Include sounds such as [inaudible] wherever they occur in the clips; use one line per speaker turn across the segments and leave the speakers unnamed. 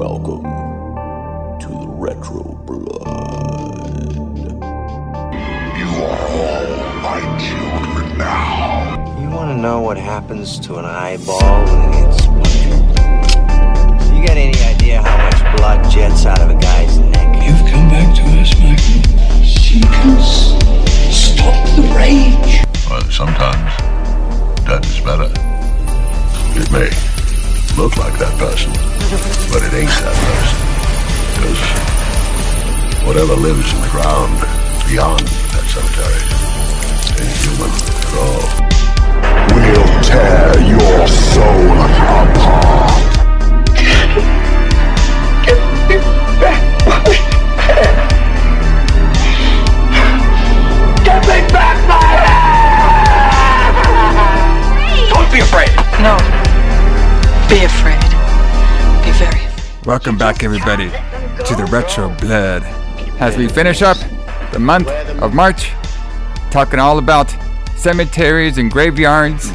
Welcome to the Retro Blood.
You are all my children now.
You want to know what happens to an eyeball when it gets punctured? You got any idea how much blood jets out of a guy's neck?
You've come back to us, Michael. Seekers, stop the rage.
Well, sometimes death is better. It may look like that person, but it ain't that person. Because whatever lives in the ground beyond that cemetery ain't human at all. We'll tear your soul apart. Get me back my head. Get me back my head! Don't be afraid.
No. Be afraid. Be very afraid.
Welcome back, everybody, to the Retro Blood. As we finish up the month of March, talking all about cemeteries and graveyards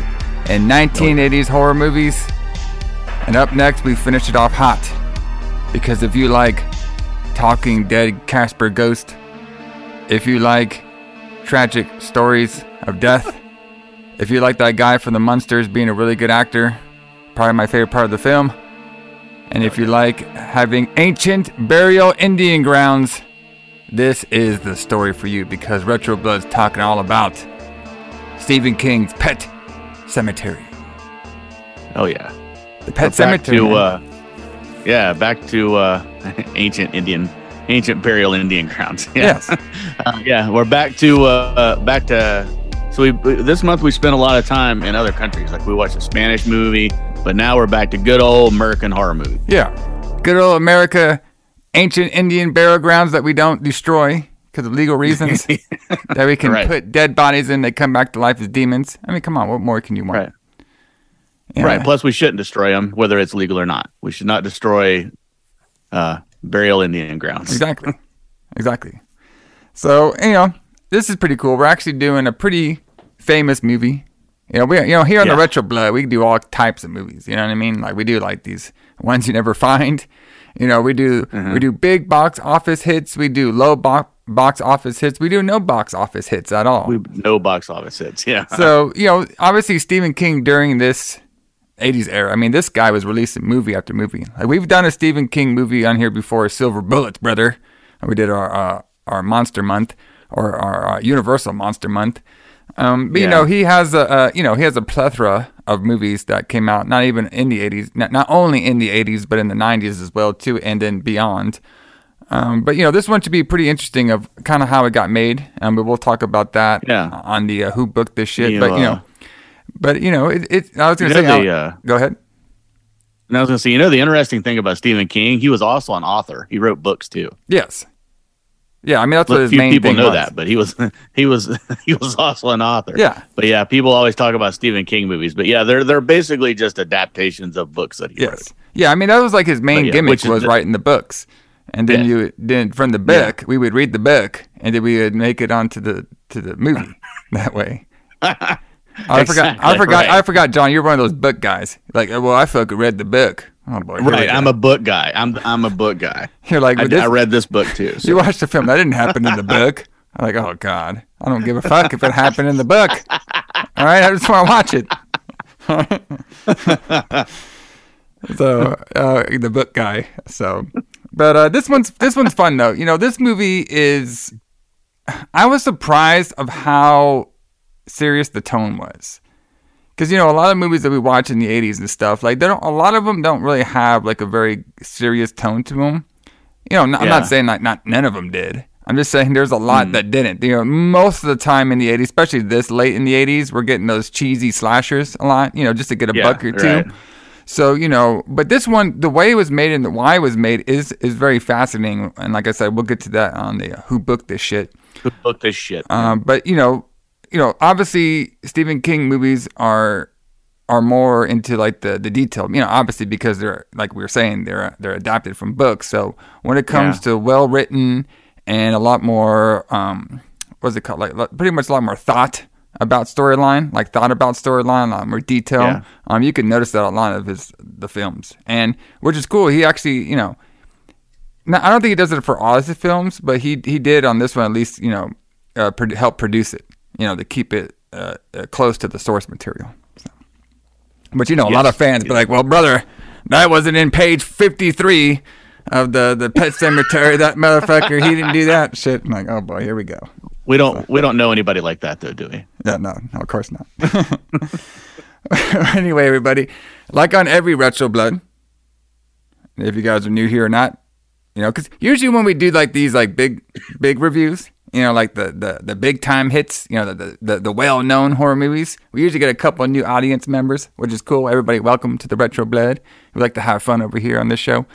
and 1980s horror movies. And up next, we finish it off hot. Because if you like talking dead Casper ghost, if you like tragic stories of death, if you like that guy from the Munsters being a really good actor, probably my favorite part of the film. And if you like having ancient burial Indian grounds, this is the story for you because Retro Blood's talking all about Stephen King's Pet Sematary.
Oh yeah.
The Pet Sematary.
to uh, yeah, back to uh, [laughs] ancient Indian, ancient burial Indian grounds. [laughs] Yeah.
Yes.
Uh, yeah, we're back to uh, back to. So we this month we spent a lot of time in other countries. Like we watched a Spanish movie, but now we're back to good old American horror movie.
yeah. Good old America, ancient Indian burial grounds that we don't destroy because of legal reasons. [laughs] that we can
Right.
put dead bodies in, they come back to life as demons. I mean, come on, what more can you want?
Right.
Yeah.
Right. Plus, we shouldn't destroy them, whether it's legal or not. We should not destroy uh, burial Indian grounds.
Exactly. exactly. So, you know, this is pretty cool. We're actually doing a pretty famous movie. You know, we you know, here on the Retro Blood, we do all types of movies. You know what I mean? Like we do like these ones you never [laughs] find. You know, we do we do big box office hits, we do low bo- box office hits, we do no box office hits at all.
We no box office hits. Yeah. [laughs]
So, you know, obviously Stephen King during this 80s era, I mean, this guy was releasing movie after movie. Like we've done a Stephen King movie on here before, Silver Bullets, brother. And we did our uh, our Monster Month or our uh, Universal Monster Month. Um, but you know, he has a uh, you know he has a plethora of movies that came out not even in the 80s, not, not only in the 80s but in the 90s as well too, and then beyond. Um, but you know, this one should be pretty interesting of kind of how it got made, and we'll talk about that
Yeah.
on the uh, who booked this shit.
You,
but you know, but you know, it. it I was gonna
You
say,
the, uh,
go ahead.
And I was gonna say, you know, the interesting thing about Stephen King, he was also an author. He wrote books too.
Yes. Yeah, I mean that's what
Look,
his
few
main
people know
was.
that, but he was [laughs] he was [laughs] he was also an author.
Yeah.
But yeah, people always talk about Stephen King movies, but yeah, they're they're basically just adaptations of books that he
Yes. Yeah, I mean that was like his main
yeah,
gimmick was
the-
writing the books, and then
Yeah.
you then from the book we would read the book, and then we would make it onto the to the movie [laughs] that way. I forgot. I forgot.
right.
I forgot. John, you're one of those book guys. Like, well, I fucking read the book. Oh boy,
wrote.
here we
Right. I'm a book guy. I'm I'm a book guy. [laughs]
You're like,
I,
this-
I read this book too. so-
You watched the film. That didn't happen in the [laughs] book. I'm like, oh god, I don't give a fuck if it happened in the book. [laughs] All right, I just want to watch it. so uh, the book guy. So, but uh, this one's this one's fun though. You know, this movie is. I was surprised of how serious the tone was. Because you know a lot of movies that we watch in the '80s and stuff, like they don't. A lot of them don't really have like a very serious tone to them. You know, n- I'm not saying like not none of them did. I'm just saying there's a lot that didn't. You know, most of the time in the '80s, especially this late in the '80s, we're getting those cheesy slashers a lot. You know, just to get a
Yeah,
buck or two.
right.
So you know, but this one, the way it was made and the why it was made is is very fascinating. And like I said, we'll get to that on the who booked this shit.
Who booked this shit?
Um, but you know, you know, obviously Stephen King movies are are more into like the the detail. You know, obviously because they're like we were saying they're they're adapted from books. So when it comes
Yeah.
to well written and a lot more um, what's it called? Like, pretty much a lot more thought about storyline, like thought about storyline, a lot more detail.
Yeah.
Um, you can notice that a lot of his the films, and which is cool. He actually, you know, now, I don't think he does it for all his films, but he he did on this one at least, you know, uh, pro- help produce it, you know, to keep it uh, uh, close to the source material. So. But you know, a lot of fans be like, "Well, brother, that wasn't in page fifty-three of the the Pet Sematary. That motherfucker, he didn't do that shit." I'm like, "Oh boy, here we go."
We don't we don't know anybody like that though, do we?
Yeah, no, no, of course not. [laughs] anyway, everybody, like on every Retro Blood, if you guys are new here or not, you know, because usually when we do like these like big, big reviews, you know, like the the, the big time hits, you know, the the, the well known horror movies, we usually get a couple of new audience members, which is cool. Everybody, welcome to the Retro Blood. We like to have fun over here on this show.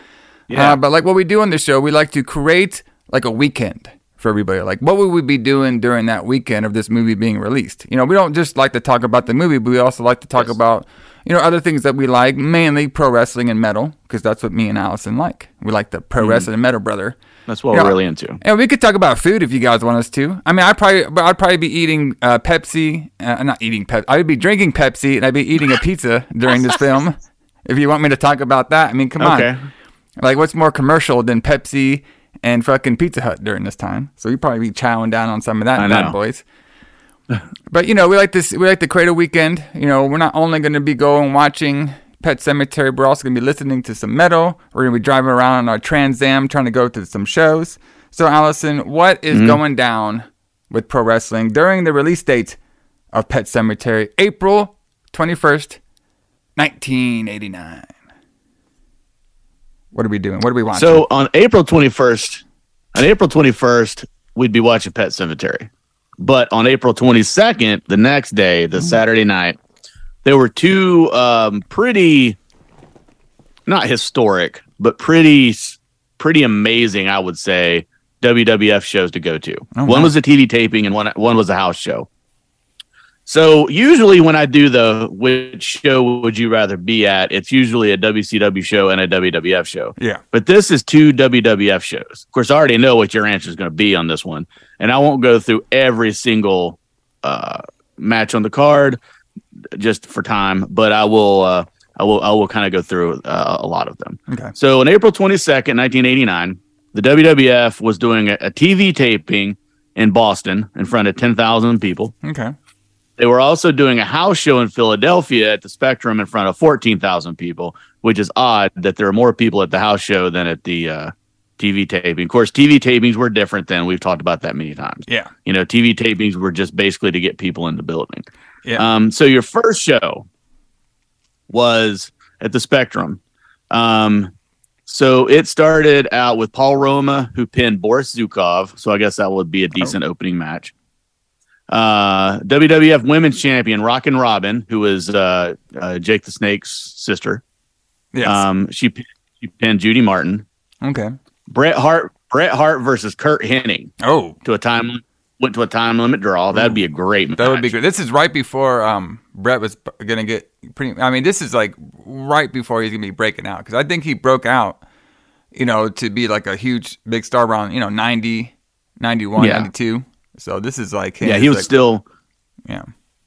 Yeah.
Uh, but like what we do on this show, we like to create like a weekend for everybody. Like, what would we be doing during that weekend of this movie being released? You know, we don't just like to talk about the movie, but we also like to talk about, you know, other things that we like, mainly pro wrestling and metal, because that's what me and Allison like. We like the pro wrestling and metal brother.
That's what
Yeah.
we're really into.
And we could talk about food if you guys want us to. I mean, I'd probably, but I'd probably be eating uh, Pepsi. Uh, not eating Pepsi. I'd be drinking Pepsi, and I'd be eating a pizza during this film. [laughs] If you want me to talk about that, I mean, come
Okay.
on. Like, what's more commercial than Pepsi and fucking Pizza Hut during this time? So you'd probably be chowing down on some of that,
I
bad boys. but you know, we like this. We like to create a weekend. You know, we're not only going to be going watching Pet Sematary, we're also going to be listening to some metal. We're going to be driving around on our Trans Am, trying to go to some shows. So, Allison, what is mm-hmm. going down with pro wrestling during the release date of Pet Sematary, April twenty first, nineteen eighty nine? What are we doing? What are we watching?
So on April 21st, on April 21st, we'd be watching Pet Sematary. But on April 22nd, the next day, the mm. Saturday night, there were two um, pretty, not historic, but pretty, pretty amazing, I would say, WWF shows to go to.
Oh,
one
wow.
was a TV taping and one one was a house show. So usually when I do the which show would you rather be at, it's usually a WCW show and a WWF show.
yeah,
But this is two WWF shows. Of course, I already know what your answer is going to be on this one, and I won't go through every single uh, match on the card just for time, but I will. Uh, I will. I will kind of go through uh, a lot of them.
okay,
So on April twenty second, nineteen eighty nine, the WWF was doing a, a TV taping in Boston in front of ten thousand people.
okay,
They were also doing a house show in Philadelphia at the Spectrum in front of 14,000 people, which is odd that there are more people at the house show than at the uh, TV taping. Of course, TV tapings were different then. We've talked about that many times.
yeah,
You know, TV tapings were just basically to get people in the building.
Yeah.
Um, so your first show was at the Spectrum. Um, so it started out with Paul Roma, who pinned Boris Zhukov. So I guess that would be a decent opening match. Uh, WWF Women's Champion Rockin' Robin, who was uh, uh, Jake the Snake's sister.
yes.
Um, she she pinned Judy Martin.
okay.
Bret Hart Bret Hart versus Curt Hennig
Oh,
to a time went to a time limit draw. That'd be a great match.
That would be good. This is right before um Bret was gonna get pretty. I mean, this is like right before he's gonna be breaking out because I think he broke out, you know, to be like a huge big star around you know 90, 91,
Yeah.
92. So this is like him.
Yeah, he was
like-
still.
yeah.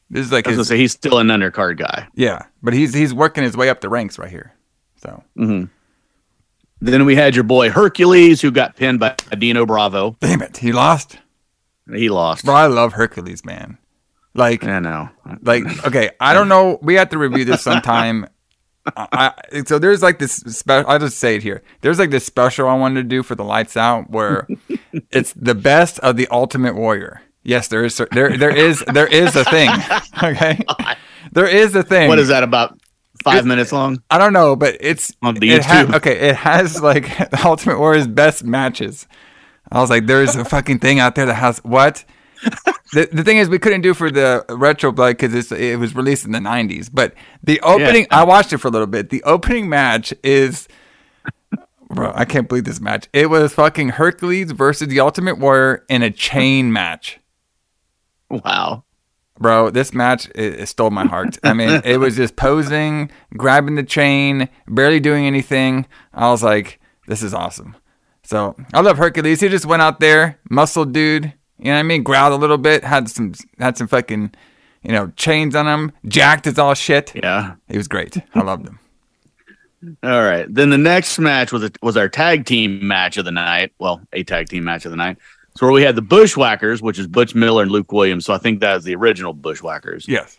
This is like
I was gonna say he's still an undercard guy.
yeah, but he's he's working his way up the ranks right here. So
Then we had your boy Hercules, who got pinned by Dino Bravo.
damn it, he lost.
He lost.
Bro, I love Hercules, man. Like
I know.
Like, [laughs] okay, I don't know. We have to review this sometime. [laughs] I, so there's like this special. I'll just say it here. There's like this special I wanted to do for the lights out where [laughs] it's the best of the Ultimate Warrior. Yes, there is. There, there is. There is a thing. Okay, oh there is a thing.
What is that about? Five minutes long.
I don't know, but it's
On the
it ha- okay, it has like the Ultimate Warrior's best matches. I was like, there's a fucking thing out there that has what? the, the thing is, we couldn't do for the retro blood because it was released in the '90s. But the opening, I watched it for a little bit. The opening match is, bro, I can't believe this match. It was fucking Hercules versus the Ultimate Warrior in a chain match
Wow.
bro this match it, it stole my heart i mean [laughs] it was just posing grabbing the chain barely doing anything i was like this is awesome so i love hercules he just went out there muscle dude you know what i mean growled a little bit had some had some fucking you know, chains on him, jacked as all shit.
Yeah.
He was great. I loved him. [laughs]
All right. Then the next match was was our tag team match of the night. Well, a tag team match of the night. So where we had the Bushwhackers, which is Butch Miller and Luke Williams. So I think that is the original Bushwhackers.
Yes.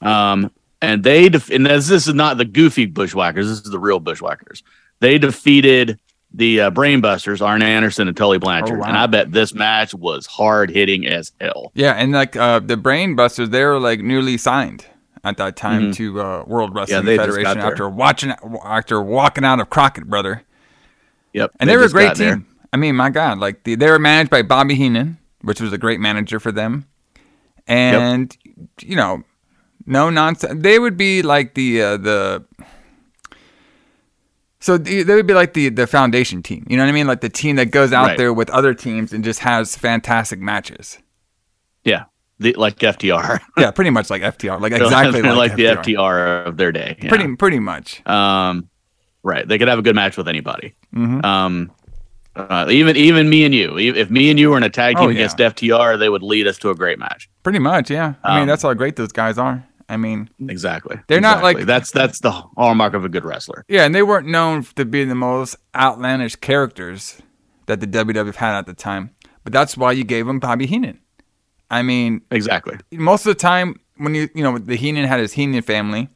Um, and they def- and this, this is not the goofy Bushwhackers. This is the real Bushwhackers. They defeated the uh, Brainbusters, Arn Anderson and Tully Blanchard.
Oh, wow.
And I bet this match was hard hitting as hell.
Yeah, and like uh, the Brainbusters, they were like newly signed at that time to uh, World Wrestling
Mm-hmm. they got
Federation after watching after walking out of Crockett, brother.
Yep.
And they, were a great
got there.
team. I mean, my God, like the, they were managed by Bobby Heenan, which was a great manager for them, and you know, no nonsense. They would be like the uh, the. So the- they would be like the the foundation team. You know what I mean? Like the team that goes out
Right.
there with other teams and just has fantastic matches.
Yeah. The, like FTR.
Yeah, pretty much like FTR. [laughs] Like exactly
like,
like,
the
FTR.
FTR of their day. Yeah.
Pretty pretty much.
Um, right. They could have a good match with anybody.
Mhm.
Um, uh, even even me and you. If me and you were in a tag team
Oh, yeah.
against FTR, they would lead us to a great match.
Pretty much, yeah. I mean,
Um,
that's how great those guys are. I mean,
Exactly.
They're not like-
that's that's the hallmark of a good wrestler.
yeah, and they weren't known to be the most outlandish characters that the WWF had at the time. But that's why you gave them Bobby Heenan. I mean,
Exactly.
most of the time when you you know the Heenan had his Heenan family,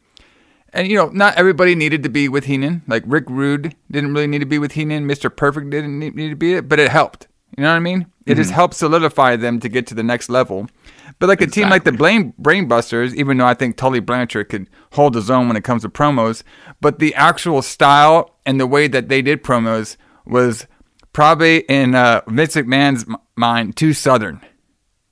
and you know not everybody needed to be with Heenan. Like Rick Rude didn't really need to be with Heenan. Mister Perfect didn't need, need to be it, but it helped. You know what I mean? It just mm-hmm. helped solidify them to get to the next level. But like a team like the Blame Brainbusters, even though I think Tully Blanchard could hold his own when it comes to promos, but the actual style and the way that they did promos was probably in uh, Vince McMahon's mind too southern.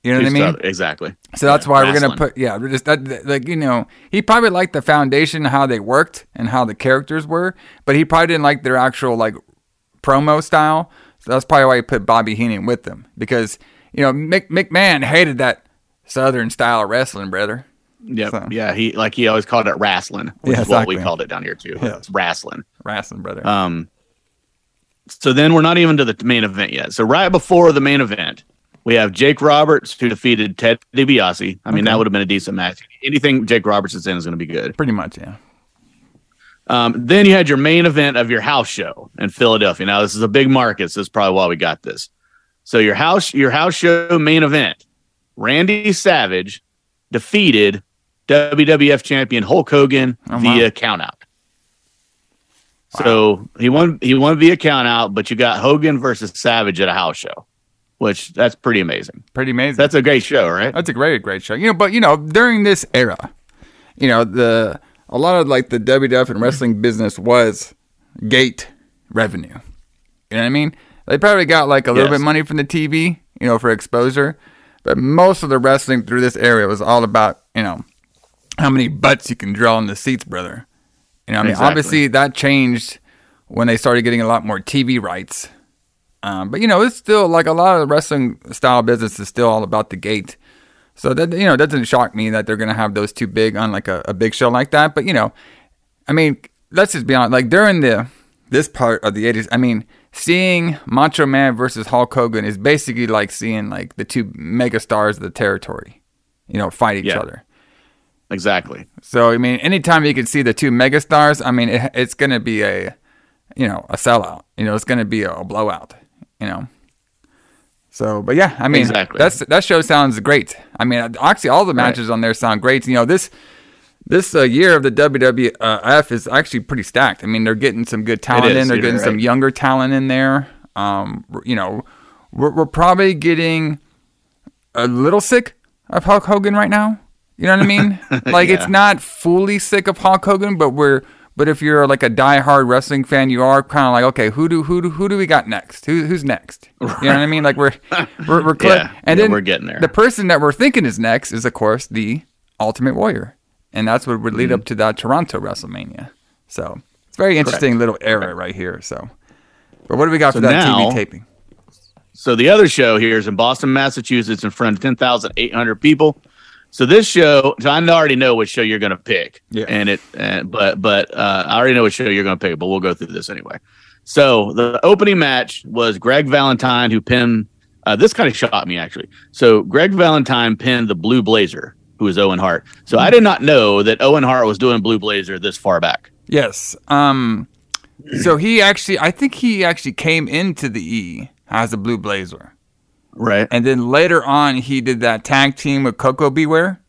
You know what I mean?
Exactly.
So that's why we're gonna put yeah, we're just that, that- like you know he probably liked the foundation how they worked and how the characters were, but he probably didn't like their actual like promo style. So that's probably why he put Bobby Heenan with them because you know Mick, McMahon hated that southern style of wrestling, brother.
Yep.
So-
Yeah. He like he always called it wrestling, which
Yeah,
is what we called it down here too.
Yeah.
It's wrestling.
Wrestling, brother.
Um, so then we're not even to the main event yet. So right before the main event, we have Jake Roberts who defeated Ted DiBiase. I mean, that would have been a decent match. Anything Jake Roberts is in is going to be good.
Pretty much, yeah.
Um, then you had your main event of your house show in Philadelphia. Now this is a big market, so that's probably why we got this. So your house your house show main event, Randy Savage defeated WWF champion Hulk Hogan
Oh, wow.
via countout. So he won he won via countout, but you got Hogan versus Savage at a house show, which that's pretty amazing.
Pretty amazing.
That's a great show, right?
That's a great, great show. You know, but you know, during this era, you know, the a lot of like the WWF and wrestling business was gate revenue. You know what I mean? They probably got like a little
Yes.
bit money from the TV, you know, for exposure, but most of the wrestling through this area was all about, you know, how many butts you can draw in the seats, brother. You know, I mean,
Exactly.
obviously that changed when they started getting a lot more TV rights. Um, but you know, it's still like a lot of the wrestling style business is still all about the gate. So that you know, it doesn't shock me that they're gonna have those two big on like a, a big show like that. But you know, I mean, let's just be honest. Like during the this part of the '80s, I mean, seeing Macho Man versus Hulk Hogan is basically like seeing like the two mega stars of the territory, you know, fight each
Yeah.
other.
Exactly.
So I mean, anytime you can see the two megastars, I mean, it, it's gonna be a, you know, a sellout. You know, it's gonna be a, blowout. You know. So, but yeah, I mean,
Exactly.
that's that show sounds great. I mean, actually, all the matches on there sound great. You know, this this uh, year of the WWF is actually pretty stacked. I mean, they're getting some good talent
is,
in. They're getting some younger talent in there. Um, you know, we're, we're probably getting a little sick of Hulk Hogan right now. You know what I mean? [laughs] Like it's not fully sick of Hulk Hogan, but we're but if you're like a diehard wrestling fan, you are kind of like, okay, who do who do who do we got next? Who who's next? You know what I mean? Like we're [laughs] we're, we're cl-
Yeah,
and
yeah,
then
we're getting there.
The person that we're thinking is next is of course the Ultimate Warrior, and that's what would lead
Mm-hmm.
up to that Toronto WrestleMania. So it's a very interesting little era right here. So, but what do we got
So
for that
now-
TV taping?
So the other show here is in Boston, Massachusetts, in front of ten thousand eight hundred people. So this show, so I already know which show you're going to pick.
Yeah.
And it, and, but but uh, I already know which show you're going to pick. But we'll go through this anyway. So the opening match was Greg Valentine who pinned. Uh, this kind of shocked me actually. So Greg Valentine pinned the Blue Blazer, who is Owen Hart. So I did not know that Owen Hart was doing Blue Blazer this far back.
Yes. Um. So he actually, I think he actually came into the E as a Blue Blazer,
Right.
and then later on he did that tag team with Koko B.
Ware,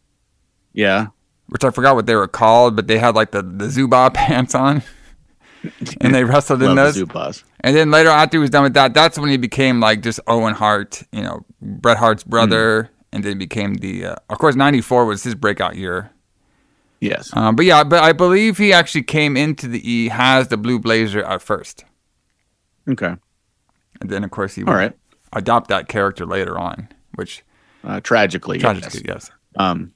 Yeah.
which I forgot what they were called, but they had like the the Zuba [laughs] pants on, and they wrestled in those. And then later after he was done with that, that's when he became like just Owen Hart, you know, Bret Hart's brother, and then became the. Uh, of course, '94 was his breakout year.
Yes.
Um, but yeah, but I believe he actually came into the E has the blue blazer at first,
Okay.
and then of course he would
All right.
adopt that character later on, which
Uh, tragically.
tragically, yes.
Um,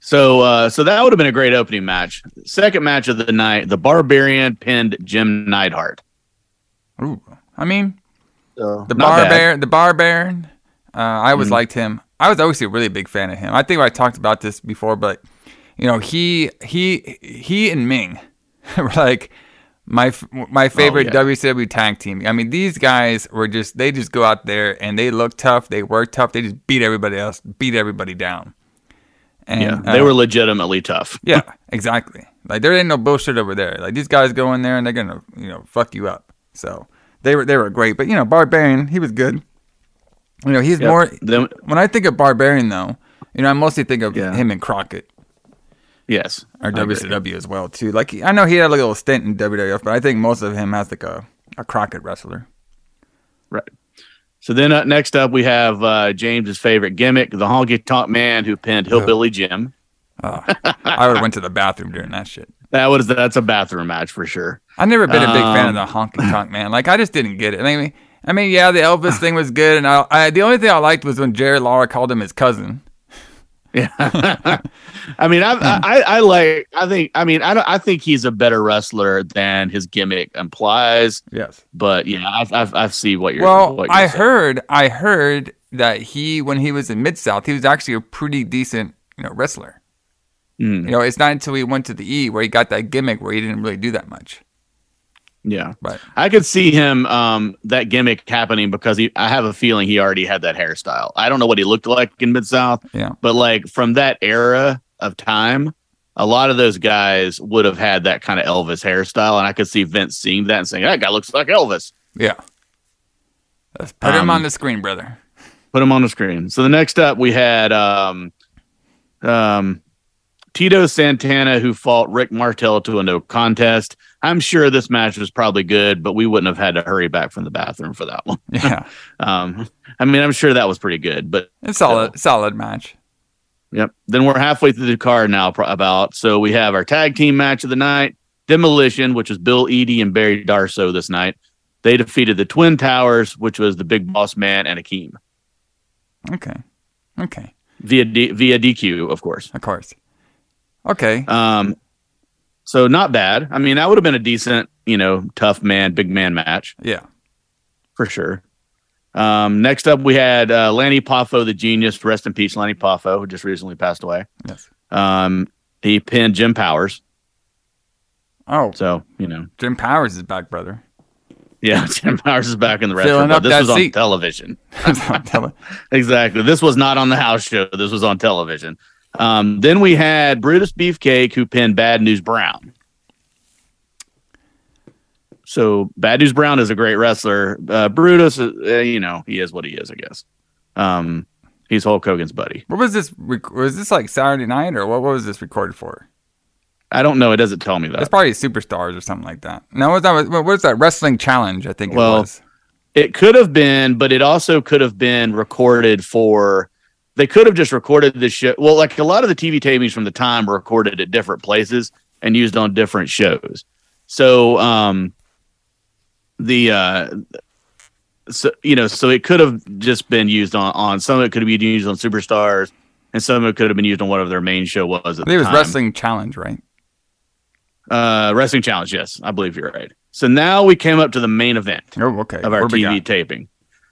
so uh, so that would have been a great opening match. Second match of the night, the Barbarian pinned Jim Neidhart.
Ooh, I mean
So,
the
not
bar
bad. Mm-hmm.
baron, the Barbarian. Uh, I always liked him. I was always a really big fan of him. I think I talked about this before, but you know, he he he and Meng [laughs] were like my my favorite
Oh, yeah.
WCW tag team. I mean, these guys were just they just go out there and they look tough, they work tough, they just beat everybody else, beat everybody down. And
Yeah, they
uh,
were legitimately tough.
yeah, exactly. Like there ain't no bullshit over there. Like these guys go in there and they're gonna, you know, fuck you up. So they were they were great. But you know, Barbarian, he was good. You know, he's
Yep.
more
Then-
when I think of Barbarian though, you know, I mostly think of
Yeah.
him and Crockett
yes,
or. WCW as well too. Like I know he had like a little stint in WWF, but I think most of him has like a, a Crockett wrestler.
Right. So then uh, next up we have uh, James's favorite gimmick, the honky tonk man who pinned Hillbilly Jim.
Oh, I would have went to the bathroom during that shit. [laughs]
That was that's a bathroom match for sure.
I've never been a big fan of
Um,
the honky tonk man. Like I just didn't get it. I mean, I mean, yeah, the Elvis thing was good, and I, I the only thing I liked was when Jerry Lawler called him his cousin.
Yeah. [laughs] I mean, I, I I like. I think. I mean, I don't. I think he's a better wrestler than his gimmick implies.
Yes.
But yeah, I I, I see what you're.
Well,
what you're
I
saying.
heard, I heard that he, when he was in Mid South, he was actually a pretty decent, you know, wrestler.
Mm,
You know, it's not until he went to the E where he got that gimmick where he didn't really do that much.
Yeah,
Right.
I could see him um that gimmick happening because he. I have a feeling he already had that hairstyle. I don't know what he looked like in Mid South,
yeah,
but like from that era of time. A lot of those guys would have had that kind of Elvis hairstyle, and I could see Vince seeing that and saying, "That guy looks like Elvis."
yeah. Let's put him
Um,
on the screen, brother.
put him on the screen. So the next up we had um um Tito Santana who fought Rick Martel to a no contest. I'm sure this match was probably good, but we wouldn't have had to hurry back from the bathroom for that one.
Yeah, [laughs]
Um I mean I'm sure that was pretty good, but
it's solid, solid match.
yep. Then we're halfway through the card now pro- about so we have our tag team match of the night, Demolition, which was Bill Eadie and Barry Darsow this night. They defeated the Twin Towers, which was the Big Boss Man and Akeem
Okay, okay,
via D- via DQ, of course.
of course. Okay,
Um, so not bad. I mean, that would have been a decent, you know, tough man, big man match
yeah,
for sure. Um, next up, we had uh, Lanny Poffo, the genius. Rest in peace, Lanny Poffo, who just recently passed away.
yes.
Um, he pinned Jim Powers.
Oh,
So, you know,
Jim Powers is back, brother.
yeah, [laughs] Jim Powers is back in the wrestling.
up
This was on
seat.
television. [laughs]
Telling- [laughs]
Exactly. This was not on the house show. This was on television. Um, then we had Brutus Beefcake, who pinned Bad News Brown. So Bad News Brown is a great wrestler. Uh, Brutus, uh, you know, he is what he is, I guess. Um, he's Hulk Hogan's buddy.
what was this? Rec- was this like Saturday night or what? What was this recorded for?
I don't know. It doesn't tell me that.
It's probably Superstars or something like that. No, what was that? What was that wrestling challenge? I think it
Well,
was.
It could have been, but it also could have been recorded for. They could have just recorded the show. Well, like a lot of the TV tapings from the time were recorded at different places and used on different shows. So, um, the uh, so you know, so it could have just been used on on some of it could have been used on Superstars, and some of it could have been used on whatever their main show was. At
I
the
think it was
time.
wrestling challenge, right?
uh, wrestling challenge. Yes, I believe you're right. So now we came up to the main event
Oh, okay.
of our
What we
TV taping.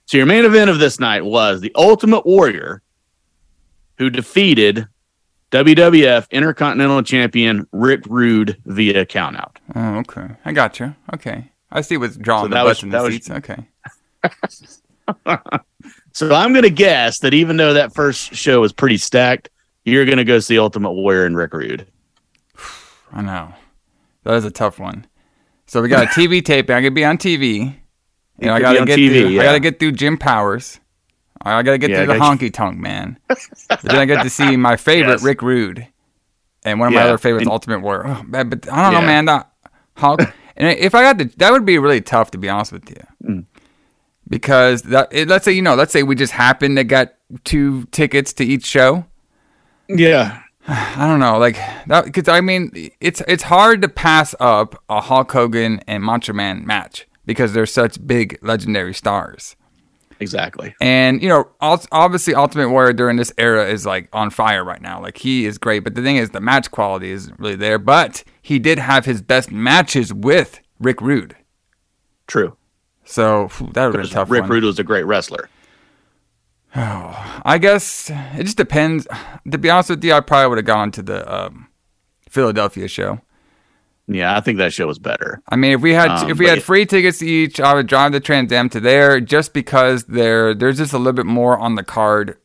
So your main event of this night was the Ultimate Warrior, who defeated WWF Intercontinental Champion Rick Rude via countout.
Oh, okay. I got you. Okay. I see what's drawing
So
the butts in the
was-
seats. Okay. [laughs]
So I'm going to guess that even though that first show was pretty stacked, you're gonna go see Ultimate Warrior and Rick Rude. [sighs]
I know. That is a tough one. So we got a [laughs] TV tape. I could be on TV. You know, I gotta get
TV,
through. I
yeah.
gotta get through Jim Powers. I gotta get
Yeah,
through the honky tonk man. but [laughs] then I get to see my favorite
Yes.
Rick Rude, and one of my other favorites,
and-
Ultimate Warrior. Oh, man, but I don't know, man. That Hulk. [laughs] and if I got the, that would be really tough to be honest with you,
Mm.
because that it, let's say you know, let's say we just happened to get two tickets to each show.
Yeah. [sighs]
I don't know, like that because I mean it's it's hard to pass up a Hulk Hogan and Macho Man match because they're such big legendary stars.
Exactly.
And you know, obviously, Ultimate Warrior during this era is like on fire right now. Like he is great, but the thing is, the match quality isn't really there. But he did have his best matches with Rick Rude,
True.
so that would have been a tough.
Rick
one.
Rude was a great wrestler. [sighs]
I guess it just depends. [sighs] To be honest with you, I probably would have gone to the um, Philadelphia show.
Yeah, I think that show was better.
I mean, if we had
Um,
if we had
yeah.
free tickets each, I would drive the Trans Am to there just because there there's just a little bit more on the card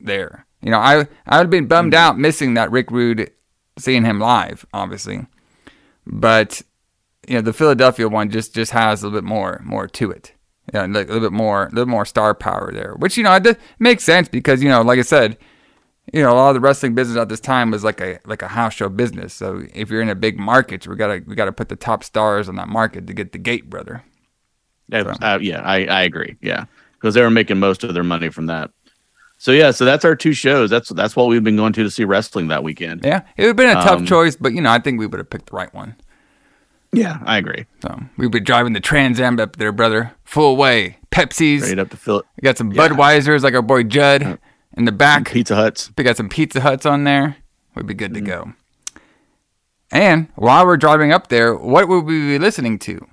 there. You know, I I would have been bummed
Mm-hmm.
out missing that Rick Rude, seeing him live, obviously, but you know the Philadelphia one just just has a little bit more more to it. Yeah, like a little bit more a little more star power there, which you know it makes sense because you know, like I said, you know, a lot of the wrestling business at this time was like a like a house show business. So if you're in a big market, we gotta we gotta put the top stars on that market to get the gate, brother.
Uh, uh, yeah, I, I agree. Yeah, because they were making most of their money from that. So yeah, so that's our two shows. That's that's what we've been going to to see wrestling that weekend.
Yeah, it would have been a tough
Um,
choice, but you know, I think we would have picked the right one.
Yeah, I agree.
So we'd be driving the Trans Am up there, brother, full way. Pepsis,
Straight up to Phil-
we got some
Yeah.
Budweisers, like our boy Judd, in the back.
Pizza Huts.
We got some Pizza Huts on there. We'd be good
Mm-hmm.
to go. And while we're driving up there, what would we be listening to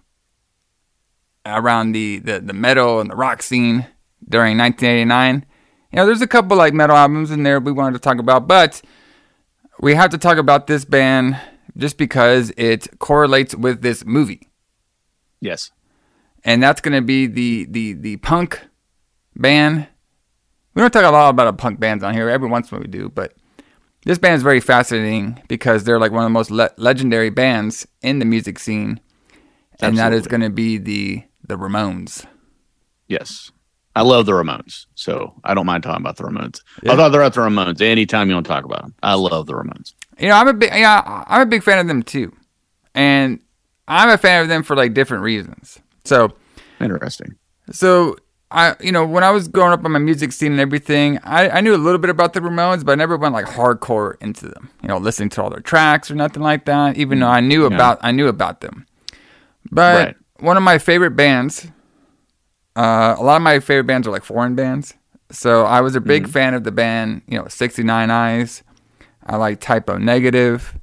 around the, the, the metal and the rock scene during 1989? You know, there's a couple like metal albums in there we wanted to talk about, but we have to talk about this band just because it correlates with this movie.
Yes.
And that's going to be the, the, the punk band. We don't talk a lot about punk bands on here. Every once in a while we do, but this band is very fascinating because they're like one of the most le- legendary bands in the music scene, and that is going to be the the Ramones.
Yes. I love the Ramones, so I don't mind talking about the Ramones.
Yeah.
I thought they're at the Ramones anytime you want to talk about them. I love the Ramones.
You know, I'm a big yeah, I'm a big fan of them too, and I'm a fan of them for like different reasons. So
Interesting.
So I, you know, when I was growing up on my music scene and everything, I, I knew a little bit about the Ramones, but I never went like hardcore into them. You know, listening to all their tracks or nothing like that. Even though I knew
Yeah.
about, I knew about them. But
Right.
one of my favorite bands, uh, a lot of my favorite bands are like foreign bands. So I was a big fan of the band, you know, 69 Eyes. I like Type O Negative.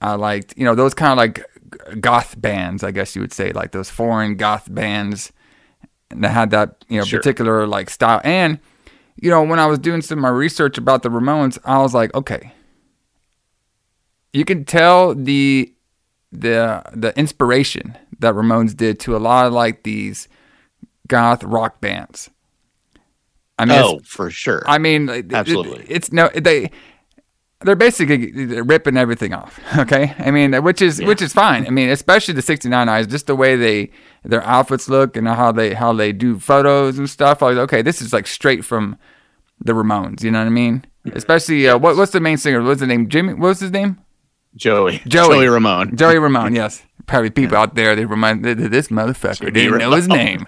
I liked, you know, those kind of like goth bands, I guess you would say, like those foreign goth bands that had that, you know,
Sure.
particular like style. And, you know, when I was doing some of my research about the Ramones, I was like, okay, you can tell the the the inspiration that Ramones did to a lot of like these goth rock bands. I mean,
oh, for sure.
I mean, it- it-
Absolutely.
it's no they. They're basically they're ripping everything off. [laughs] Okay, I mean, which is which is fine. I mean, especially the '69 eyes, just the way they their outfits look and how they how they do photos and stuff. I was like, okay. This is like straight from the Ramones. You know what I mean? Especially uh, what what's the main singer? What's the name? Jimmy. What was his name?
Joey. [laughs]
Joey.
Joey Ramone.
Joey Ramone. [laughs] Yes, probably people out there they remind this motherfucker didn't know his name.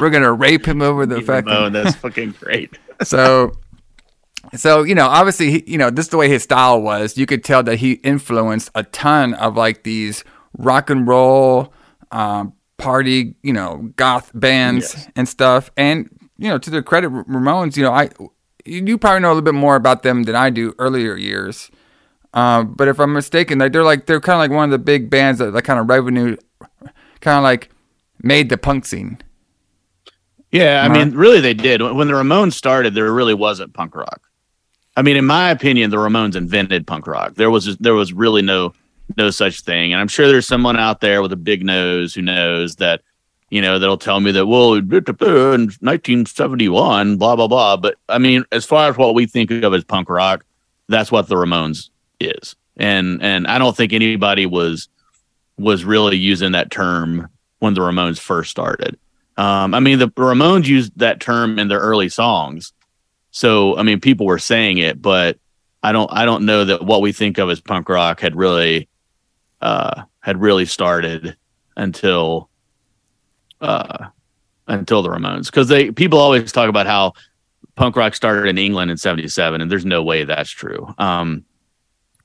We're gonna rape him over the fact.
Ramone. That's [laughs] fucking great.
so so you know obviously he, you know this is the way his style was you could tell that he influenced a ton of like these rock and roll um, party you know goth bands
Yes.
and stuff and you know to their credit ramones you know i you probably know a little bit more about them than i do earlier years um, but if i'm mistaken like they're like they're kind of like one of the big bands that like kind of revenue kind of like made the punk scene
Yeah, I
Uh-huh.
mean, really, they did. When the Ramones started, there really wasn't punk rock. I mean, in my opinion, the Ramones invented punk rock. There was there was really no no such thing, and I'm sure there's someone out there with a big nose who knows that, you know, that'll tell me that well, in 1971, blah blah blah. But I mean, as far as what we think of as punk rock, that's what the Ramones is. And and I don't think anybody was was really using that term when the Ramones first started. Um, I mean, the Ramones used that term in their early songs, so I mean, people were saying it, but I don't I don't know that what we think of as punk rock had really uh, had really started until uh, until the Ramones because they people always talk about how punk rock started in England in '77, and there's no way that's true. Um,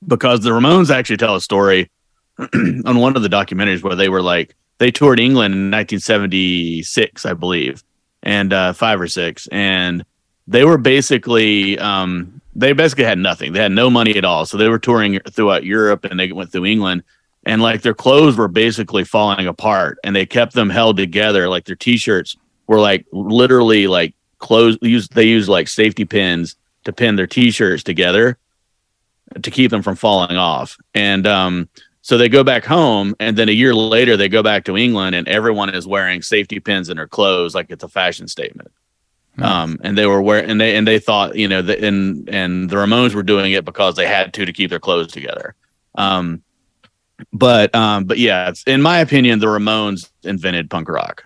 because the Ramones actually tell a story [clears throat] on one of the documentaries where they were like they toured England in 1976, I believe, and uh, five or six, and they were basically um, they basically had nothing. They had no money at all, so they were touring throughout Europe, and they went through England, and like their clothes were basically falling apart, and they kept them held together. Like their t-shirts were like literally like clothes. Used they used like safety pins to pin their t-shirts together to keep them from falling off, and um, so they go back home, and then a year later they go back to England, and everyone is wearing safety pins in their clothes, like it's a fashion statement. Nice. Um, and they were wearing, and they and they thought, you know, that and and the Ramones were doing it because they had to to keep their clothes together. Um, but um, but yeah, in my opinion, the Ramones invented punk rock,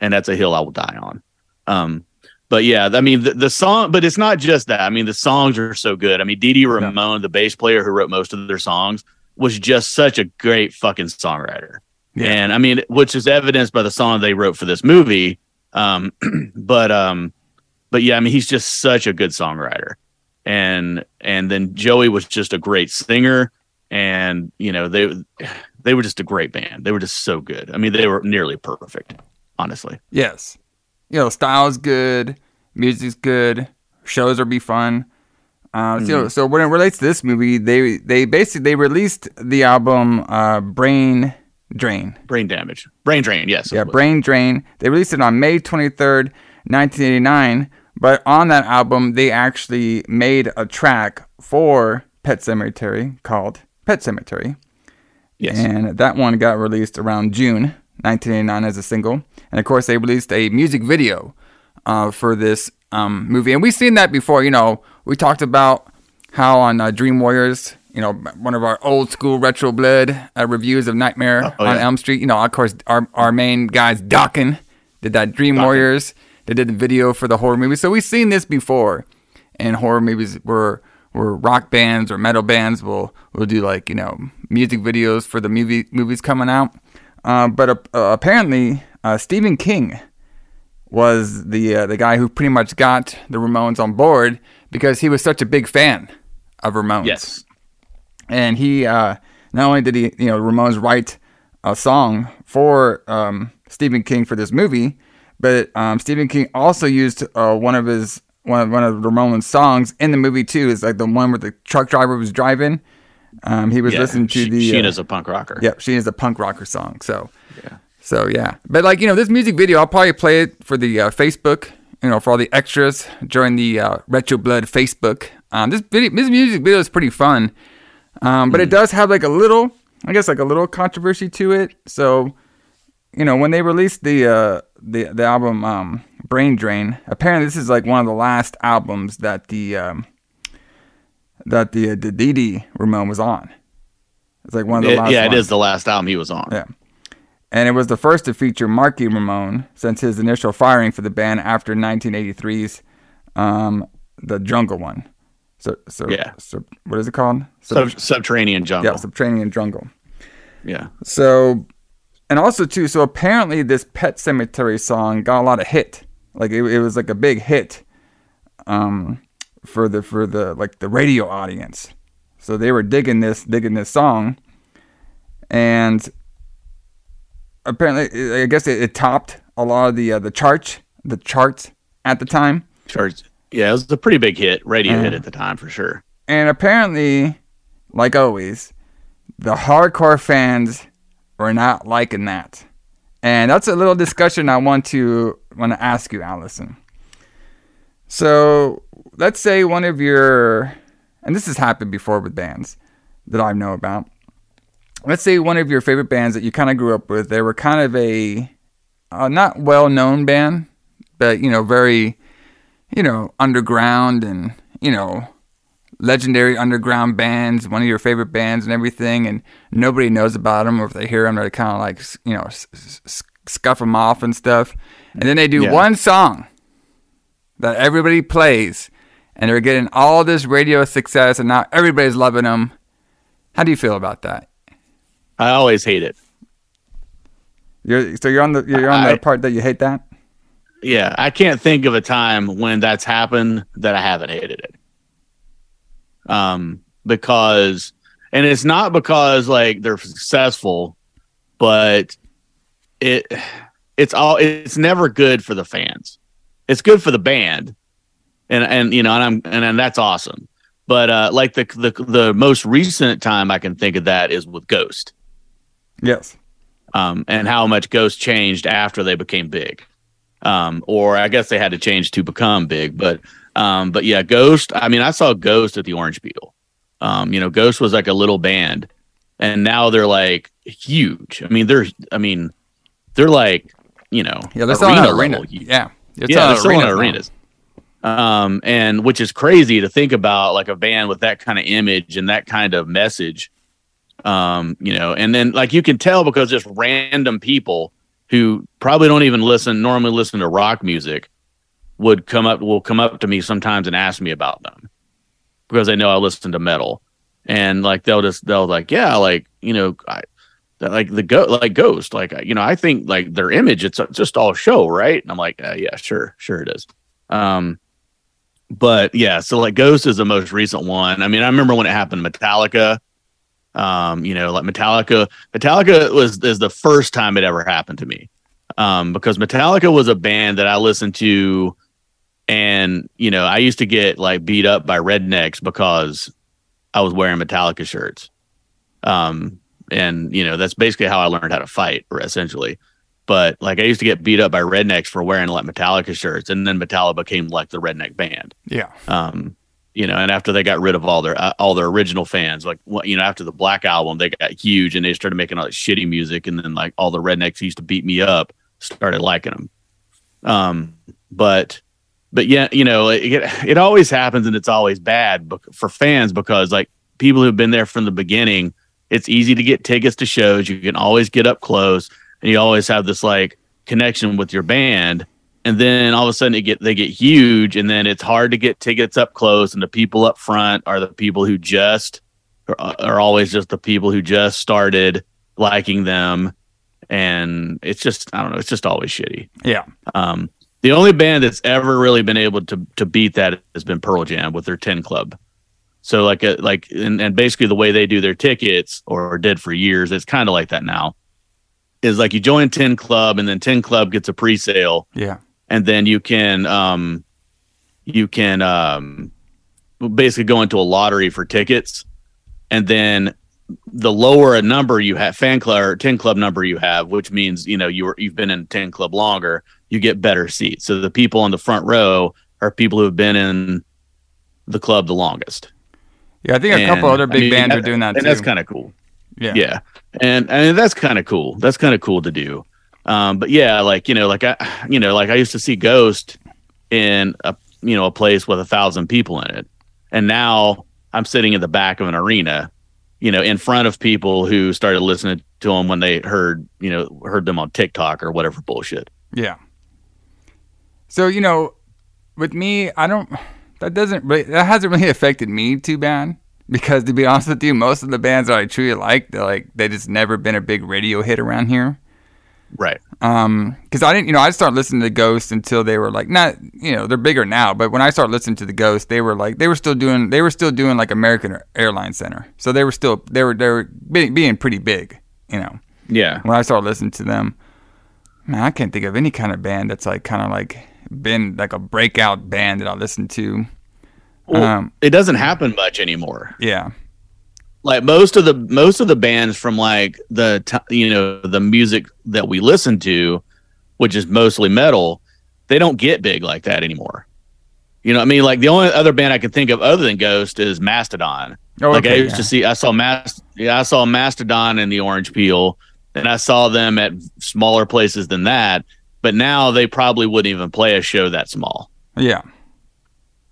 and that's a hill I will die on. Um, but yeah, I mean the, the song, but it's not just that. I mean the songs are so good. I mean Dee Ramone, yeah. the bass player who wrote most of their songs, was just such a great fucking songwriter. Yeah. And I mean, which is evidenced by the song they wrote for this movie. Um, [clears throat] but um, but yeah, I mean, he's just such a good songwriter. And and then Joey was just a great singer. And you know, they they were just a great band. They were just so good. I mean, they were nearly perfect, honestly.
Yes. You know, style's good, music's good, shows will be fun. Uh, mm-hmm. So, so when it relates to this movie, they they basically they released the album uh, Brain Drain.
Brain damage. Brain drain. Yes.
Yeah, Brain Drain. They released it on May twenty third, nineteen eighty nine. But on that album, they actually made a track for Pet Sematary called Pet Sematary. Yes. And that one got released around June 1989 as a single. And of course, they released a music video uh, for this um, movie. And we've seen that before. You know, we talked about how on uh, Dream Warriors, you know, one of our old school retro blood uh, reviews of Nightmare oh, on yeah. Elm Street. You know, of course, our, our main guys, Dokken, did that Dream Dokken. Warriors. They did the video for the horror movie. So we've seen this before. And horror movies were where rock bands or metal bands will will do like you know music videos for the movie movies coming out. Uh, but uh, apparently, uh, Stephen King was the uh, the guy who pretty much got the Ramones on board because he was such a big fan of Ramones.
Yes,
and he uh, not only did he you know Ramones write a song for um, Stephen King for this movie, but um, Stephen King also used uh, one of his one of one of Ramones songs in the movie too. Is like the one where the truck driver was driving. Um, he was yeah, listening to
she,
the.
She uh, is a punk rocker.
Yeah, she is a punk rocker song. So yeah. So yeah, but like you know, this music video, I'll probably play it for the uh, Facebook. You know, for all the extras during the uh, Retro Blood Facebook. Um, this video, this music video is pretty fun, um, but mm. it does have like a little, I guess, like a little controversy to it. So, you know, when they released the uh, the the album um, Brain Drain, apparently this is like one of the last albums that the um, that the uh, the Dee Ramone was on. It's like one of the
it,
last.
Yeah,
ones.
it is the last album he was on.
Yeah and it was the first to feature Marky Ramone since his initial firing for the band after 1983's um, The Jungle one. So, so
yeah.
So, what is it called?
Sub- subterranean jungle.
Yeah, subterranean jungle.
Yeah.
So, and also too, so apparently this Pet Sematary song got a lot of hit. Like it, it was like a big hit, um, for the for the like the radio audience. So they were digging this digging this song, and apparently, I guess it, it topped a lot of the uh, the charts, the charts at the time.
Charts, yeah, it was a pretty big hit, radio hit at the time for sure.
And apparently, like always, the hardcore fans were not liking that, and that's a little discussion I want to want to ask you, Allison. So let's say one of your, and this has happened before with bands that I know about let's say one of your favorite bands that you kind of grew up with, they were kind of a uh, not well known band, but you know, very, you know, underground and, you know, legendary underground bands, one of your favorite bands and everything, and nobody knows about them, or if they hear them, they kind of like you know s- s- s- scuff them off and stuff, and then they do
Yeah.
one song that everybody plays, and they're getting all this radio success, and now everybody's loving them. How do you feel about that?
I always hate it.
You're so you're on the you're on
I-
the part that you hate that.
Yeah, I can't think of a time when that's happened that I haven't hated it. Um, because, and it's not because like they're successful, but it, it's all, it's never good for the fans. It's good for the band, and and you know, and I'm and, and that's awesome. But uh, like the the the most recent time I can think of that is with Ghost,
Yes.
um, and how much Ghost changed after they became big um, or I guess they had to change to become big. But um, but yeah, Ghost. I mean, I saw Ghost at the Orange Peel. Um, you know, Ghost was like a little band, and now they're like huge. I mean, they're I mean, they're like you know,
Yeah, they're
arena
arena. Yeah. They're
yeah, they're
selling
selling
out
out
arenas
arenas. Um, and which is crazy to think about, like a band with that kind of image and that kind of message. Um, you know, and then like you can tell because just random people who probably don't even listen normally listen to rock music would come up will come up to me sometimes and ask me about them because they know I listen to metal. And like they'll just they'll like yeah like you know I like the go like ghost like you know I think like their image it's just all show right? And I'm like uh, yeah sure sure it is. Um but yeah so like ghost is the most recent one. I mean I remember when it happened Metallica. Um you know like Metallica Metallica was is the first time it ever happened to me. Um because Metallica was a band that I listened to and you know I used to get like beat up by rednecks because I was wearing Metallica shirts. Um and you know that's basically how I learned how to fight essentially. But like I used to get beat up by rednecks for wearing like Metallica shirts and then Metallica became like the redneck band.
Yeah.
um you know and after they got rid of all their uh, all their original fans like what you know after the black album they got huge and they started making all this shitty music and then like all the rednecks who used to beat me up started liking them um but but yeah you know it, it always happens and it's always bad for fans because like people who've been there from the beginning it's easy to get tickets to shows. You can always get up close and you always have this like connection with your band. And then all of a sudden it get they get huge and then it's hard to get tickets up close and the people up front are the people who just are, are always just the people who just started liking them. And it's just i don't know it's just always shitty.
Yeah.
um the only band that's ever really been able to to beat that has been pearl jam with their 10 club. So like a, like and, and basically the way they do their tickets or did for years it's kind of like that now is like you join 10 club and then 10 club gets a pre-sale.
Yeah.
and then you can um you can um basically go into a lottery for tickets. And then the lower a number you have fan club or 10 club number you have which means you know you were you've been in 10 club longer you get better seats so the people on the front row are people who have been in the club the longest
Yeah. I think a couple
And,
other
I
big
mean,
bands
that-
are doing that
and
too.
that's kind of cool
yeah.
yeah and and that's kind of cool that's kind of cool to do um but yeah like you know like i you know like i used to see ghost in a you know a place with a thousand people in it and now i'm sitting in the back of an arena you know in front of people who started listening to them when they heard you know heard them on tiktok or whatever bullshit
Yeah. So you know, with me, I don't. That doesn't really. That hasn't really affected me too bad because to be honest with you, most of the bands that I truly like, they're like they just never been a big radio hit around here.
right
Um, because I didn't, you know, I started listening to Ghost until they were like not, you know, they're bigger now. But when I started listening to the Ghost, they were like they were still doing they were still doing like American Airlines Center, so they were still they were they were being, being pretty big, you know.
yeah
when I started listening to them, man, I can't think of any kind of band that's like kind of like been like a breakout band that I listened to.
well,
Um,
it doesn't happen much anymore.
Yeah,
like most of the most of the bands from like the t- you know the music that we listen to which is mostly metal they don't get big like that anymore. You know what i mean? Like the only other band i can think of other than ghost is mastodon.
Oh,
like i used
yeah.
to see i saw Mast- yeah i saw mastodon in the orange peel and i saw them at smaller places than that but now they probably wouldn't even play a show that small
yeah,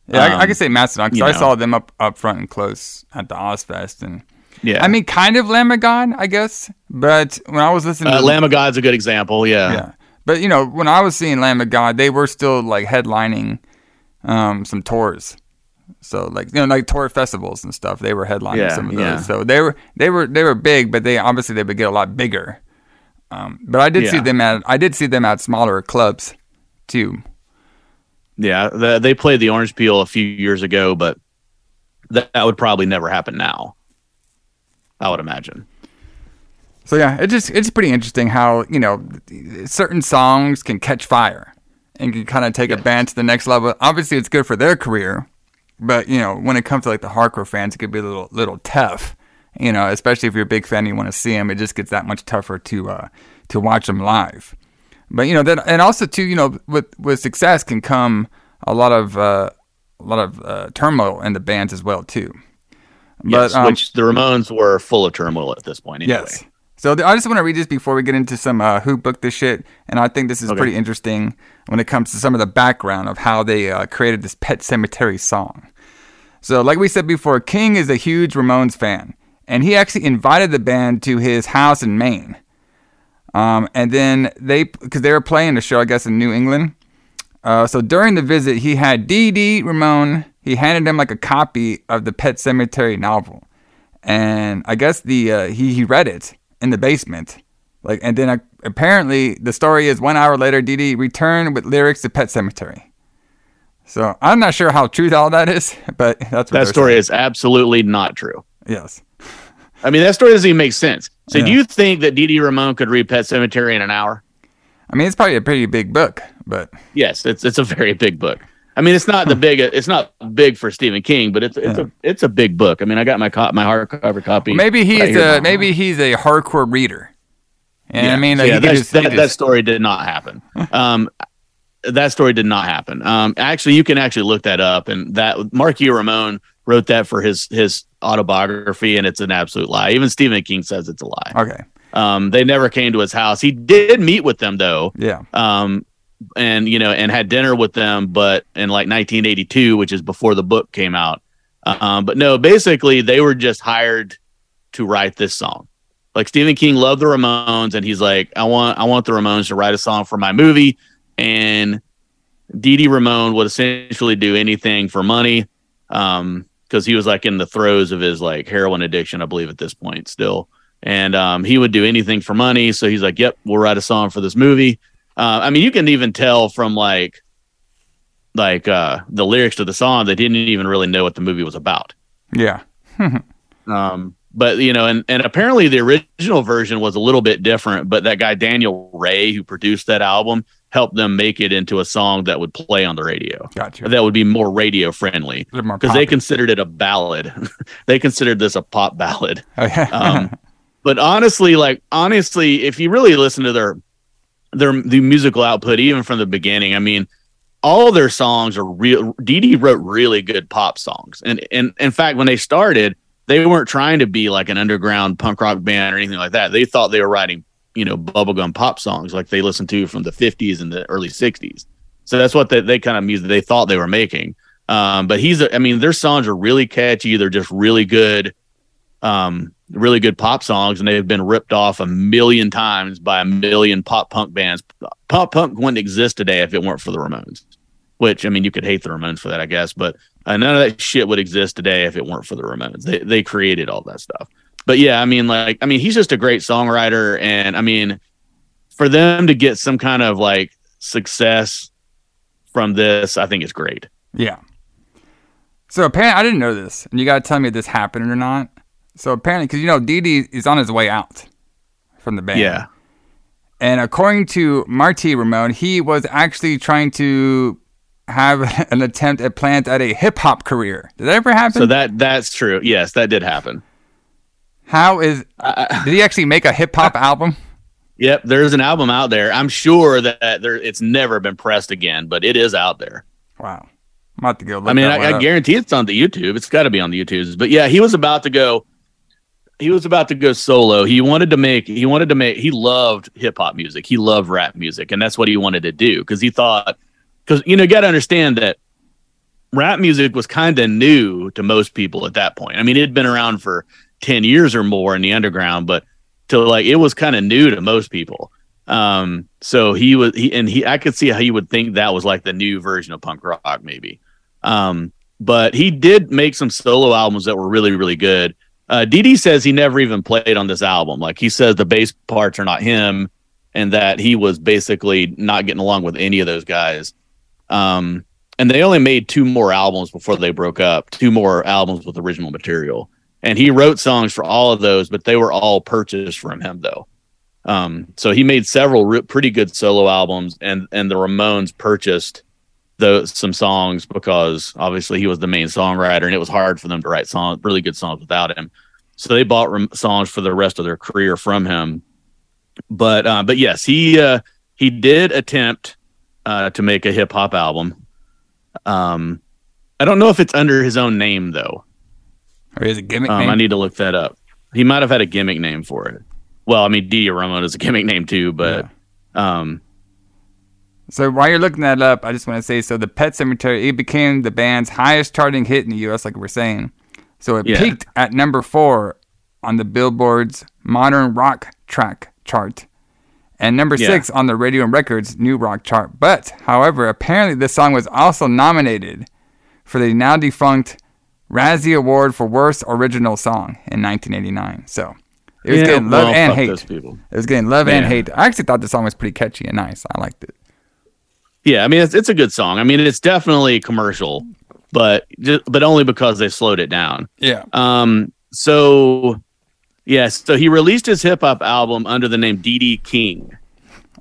Yeah, I, I
Um,
can say Mastodon because I
know.
saw them up up front and close at the Ozzfest, and
Yeah,
I mean, kind of Lamb of God, I guess. But when I was listening
uh,
to
Lamb of God's a good example. Yeah,
yeah, but you know, when I was seeing Lamb of God, they were still like headlining um, some tours. So like you know, like tour festivals and stuff, they were headlining
Yeah,
some of those.
yeah.
So they were they were they were big, but they obviously they would get a lot bigger. Um, but I did see them at I did see them at smaller clubs too.
yeah. The, they played the Orange Peel a few years ago, but that, that would probably never happen now. I would imagine.
So yeah, it just it's pretty interesting how you know certain songs can catch fire and can kind of take a band to the next level. Obviously, it's good for their career, but you know when it comes to like the hardcore fans, it could be a little little tough. You know, especially if you're a big fan, and you want to see them. It just gets that much tougher to uh, to watch them live. But you know that, and also too, you know, with with success can come a lot of uh, a lot of uh, turmoil in the bands as well too.
Yes,
um,
which the Ramones were full of turmoil at this point. Anyway.
Yes. So th- I just want to read this before we get into some uh, who booked this shit, and I think this is
Okay.
pretty interesting when it comes to some of the background of how they uh, created this Pet Sematary song. So, like we said before, King is a huge Ramones fan, and he actually invited the band to his house in Maine. Um, and then they, because they were playing the show, I guess, in New England. Uh, so during the visit, he had D.D. Dee Ramone. He handed him like a copy of the Pet Sematary novel, and I guess the uh, he he read it in the basement, like, and then uh, apparently the story is one hour later, Dee Dee Returned with lyrics to Pet Sematary. So I'm not sure how true all that is, [laughs] but that's what
That story
saying.
is absolutely not true.
yes.
I mean, that story doesn't even make sense. So,
Yeah.
do you think that Dee Ramone could read Pet Sematary in an hour?
I mean, it's probably a pretty big book, but
Yes, it's it's a very big book. I mean, it's not the big. It's not big for Stephen King, but it's it's a it's a big book. I mean, I got my co- my hardcover copy.
maybe he's
right
a maybe he's a hardcore reader. And I mean, like,
yeah, that's-
just-
that,
could
that story did not happen. [laughs] Um, that story did not happen. Um, actually, you can actually look that up, and that Mark E. Ramone wrote that for his his autobiography, and it's an absolute lie. Even Stephen King says it's a lie.
okay,
Um, they never came to his house. He did meet with them though,
yeah,
um, and you know, and had dinner with them, but in like 1982, which is before the book came out. Um, but no, basically, they were just hired to write this song. Like Stephen King loved the Ramones, and he's like, I want, I want the Ramones to write a song for my movie, and Dee Dee Ramone would essentially do anything for money, um, because he was like in the throes of his like heroin addiction, I believe, at this point still, and um, he would do anything for money. So he's like, Yep, we'll write a song for this movie. Uh, I mean, you can even tell from like, like uh, the lyrics to the song that he didn't even really know what the movie was about.
yeah, [laughs]
Um, but you know, and and apparently the original version was a little bit different. But that guy Daniel Rey, who produced that album, helped them make it into a song that would play on the radio.
gotcha.
That would be more radio friendly
A little more
because they considered it a ballad. [laughs] they considered this a pop ballad. [laughs]
Oh, yeah.
Um, [laughs] but honestly, like honestly, if you really listen to their their the musical output, even from the beginning, I mean, all their songs are real. Dee Dee wrote really good pop songs, and and in fact, when they started, they weren't trying to be like an underground punk rock band or anything like that. They thought they were writing, you know, bubblegum pop songs like they listened to from the '50s and the early '60s. So that's what they, they kind of music they thought they were making. Um, but he's, a, I mean, their songs are really catchy. They're just really good, um, really good pop songs, and they've been ripped off a million times by a million pop punk bands. Pop punk wouldn't exist today if it weren't for the Ramones. Which I mean, you could hate the Ramones for that, I guess, but uh, none of that shit would exist today if it weren't for the Ramones. They they created all that stuff. But yeah, I mean, like, I mean, he's just a great songwriter, and I mean, for them to get some kind of like success from this, I think is great.
Yeah. So apparently, I didn't know this, and you got to tell me if this happened or not. So apparently, because you know, Dee is on his way out from the band.
Yeah.
And according to Marky Ramone, he was actually trying to have [laughs] an attempt at plans at a hip hop career. Did that ever happen?
So that that's true. Yes, that did happen.
How is? [laughs] did he actually make a hip hop album?
Yep, there's an album out there. I'm sure that there it's never been pressed again, but it is out there.
Wow. I'm about to go.
I mean, I, I guarantee it's on the YouTube. It's got to be on the YouTubes. But yeah, he was about to go. He was about to go solo. He wanted to make. He wanted to make. He loved hip hop music. He loved rap music, and that's what he wanted to do because he thought. Because you know, you got to understand that rap music was kind of new to most people at that point. I mean, it had been around for 10 years or more in the underground, but to like it was kind of new to most people. Um, so he was he and he I could see how he would think that was like the new version of punk rock, maybe. Um, but he did make some solo albums that were really, really good. Uh Dee says he never even played on this album. Like he says the bass parts are not him and that he was basically not getting along with any of those guys. Um, and they only made two more albums before they broke up, two more albums with original material. And he wrote songs for all of those, but they were all purchased from him though. Um, so he made several re- pretty good solo albums, and and the Ramones purchased those some songs because obviously he was the main songwriter, and it was hard for them to write songs, really good songs without him. So they bought ram- songs for the rest of their career from him. But uh, but yes, he uh, he did attempt uh, to make a hip hop album. Um, I don't know if it's under his own name though.
Or is it a gimmick
Um,
name?
I need to look that up. He might have had a gimmick name for it. Well, I mean, Dee Ramone is a gimmick name too, but um,
So while you're looking that up, I just want to say so the Pet Sematary it became the band's highest charting hit in the U.S. Like we're saying, so it
Yeah.
peaked at number four on the Billboard's Modern Rock Track chart, and number
Yeah.
six on the Radio and Records New Rock chart. But however, apparently this song was also nominated for the now defunct Razzie Award for Worst Original Song in 1989. So it was
yeah,
getting love
well,
and hate.
people.
It was getting love and hate. I actually thought the song was pretty catchy and nice. I liked it.
Yeah, I mean, it's, it's a good song. I mean, it's definitely commercial, but just, but only because they slowed it down.
Yeah.
Um, so yes, so he released his hip hop album under the name Dee Dee King,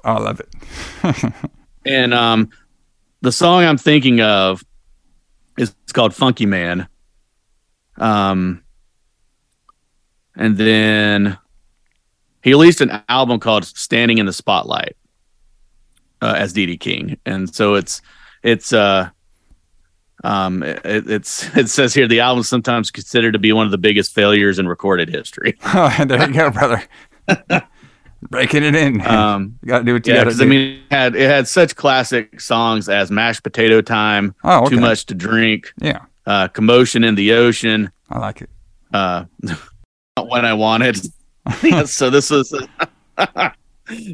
Oh, I love it. [laughs]
and um, the song I'm thinking of is called Funky Man. Um, and then he released an album called Standing in the Spotlight uh, as Dee Dee King, and so it's it's uh um it, it's [laughs] it says here the album is sometimes considered to be one of the biggest failures in recorded history. [laughs]
Oh, [laughs] there you go, brother. Breaking it in.
Um,
you gotta do what you
yeah,
gotta do.
I mean, it had it had such classic songs as "Mashed Potato Time,"
Oh, okay.
"Too Much to Drink,"
yeah,
uh, "Commotion in the Ocean,"
I like it.
uh, [laughs] "Not "When I Wanted." [laughs] Yeah, so this was, [laughs]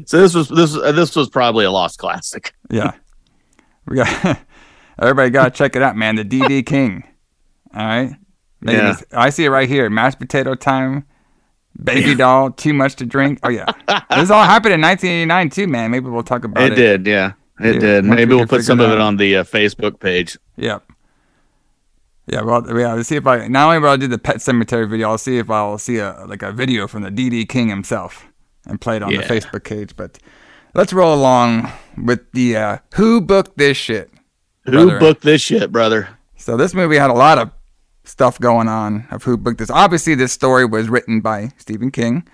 so this was this was- this was probably a lost classic.
Yeah, we got everybody. Got to check it out, man. The Dee Dee King. All right.
Yeah.
I see it right here. Mashed potato time. Baby doll. Too much to drink. Oh yeah, this all happened in 1989 too, man. Maybe we'll talk about it.
It did, yeah, it
Yeah,
did. Maybe
we
we'll put some of
it
it on the uh, Facebook page.
Yep. Yeah, well, yeah. Let's see if I not only will I do the Pet Sematary video, I'll see if I'll see a like a video from the Dee Dee King himself and play it on the Facebook page. But let's roll along with the uh, who booked this shit.
Who
brother.
booked this shit, brother?
So this movie had a lot of stuff going on of who booked this. Obviously, this story was written by Stephen King.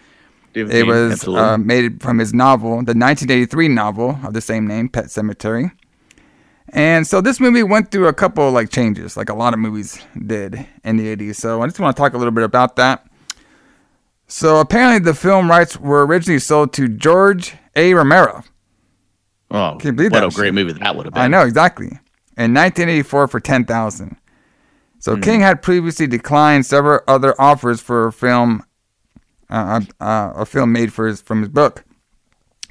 It was
Absolutely.
uh, made from his novel, the 1983 novel of the same name, Pet Sematary. And so this movie went through a couple like changes, like a lot of movies did in the 80s. So I just want to talk a little bit about that. So apparently the film rights were originally sold to George A. Romero.
oh,
Can you believe
what
that
a great movie that would have been.
I know exactly. In 1984 for 10,000. So King had previously declined several other offers for a film, uh, uh, a film made for his from his book.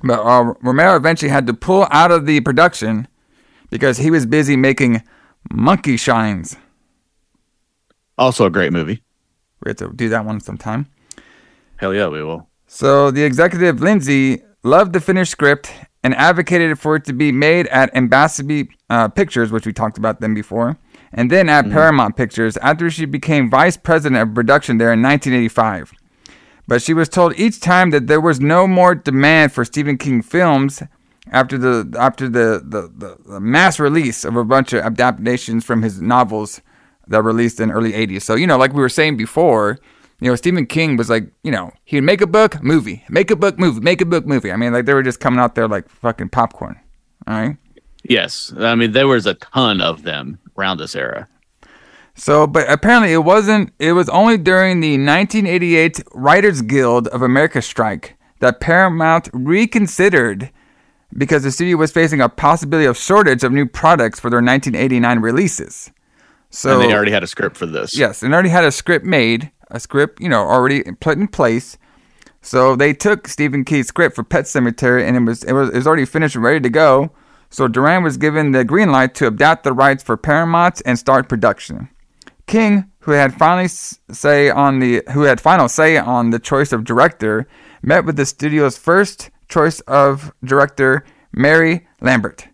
But uh, Romero eventually had to pull out of the production because he was busy making Monkey Shines.
Also a great movie.
We have to do that one sometime.
Hell yeah, we will.
So the executive Lindsay loved the finished script and advocated for it to be made at Ambassador uh, Pictures, which we talked about them before, and then at Paramount Pictures after she became vice president of production there in 1985. But she was told each time that there was no more demand for Stephen King films after the after the, the, the, the mass release of a bunch of adaptations from his novels that were released in early 80s. So, you know, like we were saying before, you know, Stephen King was like, you know, he'd make a book, movie, make a book, movie, make a book, movie. I mean, like they were just coming out there like fucking popcorn. All right.
Yes, I mean there was a ton of them around this era.
So, but apparently it wasn't, it was only during the 1988 Writers Guild of America strike that Paramount reconsidered because the studio was facing a possibility of shortage of new products for their 1989 releases. So
and they already had a script for this.
Yes, and already had a script made, a script, you know, already put in place. So they took Stephen King's script for Pet Sematary, and it was it was it was already finished and ready to go. So Doran was given the green light to adapt the rights for Paramount and start production. King, who had finally say on the who had final say on the choice of director, met with the studio's first choice of director, Mary Lambert.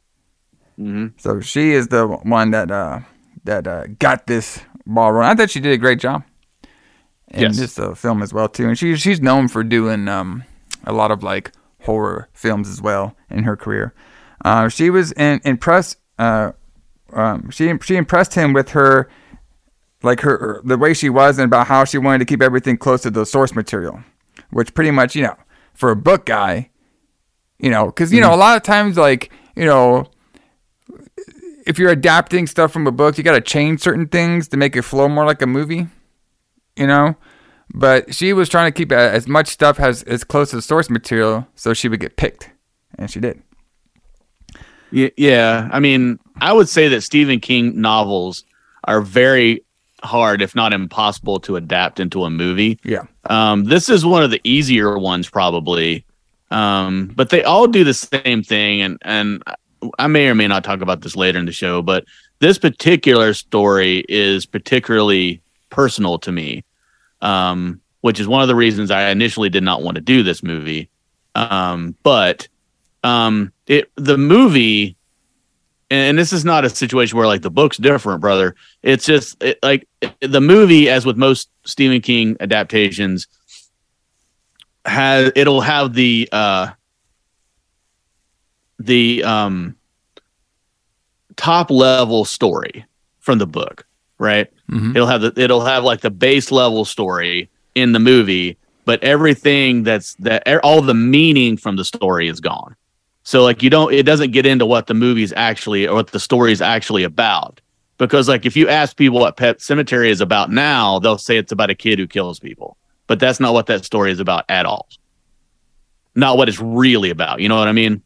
So she is the one that uh, that uh, got this ball rolling. I thought she did a great job in
Yes.
this uh, film as well too, and she she's known for doing um, a lot of like horror films as well in her career. Uh, she was in, impressed. Uh, um, she she impressed him with her like her, her the way she was and about how she wanted to keep everything close to the source material, which pretty much you know for a book guy, you know, because you know a lot of times like you know if you're adapting stuff from a book, you got to change certain things to make it flow more like a movie, you know. But she was trying to keep as much stuff as as close to the source material, so she would get picked, and she did.
Yeah, I mean, I would say that Stephen King novels are very hard, if not impossible, to adapt into a movie.
Yeah,
Um, this is one of the easier ones, probably. Um, but they all do the same thing, and and I may or may not talk about this later in the show, but this particular story is particularly personal to me, um, which is one of the reasons I initially did not want to do this movie. Um, but um, it the movie, and this is not a situation where like the book's different, brother. It's just it, like the movie, as with most Stephen King adaptations, has it'll have the uh the um top level story from the book right? It'll have the it'll have like the base level story in the movie but everything that's that all the meaning from the story is gone. So like you don't it doesn't get into what the movie's actually or what the story is actually about. Because like if you ask people what Pet Sematary is about now they'll say it's about a kid who kills people but that's not what that story is about at all. Not what it's really about. You know what i mean?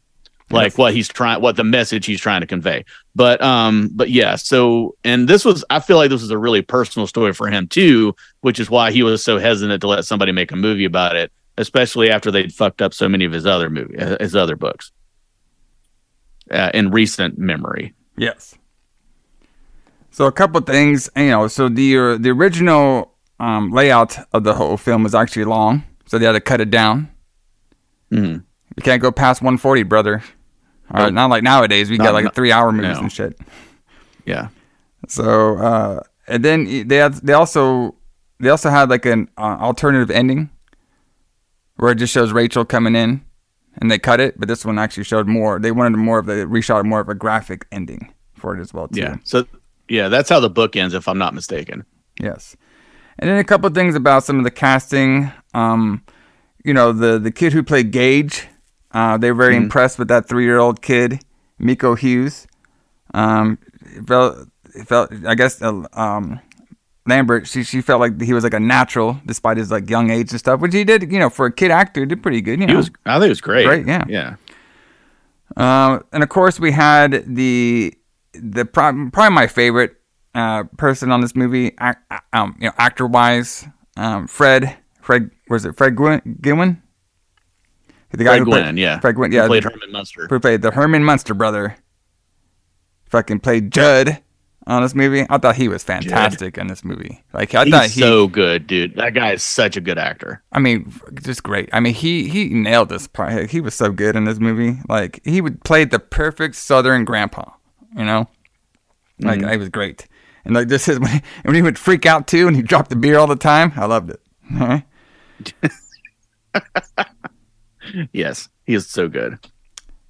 Like what he's trying what the message he's trying to convey. But um but yeah so and this was i feel like this was a really personal story for him too which is why he was so hesitant to let somebody make a movie about it especially after they'd fucked up so many of his other movie uh, his other books. Uh, in recent memory.
Yes. So a couple things, you know. So the uh, the original um, layout of the whole film was actually long, so they had to cut it down.
Mhm.
You can't go past 140, brother. All right, not like nowadays. We
Not-
got like
not-
three hour movies
no.
and shit.
yeah
So uh, and then they had, they also they also had like an uh, alternative ending where it just shows Rachel coming in, and they cut it. But this one actually showed more. They wanted more of a reshot more of a graphic ending for it as well too.
yeah so yeah that's how the book ends if i'm not mistaken
Yes. And then a couple of things about some of the casting. Um, you know, the the kid who played Gage, uh, they were very impressed with that three year old kid, Miko Hughes. Um, it felt, it felt, I guess, uh, um, Lambert, she she felt like he was like a natural despite his like young age and stuff, which he did. You know, for a kid actor, did pretty good. You know,
he was i think it was great
Great, yeah.
yeah
Uh, and of course, we had the the pro- probably my favorite uh, person on this movie, ac- um, you know, actor wise, um, Fred. Fred was it Fred Gwynne? Gilwin? The
Fred
who played-
Gwynne, yeah.
Fred Gwynne,
Who
yeah,
played
the-
Herman Munster.
Who played the Herman Munster brother? Fucking played Judd on this movie. I thought he was fantastic in this movie. Like I
He's
thought he,
so good, dude. That guy is such a good actor.
I mean, just great. I mean, he he nailed this part. He was so good in this movie. Like he would play the perfect Southern grandpa. You know, like
Mm-hmm.
it was great. And like this is when [laughs] he, when he would freak out too, and he dropped the beer all the time. I loved it. All right. [laughs]
Yes, he is so good.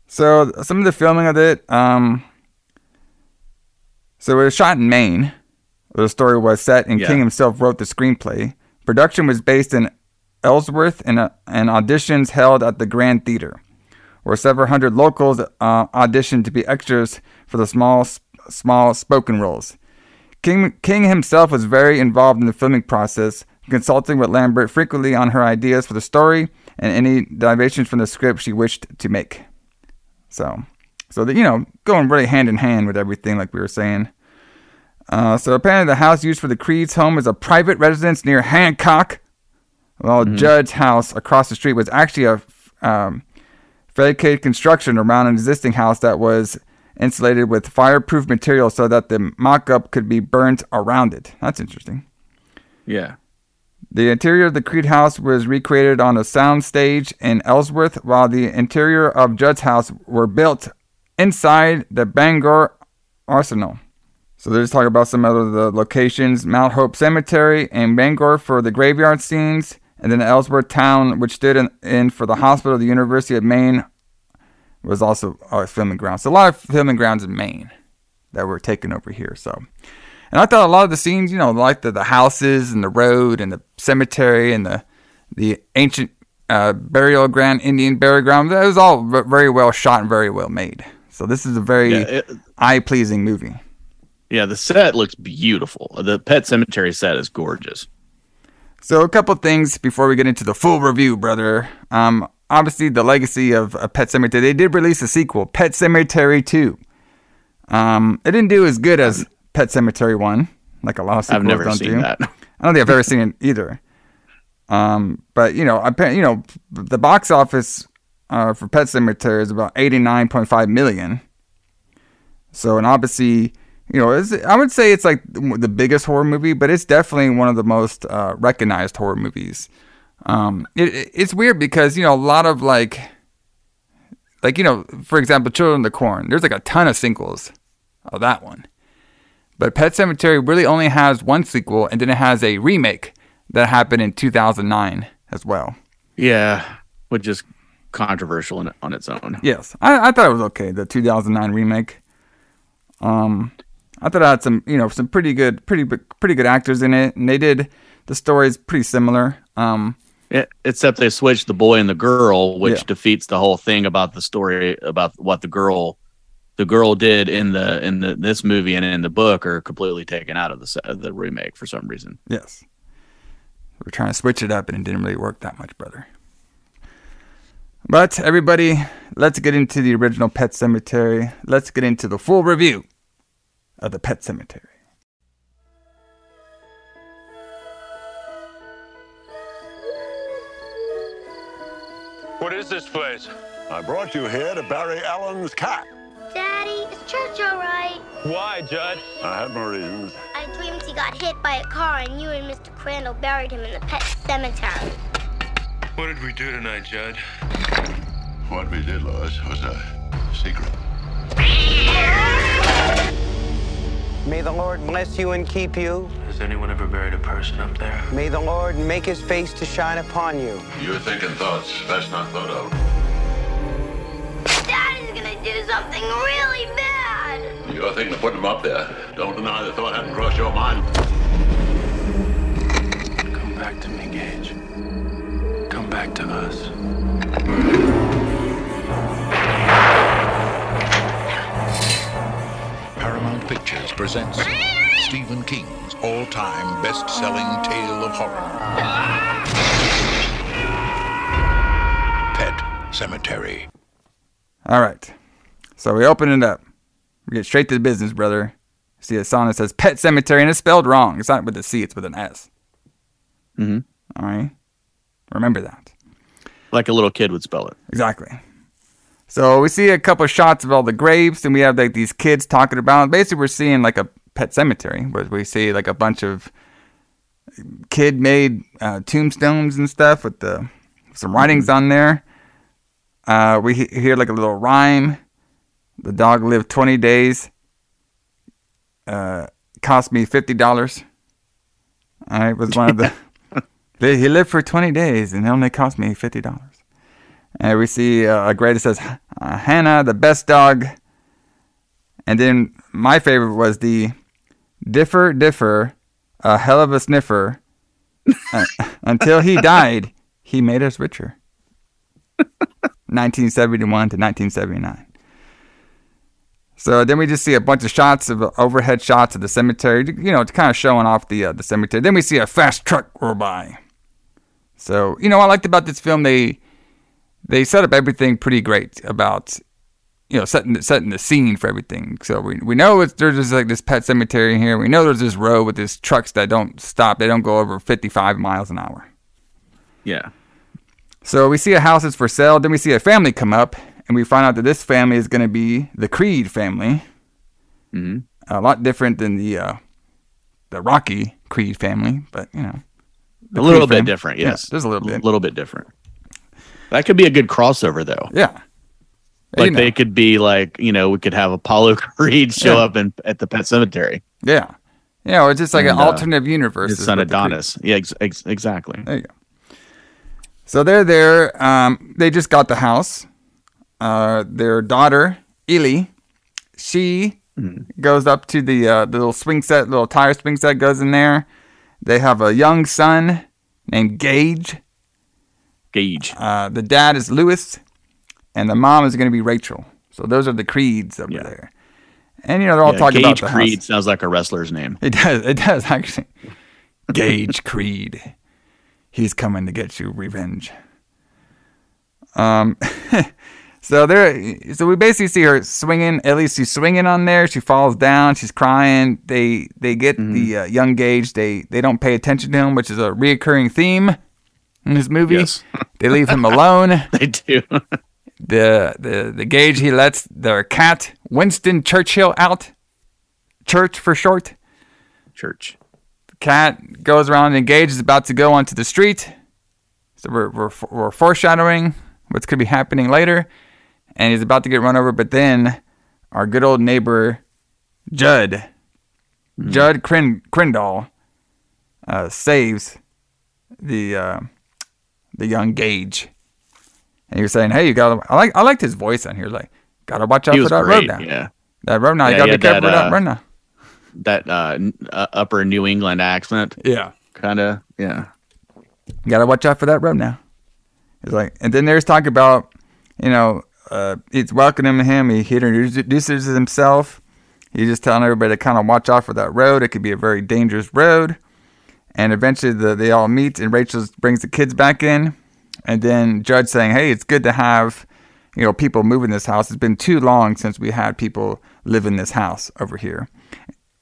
So some of the filming of it, um, so it was shot in Maine. The story was set, and
Yeah.
King himself wrote the screenplay. Production was based in Ellsworth, and, uh, and auditions held at the Grand Theater, where several hundred locals uh, auditioned to be extras for the small, small spoken roles. King, King himself was very involved in the filming process, consulting with Lambert frequently on her ideas for the story and any deviations from the script she wished to make. So, so that you know, going really hand in hand with everything, like we were saying. Uh, so apparently, the house used for the Creed's home is a private residence near Hancock, while Judd's house across the street was actually a um, fabricated construction around an existing house that was insulated with fireproof material so that the mock-up could be burnt around it. That's interesting.
Yeah.
The interior of the Creed house was recreated on a sound stage in Ellsworth, while the interior of Judd's house were built inside the Bangor Arsenal. So they're just talking about some other the locations: Mount Hope Cemetery and Bangor for the graveyard scenes, and then Ellsworth Town, which stood in, in for the hospital of the University of Maine, was also our filming grounds. So a lot of filming grounds in Maine that were taken over here. So, and I thought a lot of the scenes, you know, like the, the houses and the road and the cemetery and the the ancient uh, burial ground, Indian burial ground, that was all v- very well shot and very well made. So this is a very
Yeah,
eye pleasing movie.
Yeah, the set looks beautiful. The Pet Sematary set is gorgeous.
So a couple things before we get into the full review, brother. Um, obviously the legacy of uh, Pet Sematary. They did release a sequel, Pet Sematary Two. Um, it didn't do as good as Pet Sematary One, like a lot of sequels
I've never
don't
seen
do.
that.
I don't think I've ever [laughs] seen it either. Um, but you know, I you know, the box office uh, for Pet Sematary is about eighty nine point five million. So, and obviously, you know, I would say it's like the biggest horror movie, but it's definitely one of the most uh, recognized horror movies. Um, it, it- it's weird because you know a lot of like, like you know, for example, Children of the Corn. There's like a ton of sequels of that one. But Pet Sematary really only has one sequel, and then it has a remake that happened in 2009 as well.
Yeah, which is controversial in, on its own.
Yes, I, I thought it was okay. The 2009 remake. Um, I thought it had some, you know, some pretty good, pretty pretty good actors in it, and they did. The story is pretty similar. Um,
Except they switched the boy and the girl, which
Yeah.
defeats the whole thing about the story about what the girl, the girl did in the in the this movie and in the book are completely taken out of the the remake for some reason.
yes, we're trying to switch it up, and it didn't really work that much, brother. But everybody, let's get into the original Pet Sematary. Let's get into the full review of the Pet Sematary.
What is this place?
I brought you here to bury Alan's cat.
Daddy, is church all right?
Why, Judd?
I had my reasons.
I dreamed he got hit by a car and you and Mr. Crandall buried him in the pet cemetery.
What did we do tonight, Judd?
What we did, Lois, was a secret.
May the Lord bless you and keep you.
Has anyone ever buried a person up there?
May the Lord make his face to shine upon you.
You're thinking thoughts best not thought of.
Daddy's gonna do something really bad.
You're thinking of putting them up there. Don't deny the thought hadn't crossed your mind.
Come back to me, Gage. Come back to us.
Presents Stephen King's all-time best-selling tale of horror. Pet Sematary.
All right. So we open it up. We get straight to the business, brother. See a sign that says Pet Sematary, and it's spelled wrong. It's not with a C, it's with an S.
Mm-hmm.
All right. Remember that.
Like a little kid would spell it.
Exactly. So we see a couple shots of all the graves, and we have like these kids talking about. Basically, we're seeing like a pet cemetery where we see like a bunch of kid-made uh, tombstones and stuff with the some writings on there. Uh, we he- hear like a little rhyme. The dog lived 20 days. Uh, cost me fifty dollars. I was one of the. [laughs] he lived for 20 days and it only cost me fifty dollars. And we see uh, a grade that says uh, Hannah, the best dog. And then my favorite was the Biffer, Biffer, a hell of a sniffer. Uh, [laughs] until he died, he made us richer. [laughs] 1971 to 1979. So then we just see a bunch of shots of overhead shots of the cemetery, you know, it's kind of showing off the uh, the cemetery. Then we see a fast truck roll by. So you know, I liked about this film they they set up everything pretty great about you know setting setting the scene for everything. So we we know it's there's just like this pet cemetery here. We know there's this road with these trucks that don't stop. They don't go over 55 miles an hour.
Yeah.
So we see a house is for sale. Then we see a family come up, and we find out that this family is going to be the Creed family.
Mm-hmm.
A lot different than the uh, the Rocky Creed family, but you know,
a little
Creed
bit
fam-
different.
yeah,
Yes,
there's a little bit.
A little bit different. That could be a good crossover, though.
Yeah.
Like
You know.
they could be like, you know, we could have Apollo [laughs] Creed show
Yeah.
up in at the pet cemetery.
Yeah. Yeah. it's just like
And,
an
uh,
alternative universe.
His
is
son Adonis. Yeah, ex- ex- exactly.
There you go. So they're there. Um, they just got the house. Uh, their daughter, Ellie, she goes up to the, uh, the little swing set, little tire swing set goes in there. They have a young son named Gage.
Gage.
Uh, the dad is Louis, and the mom is going to be Rachel. So those are the creeds over there. And, you know, they're all
Yeah,
talking
Gage
about the
Creed
house.
sounds like a wrestler's name.
It does. It does [laughs] actually. Gage Creed. He's coming to get you revenge. Um. [laughs] so there. So we basically see her swinging. At least she's swinging on there. She falls down. She's crying. They they get the uh, young Gage. They they don't pay attention to him, which is a reoccurring theme in this movie.
Yes. [laughs]
they leave him alone. [laughs]
they do. [laughs]
the the the Gage he lets their cat Winston Churchill out. Church for short.
Church.
The cat goes around and Gage is about to go onto the street. So we're, we're, we're foreshadowing what's going to be happening later. And he's about to get run over. But then our good old neighbor, Judd, Judd Crin- Crindall, uh, saves the uh, the young Gage. And you're saying, "Hey, you got I like I liked his voice on here. Like, gotta watch out for that
great,
road now.
yeah.
that road now.
Yeah,
you gotta be careful
that, uh,
road now.
That uh, n- uh, upper New England accent.
Yeah.
Kind of. Yeah.
You gotta watch out for that road now. It's like, and then there's talk about, you know, uh, it's welcoming him. He, he introduces himself. He's just telling everybody to kind of watch out for that road. It could be a very dangerous road. And eventually, the, they all meet, and Rachel brings the kids back in. And then Judd's saying, "Hey, it's good to have, you know, people move in this house. It's been too long since we had people live in this house over here."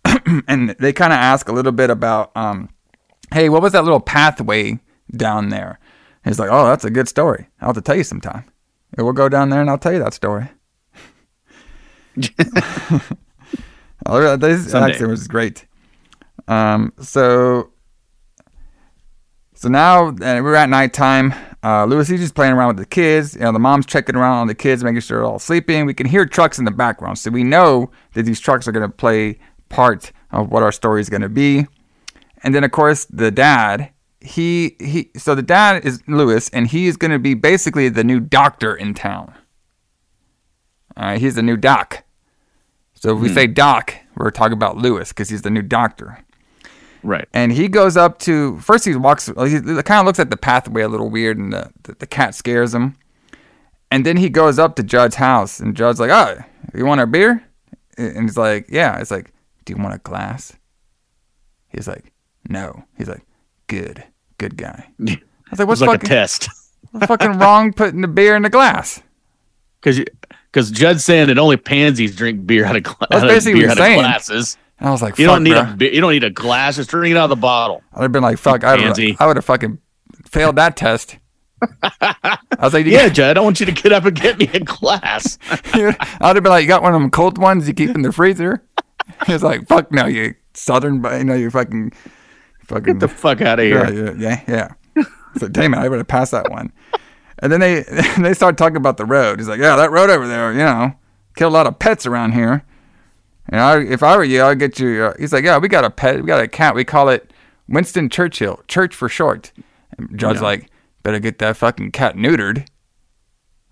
[clears throat] and they kind of ask a little bit about, um, "Hey, what was that little pathway down there?" He's like, "Oh, that's a good story. I'll have to tell you sometime. Yeah, we'll go down there and I'll tell you that story." [laughs] [laughs] this
Someday.
accent was great. Um, so, so now uh, we're at nighttime. Uh, Louis is just playing around with the kids. You know, the mom's checking around on the kids, making sure they're all sleeping. We can hear trucks in the background, so we know that these trucks are going to play part of what our story is going to be. And then, of course, the dad. He he. So the dad is Louis, and he is going to be basically the new doctor in town. All right, he's the new doc. So if we
Hmm.
say doc, we're talking about Louis because he's the new doctor.
Right.
And he goes up to first. He walks. He kind of looks at the pathway a little weird, and the, the the cat scares him. And then he goes up to Judd's house, and Judd's like, "Oh, you want a beer?" And he's like, "Yeah." It's like, "Do you want a glass?" He's like, "No." He's like, "Good, good guy." [laughs] I was like, "What's
like
fucking
a test. [laughs]
what's fucking wrong putting the beer in the glass?"
Because because Judd's saying that only pansies drink beer out of, gla-
That's
out of,
basically
beer
what
out of
saying.
glasses.
And I was like,
you
"Fuck,
don't need
bruh."
a you don't need a glass. Just drink it out of the bottle.
I'd have been like, "Fuck!" I would
Pansy.
I would have fucking failed that test. [laughs] I was like,
Yeah, Judd, I don't want you to get up and get me a glass. [laughs]
I'd have been like, you got one of them cold ones you keep in the freezer? [laughs] He was like, fuck no, you southern, you know, you fucking, fucking.
Get the fuck out of
Yeah,
here.
yeah, yeah. yeah. So, damn it, I would have passed that one. And then they they start talking about the road. He's like, yeah, that road over there, you know, killed a lot of pets around here. And I, if I were you, I'd get you. Uh, he's like, yeah, we got a pet, we got a cat. We call it Winston Churchill, Church for short. And Judd's
Yeah.
like, better get that fucking cat neutered.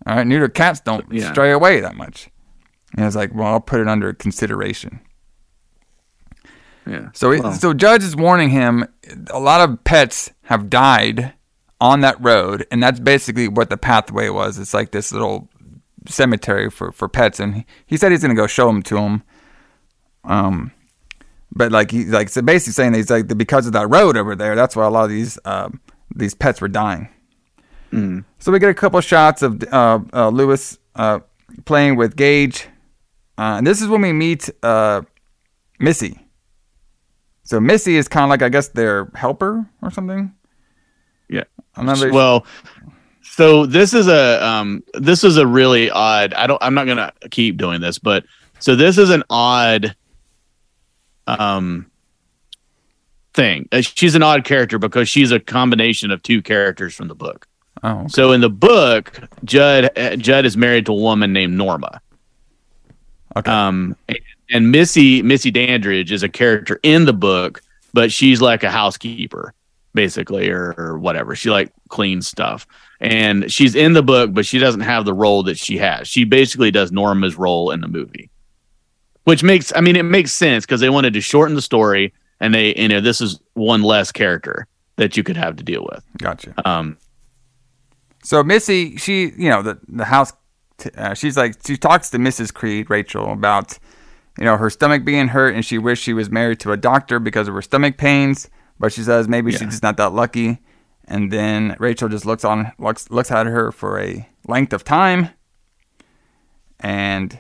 All right, neutered cats don't
Yeah.
stray away that much. And I was like, well, I'll put it under consideration.
Yeah.
So,
Well.
so Judd's is warning him. A lot of pets have died on that road, and that's basically what the pathway was. It's like this little cemetery for, for pets, and he, he said he's gonna go show them to him. Um, but like he like so basically saying that he's like because of that road over there, that's why a lot of these um these pets were dying.
Mm.
So we get a couple shots of uh, uh, Louis uh, playing with Gage. Uh, and this is when we meet uh, Missy. So Missy is kind of like I guess their helper or something.
Yeah.
I'm not very
well, so this is a um this is a really odd. I don't. I'm not gonna keep doing this, but so this is an odd um thing. Uh, She's an odd character because she's a combination of two characters from the book.
Oh,
So in the book, Judd uh, Judd is married to a woman named Norma.
Okay.
Um, and, and Missy Missy Dandridge is a character in the book, but she's like a housekeeper, basically, or, or whatever. She like cleans stuff, and she's in the book, but she doesn't have the role that she has. She basically does Norma's role in the movie, which makes I mean it makes sense because they wanted to shorten the story, and they you know this is one less character that you could have to deal with.
Gotcha.
Um,
So Missy, she, you know, the the house, t- uh, she's like, she talks to Mrs. Creed, Rachel, about, you know, her stomach being hurt, and she wished she was married to a doctor because of her stomach pains. But she says maybe she's just not that lucky. And then Rachel just looks on, looks looks at her for a length of time, and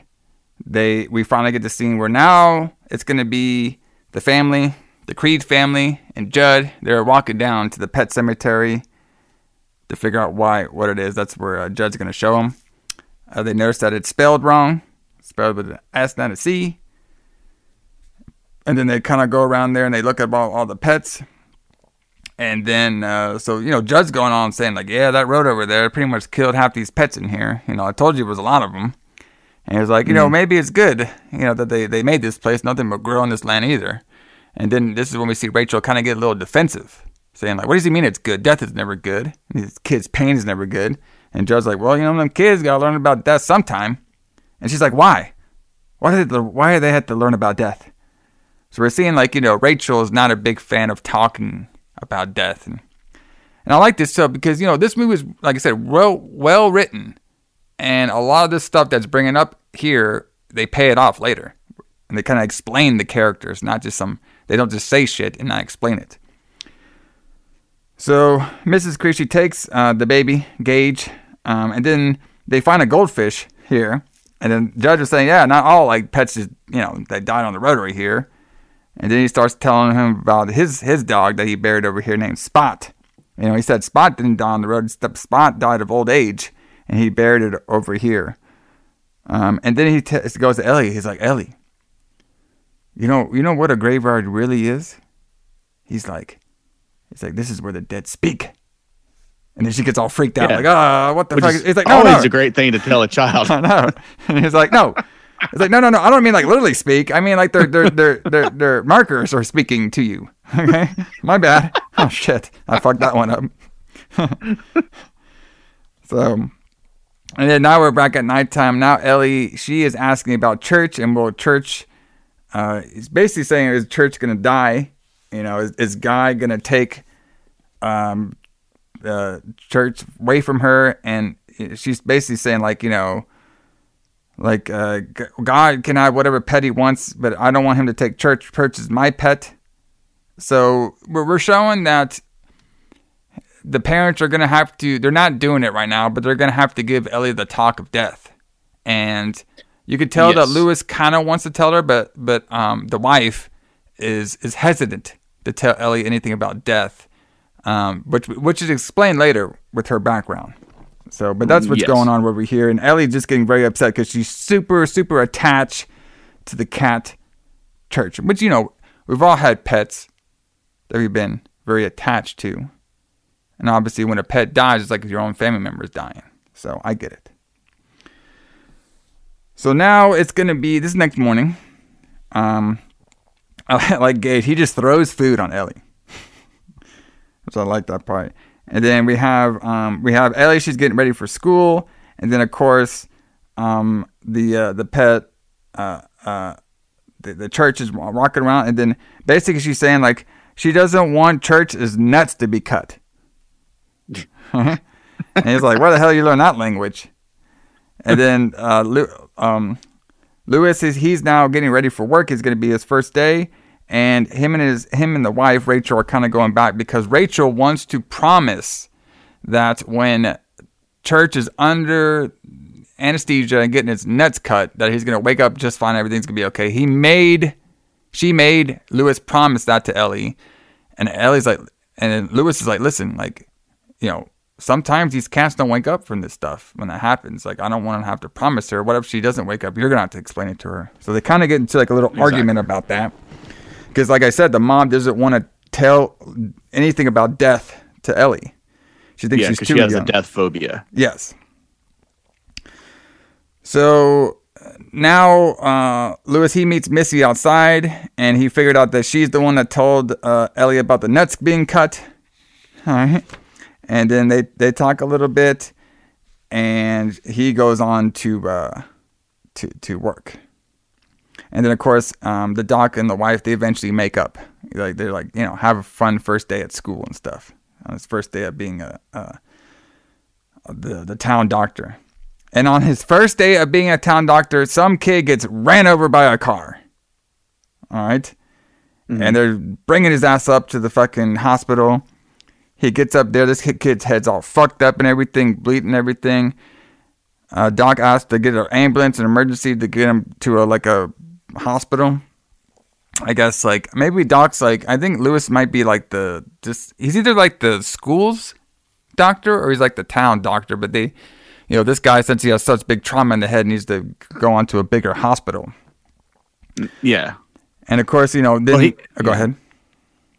they we finally get the scene where now it's gonna be the family, the Creed family, and Judd. They're walking down to the pet cemetery to figure out why what it is. That's where uh, Judd's going to show them. Uh, they notice that it's spelled wrong, spelled with an S not a C. And then they kind of go around there and they look at all, all the pets. And then, uh, so you know, Judd's going on saying like, "Yeah, that road over there pretty much killed half these pets in here. You know, I told you it was a lot of them." And he was like, "You know, mm-hmm. maybe it's good, you know, that they they made this place. Nothing but grow on this land either." And then this is when we see Rachel kind of get a little defensive, saying like, "What does he mean it's good? Death is never good. These kids' pain is never good." And Judd's like, "Well, you know, them kids gotta learn about death sometime." And she's like, "Why? Why did the, why do they have to learn about death?" So we're seeing like you know Rachel is not a big fan of talking about death, and and I like this stuff because you know this movie is like I said well well written, and a lot of this stuff that's bringing up here they pay it off later, and they kind of explain the characters, not just some they don't just say shit and not explain it. So Mrs. Creasy takes uh, the baby Gage, um, and then they find a goldfish here, and then Judd is saying, yeah, not all like pets just you know that died on the rotary here. And then he starts telling him about his his dog that he buried over here named Spot. You know, he said Spot didn't die on the road. Spot died of old age, and he buried it over here. Um, and then he t- goes to Ellie. He's like, Ellie, you know, you know what a graveyard really is? He's like, he's like, this is where the dead speak. And then she gets all freaked out,
Yeah.
like, ah, what the
which
fuck?
is
It's like, no,
always
no.
a great thing to tell a [laughs] child.
I know. And he's like, no. It's like, no, no, no. I don't mean like literally speak. I mean like their their their their, their markers are speaking to you. [laughs] Okay, my bad. [laughs] Oh shit, I fucked that one up. so, and then now we're back at nighttime. Now Ellie, she is asking about church and will church. Uh, is basically saying is church gonna die? You know, is, is guy gonna take um uh church away from her? And she's basically saying like you know like uh, God can have whatever pet he wants, but I don't want him to take church. Church is my pet. So we're showing that the parents are gonna have to. They're not doing it right now, but they're gonna have to give Ellie the talk of death, and you could tell that Louis kind of wants to tell her, but but um the wife is is hesitant to tell Ellie anything about death, um which which is explained later with her background. So, but that's what's
Yes.
going on over here. And Ellie just getting very upset because she's super, super attached to the cat church. Which, you know, we've all had pets that we've been very attached to. And obviously, when a pet dies, it's like your own family member is dying. So I get it. So now it's going to be this next morning. Um, [laughs] like Gage, he just throws food on Ellie. [laughs] So I like that part. And then we have um, we have Ellie. She's getting ready for school, and then of course um, the uh, the pet uh, uh, the, the church is walking around, and then basically she's saying like she doesn't want church's nuts to be cut. [laughs] and he's like, "Where the hell you learn that language?" And then uh, Lu- um, Louis is he's now getting ready for work. It's going to be his first day, and him and his him and the wife Rachel are kind of going back because Rachel wants to promise that when church is under anesthesia and getting his nuts cut that he's gonna wake up just fine, everything's gonna be okay. He made, she made Louis promise that to Ellie, and Ellie's like, and Louis is like, listen, like, you know, sometimes these cats don't wake up from this stuff when that happens. Like, I don't want to have to promise her. What if she doesn't wake up? You're gonna have to explain it to her. So they kind of get into like a little
Exactly.
argument about that, because like I said, the mom doesn't want to tell anything about death to Ellie. She thinks
yeah,
she's too
she has
young.
a death phobia.
Yes. So now uh, Louis he meets Missy outside, and he figured out that she's the one that told uh, Ellie about the nuts being cut. All right, and then they they talk a little bit, and he goes on to uh, to to work. And then of course um, the doc and the wife they eventually make up. Like they're like you know have a fun first day at school and stuff. On his first day of being a, a the the town doctor. And on his first day of being a town doctor, some kid gets ran over by a car. All right? And they're bringing his ass up to the fucking hospital. He gets up there. This kid's head's all fucked up and everything, bleeding everything. Uh, Doc asked to get an ambulance, an emergency to get him to a like a hospital. I guess like maybe Doc's like I think Louis might be like the just he's either like the school's doctor or he's like the town doctor, but they you know, this guy since he has such big trauma in the head needs to go on to a bigger hospital.
Yeah.
And of course, you know, then
Well, he-
oh, go
yeah.
ahead.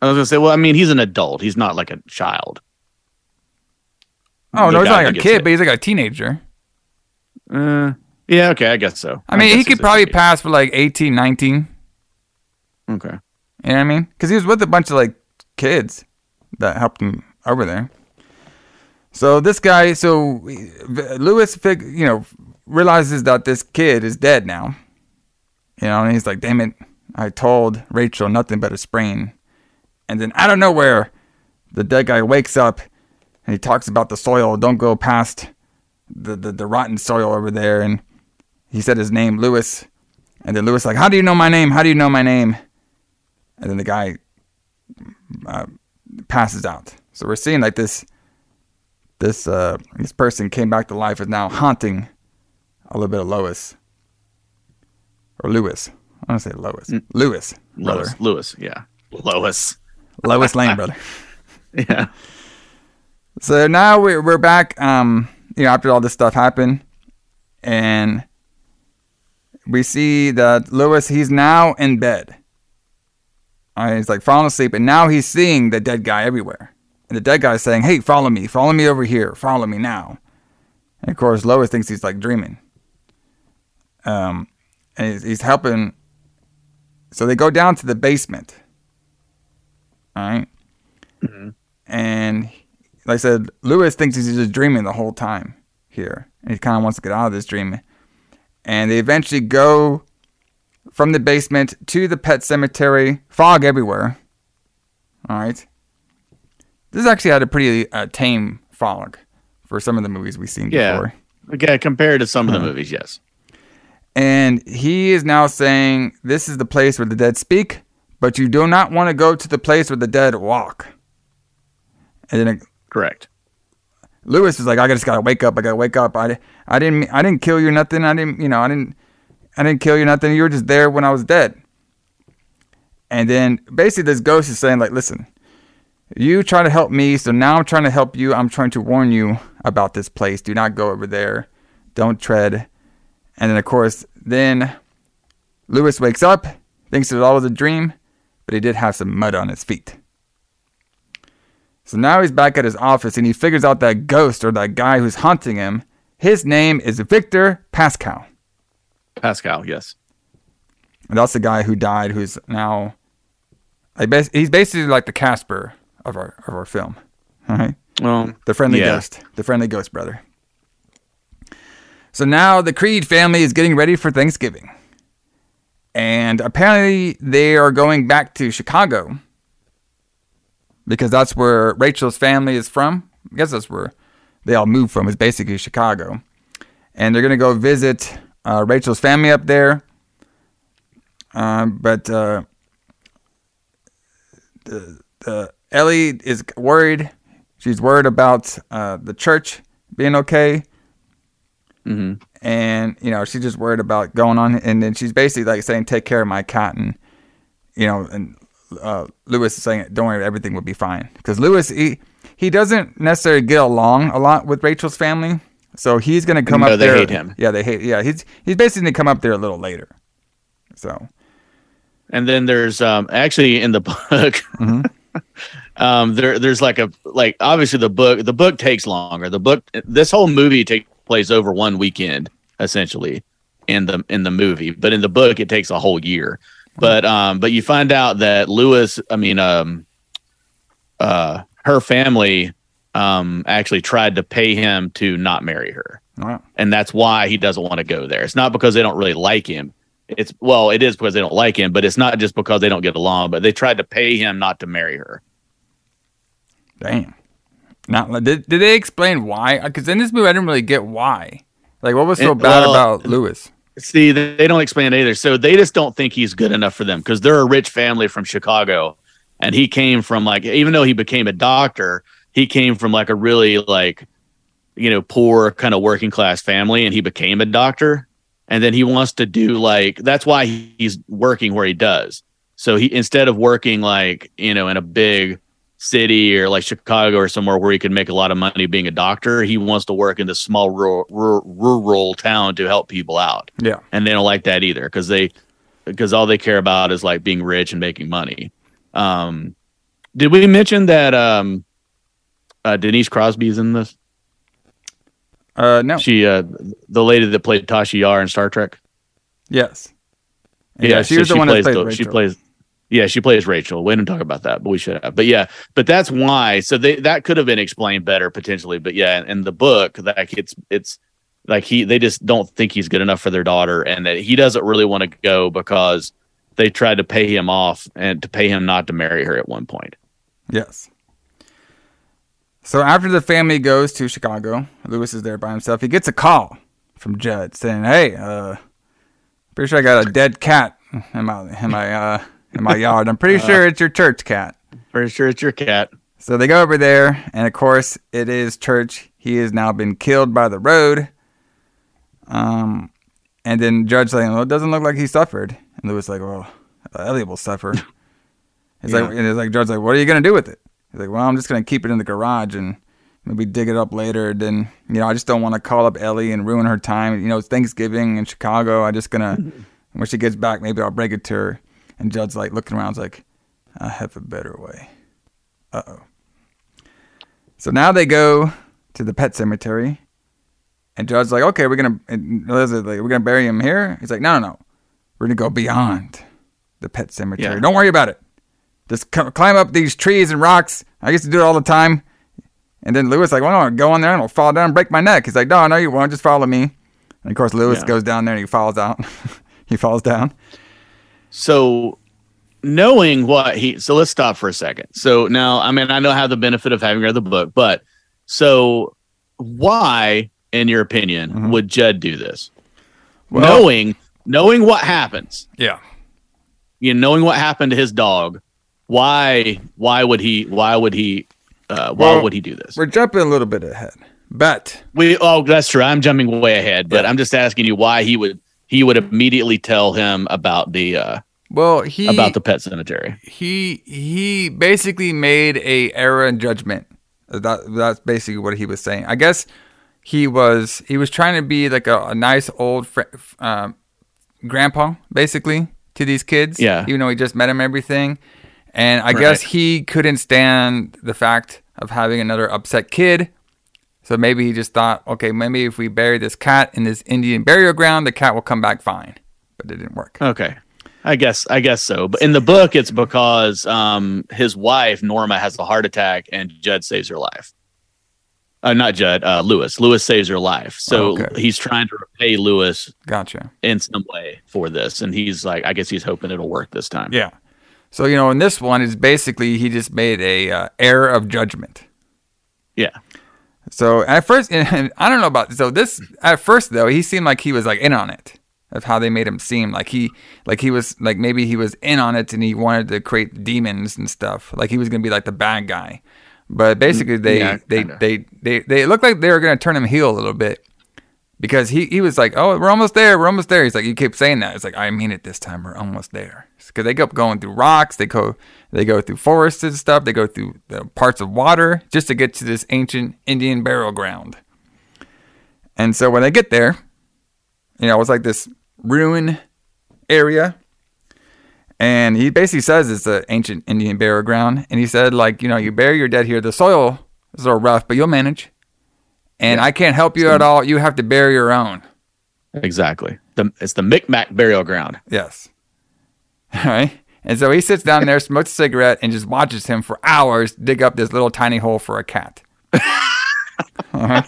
I was gonna say, well, I mean, he's an adult. He's not like a child.
Oh
The
no, he's not like a kid,
hit.
but he's like a teenager.
Uh, yeah, okay, I guess so.
I mean, he could probably pass for like 18, 19.
Okay.
You know what I mean? Because he was with a bunch of like kids that helped him over there. So this guy, so Louis, fig, you know, realizes that this kid is dead now. You know, and he's like, "Damn it! I told Rachel nothing but a sprain." And then out of nowhere, the dead guy wakes up and he talks about the soil. Don't go past the the, the rotten soil over there. And he said his name, Louis. And then Louis like, "How do you know my name? How do you know my name?" and then the guy uh, passes out. So we're seeing like this this uh, this person came back to life is now haunting a little bit of Lois or Louis. I want to say Lois. Louis, brother.
Lois, Louis, yeah, Lois.
Lois Lane, brother. [laughs]
Yeah.
So now we're we're back. Um, you know, after all this stuff happened, and we see that Louis he's now in bed. Right, he's like falling asleep, and now he's seeing the dead guy everywhere. And the dead guy's saying, "Hey, follow me, follow me over here, follow me now." And of course, Lois thinks he's like dreaming. Um, and he's, he's helping. So they go down to the basement. All right? And like I said, Louis thinks he's just dreaming the whole time here. And he kind of wants to get out of this dream. And they eventually go from the basement to the pet cemetery. Fog everywhere. All right. This actually had a pretty uh, tame fog for some of the movies we've seen
Yeah.
before.
Okay, compared to some of the
Huh.
movies, yes.
And he is now saying, This is the place where the dead speak, but you do not want to go to the place where the dead walk. And then it,
Correct.
Louis is like, I just gotta wake up. I gotta wake up. I, I didn't, I didn't kill you or nothing. I didn't, you know, I didn't, I didn't kill you or nothing. You were just there when I was dead. And then basically, this ghost is saying, like, listen, you try to help me, so now I'm trying to help you. I'm trying to warn you about this place. Do not go over there. Don't tread. And then, of course, then Louis wakes up, thinks it all was a dream, but he did have some mud on his feet. So now he's back at his office and he figures out that ghost or that guy who's haunting him. His name is Victor Pascow.
Pascow, yes.
And that's the guy who died who's now I bas- he's basically like the Casper of our of our film. Right?
Well,
The friendly
yeah.
ghost. The friendly ghost brother. So now the Creed family is getting ready for Thanksgiving. And apparently they are going back to Chicago because that's where Rachel's family is from. I guess that's where they all moved from, is basically Chicago. And they're going to go visit uh, Rachel's family up there. Um, but uh, the, the Ellie is worried. She's worried about uh, the church being okay.
Mhm.
And you know she's just worried about going on, and then she's basically like saying, "Take care of my cat," and you know, and uh, Louis is saying, "Don't worry, everything will be fine," because Louis he he doesn't necessarily get along a lot with Rachel's family, so he's gonna come
No,
up
they
there.
hate him.
Yeah, they hate. Yeah, he's he's basically gonna come up there a little later. So
And then there's um actually in the [laughs] book um there there's like a like obviously the book the book takes longer. The book this whole movie takes place over one weekend essentially in the in the movie, but in the book it takes a whole year. But um but you find out that Louis I mean um uh her family um actually tried to pay him to not marry her
wow.
and that's why he doesn't want to go there. It's not because they don't really like him. It's well, it is because they don't like him, but it's not just because they don't get along. But they tried to pay him not to marry her.
Damn. Not did did they explain why? Uh, because in this movie, I didn't really get why. Like, what was so
It-
bad
well,
about Louis?
See, they they don't explain it either. So they just don't think he's good enough for them because they're a rich family from Chicago, and he came from like even though he became a doctor, he came from like a really like you know poor kind of working class family, and he became a doctor, and then he wants to do like that's why he's working where he does. So he instead of working like you know in a big city or like Chicago or somewhere where he could make a lot of money being a doctor, he wants to work in this small rural, rural, rural town to help people out
Yeah.
and they don't like that either because they because all they care about is like being rich and making money. Um, did we mention that um, uh, Denise Crosby is in this?
Uh, no.
She, uh, the lady that played Tasha Yar in Star Trek.
Yes.
Yeah,
she
so
was the one that
plays
played
the- She plays. Yeah, she plays Rachel. We didn't talk about that, but we should have. But yeah, but that's why. So they that could have been explained better potentially. But yeah, in the book, like it's it's like he they just don't think he's good enough for their daughter, and that he doesn't really want to go because they tried to pay him off and to pay him not to marry her at one point.
Yes. So after the family goes to Chicago, Louis is there by himself. He gets a call from Judd saying, "Hey, uh, pretty sure I got a dead cat in my in my uh in my yard. I'm pretty
Uh.
sure it's your church cat."
Pretty sure it's your cat.
So they go over there, and of course, it is Church. He has now been killed by the road. Um, and then Judd's saying, "Well, it doesn't look like he suffered." And Louis like, "Well, Elliot will suffer." He's like, and it's like Judd's like, "What are you gonna do with it?" He's like, "Well, I'm just gonna keep it in the garage and maybe dig it up later." Then you know, I just don't want to call up Ellie and ruin her time. You know, it's Thanksgiving in Chicago. I just gonna when she gets back, maybe I'll break it to her. And Judd's like looking around, he's like, "I have a better way." Uh oh. So now they go to the pet cemetery, and Judd's like, "Okay, we're gonna." And Elizabeth's like, "We're gonna bury him here." He's like, "No, no, no, we're gonna go beyond the pet cemetery.
Yeah.
Don't worry about it. Just climb up these trees and rocks. I used to do it all the time." And then Louis like, "Well, no, go on there and I'll fall down and break my neck." He's like, "No, no, you won't. Just follow me." And of course, Louis
Yeah.
goes down there and he falls out. [laughs] he falls down.
So knowing what he so let's stop for a second. So now I mean I know I have the benefit of having read the book, but so why, in your opinion, would Judd do this?
Well-
knowing knowing what happens,
Yeah.
you know, knowing what happened to his dog, why why would he why would he uh, why
Well,
would he do this?
We're jumping a little bit ahead, but
We oh that's true. I'm jumping way ahead, but I'm just asking you why he would he would immediately tell him about the uh
well, he
about the pet cemetery.
he he basically made a error in judgment. That that's basically what he was saying. I guess he was he was trying to be like a, a nice old fr- um, grandpa, basically, to these kids.
Yeah.
Even though he just met him, everything, and I guess he couldn't stand the fact of having another upset kid. So maybe he just thought, okay, maybe if we bury this cat in this Indian burial ground, the cat will come back fine. But it didn't work.
Okay. I guess I guess so. But in the book it's because um his wife Norma has a heart attack and Judd saves her life. Uh, not Judd, uh Louis. Louis saves her life. So
Okay.
he's trying to repay Louis
Gotcha.
in some way for this and he's like I guess he's hoping it'll work this time.
Yeah. So you know, in this one, is basically he just made a uh, error of judgment.
Yeah.
So at first, and [laughs] I don't know about so this. At first, though, he seemed like he was like in on it. Of how they made him seem like he like he was like maybe he was in on it and he wanted to create demons and stuff. Like he was gonna be like the bad guy. But mm, basically, they
yeah,
they, they they they it looked like they were gonna turn him heel a little bit because he, he was like, "Oh, we're almost there. We're almost there." He's like, "You keep saying that." It's like, "I mean it this time. We're almost there." Because they kept going through rocks, they go they go through forests and stuff, they go through the parts of water just to get to this ancient Indian burial ground. And so when they get there, you know, it's like this ruin area. And he basically says it's an ancient Indian burial ground. And he said, like, you know, you bury your dead here. The soil is a little rough, but you'll manage. And I can't help you at all. You have to bury your own.
Exactly. The, it's the Micmac burial ground.
Yes. [laughs] All right. And so he sits down there, smokes a cigarette, and just watches him for hours dig up this little tiny hole for a cat. [laughs] Uh-huh.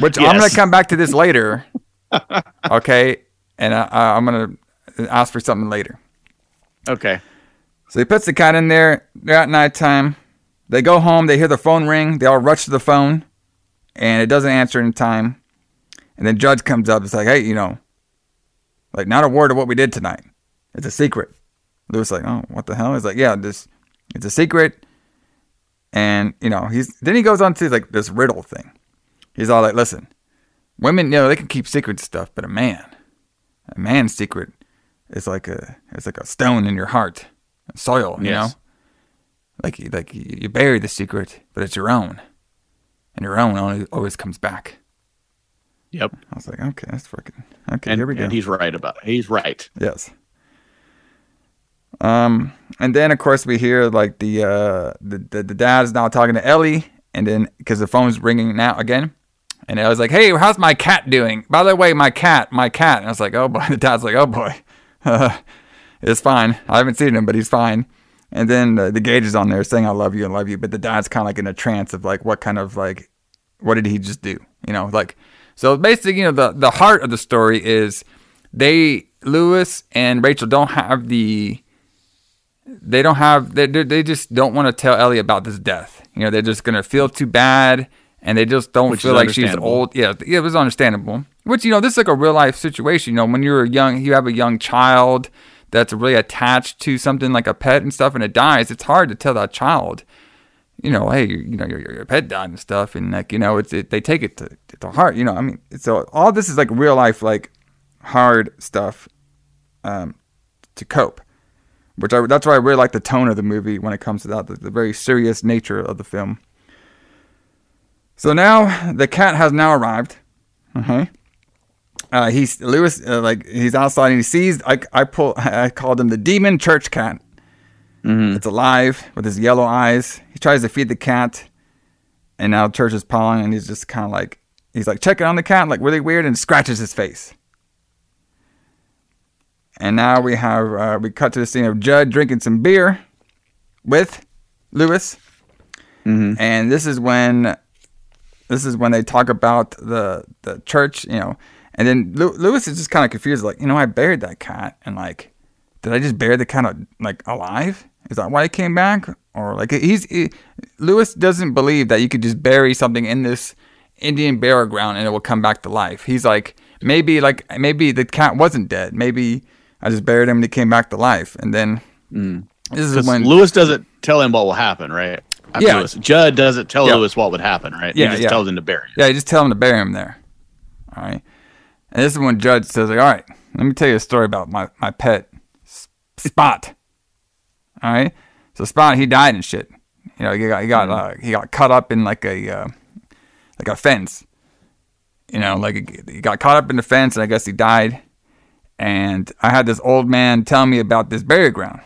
Which I'm going to come back to this later. [laughs] Okay. And I, I'm going to ask for something later.
Okay.
So he puts the cat in there. They're at nighttime. They go home. They hear the phone ring. They all rush to the phone, and it doesn't answer in time. And then Judd comes up. It's like, hey, you know, like not a word of what we did tonight. It's a secret. Louis like, oh, what the hell? He's like, yeah, this, it's a secret. And you know, he's then he goes on to like this riddle thing. He's all like, listen, women, you know, they can keep secret stuff, but a man, a man's secret is like a, it's like a stone in your heart, soil, you
Yes.
know. Like, like you bury the secret, but it's your own, and your own only always comes back.
Yep.
I was like, okay, that's freaking okay.
And,
here we go.
and he's right about it. He's right.
Yes. Um, and then of course we hear like the uh the the, the dad's now talking to Ellie, and then because the phone's ringing now again, and Ellie's like, "Hey, how's my cat doing? By the way, my cat, my cat." And I was like, "Oh boy." [laughs] The dad's like, "Oh boy, uh, [laughs] it's fine. I haven't seen him, but he's fine." And then uh, the Gage is on there saying, "I love you, I love you," but the dad's kind of like in a trance of like, what kind of like, what did he just do? You know, like, so basically, you know, the the heart of the story is they Louis and Rachel don't have the they don't have they they they just don't want to tell Ellie about this death. You know, they're just gonna feel too bad, and they just don't
Which
feel like she's old. Yeah, yeah, it was understandable. Which you know, this is like a real life situation. You know, when you're young, you have a young child that's really attached to something like a pet and stuff, and it dies. It's hard to tell that child, you know, hey, you know, your, your pet died and stuff, and like you know, it's it, they take it to, to heart. You know, I mean, so all this is like real life, like hard stuff um, to cope which I, that's why I really like the tone of the movie when it comes to that, the, the very serious nature of the film. So now the cat has now arrived. Okay. Uh, he's Louis, uh, like he's outside and he sees. I, I pull. [laughs] I called him the demon church cat. It's alive with his yellow eyes. Tries to feed the cat, and now church is pawing, and he's just kind of like he's like checking on the cat, like really weird, and scratches his face. And now we have uh, we cut to the scene of Judd drinking some beer with Louis, and this is when this is when they talk about the the church, you know. And then Lew- Louis is just kind of confused, like you know, I buried that cat, and like, did I just bury the cat like alive? Is that why it came back, or like he's he, Louis doesn't believe that you could just bury something in this Indian burial ground and it will come back to life. He's like maybe like maybe the cat wasn't dead. Maybe I just buried him and he came back to life. And then mm. this is when
Louis doesn't tell him what will happen, right? After
Yeah.
Louis. Judd doesn't tell
Yeah.
Louis what would happen, right?
Yeah,
he just
yeah.
tells him to bury him.
Yeah, you just tell him to bury him there. All right. And this is when Judd says, like, all right, let me tell you a story about my, my pet, Spot. All right. So Spot, he died and shit. You know, he got, he got, uh, he got caught up in like a, uh, like a fence. You know, like he got caught up in the fence and I guess he died. And I had this old man tell me about this burial ground.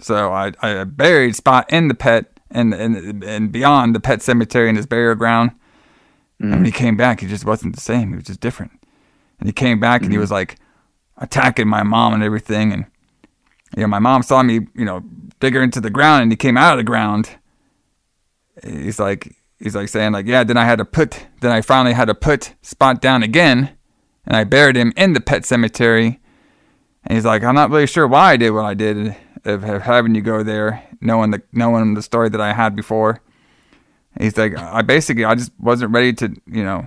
So I, I buried Spot in the pet and, and, and beyond the pet cemetery in his burial ground. And when he came back, he just wasn't the same. He was just different. And he came back and he was like attacking my mom and everything. And, you know, my mom saw me, you know, dig her into the ground and he came out of the ground. He's like, he's like saying like, yeah, then I had to put, then I finally had to put Spot down again. And I buried him in the pet cemetery. And he's like, I'm not really sure why I did what I did of, of having you go there, knowing the, knowing the story that I had before. He's like, I basically, I just wasn't ready to, you know,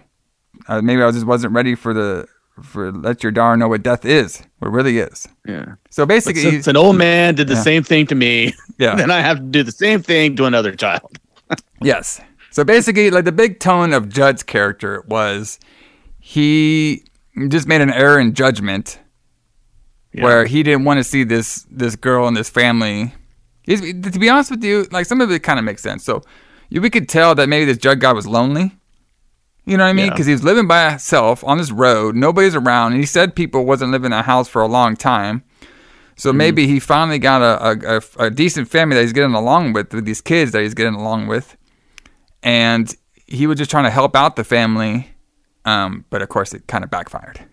uh, maybe I just wasn't ready for the, for let your daughter know what death is, what really is.
Yeah.
So
But
basically,
since an old man did the
Yeah.
same thing to me, [laughs]
Yeah.
then I have to do the same thing to another child. [laughs]
yes. So basically, like the big tone of Judd's character was he just made an error in judgment where he didn't want to see this this girl and this family. He's, to be honest with you, like some of it kind of makes sense. So you, we could tell that maybe this Judd guy was lonely. You know what I mean?
Yeah.
Because he was living by himself on this road. Nobody's around. And he said people wasn't living in a house for a long time. So maybe he finally got a, a, a, a decent family that he's getting along with, with these kids that he's getting along with. And he was just trying to help out the family. Um, but of course, it kind of backfired. [laughs]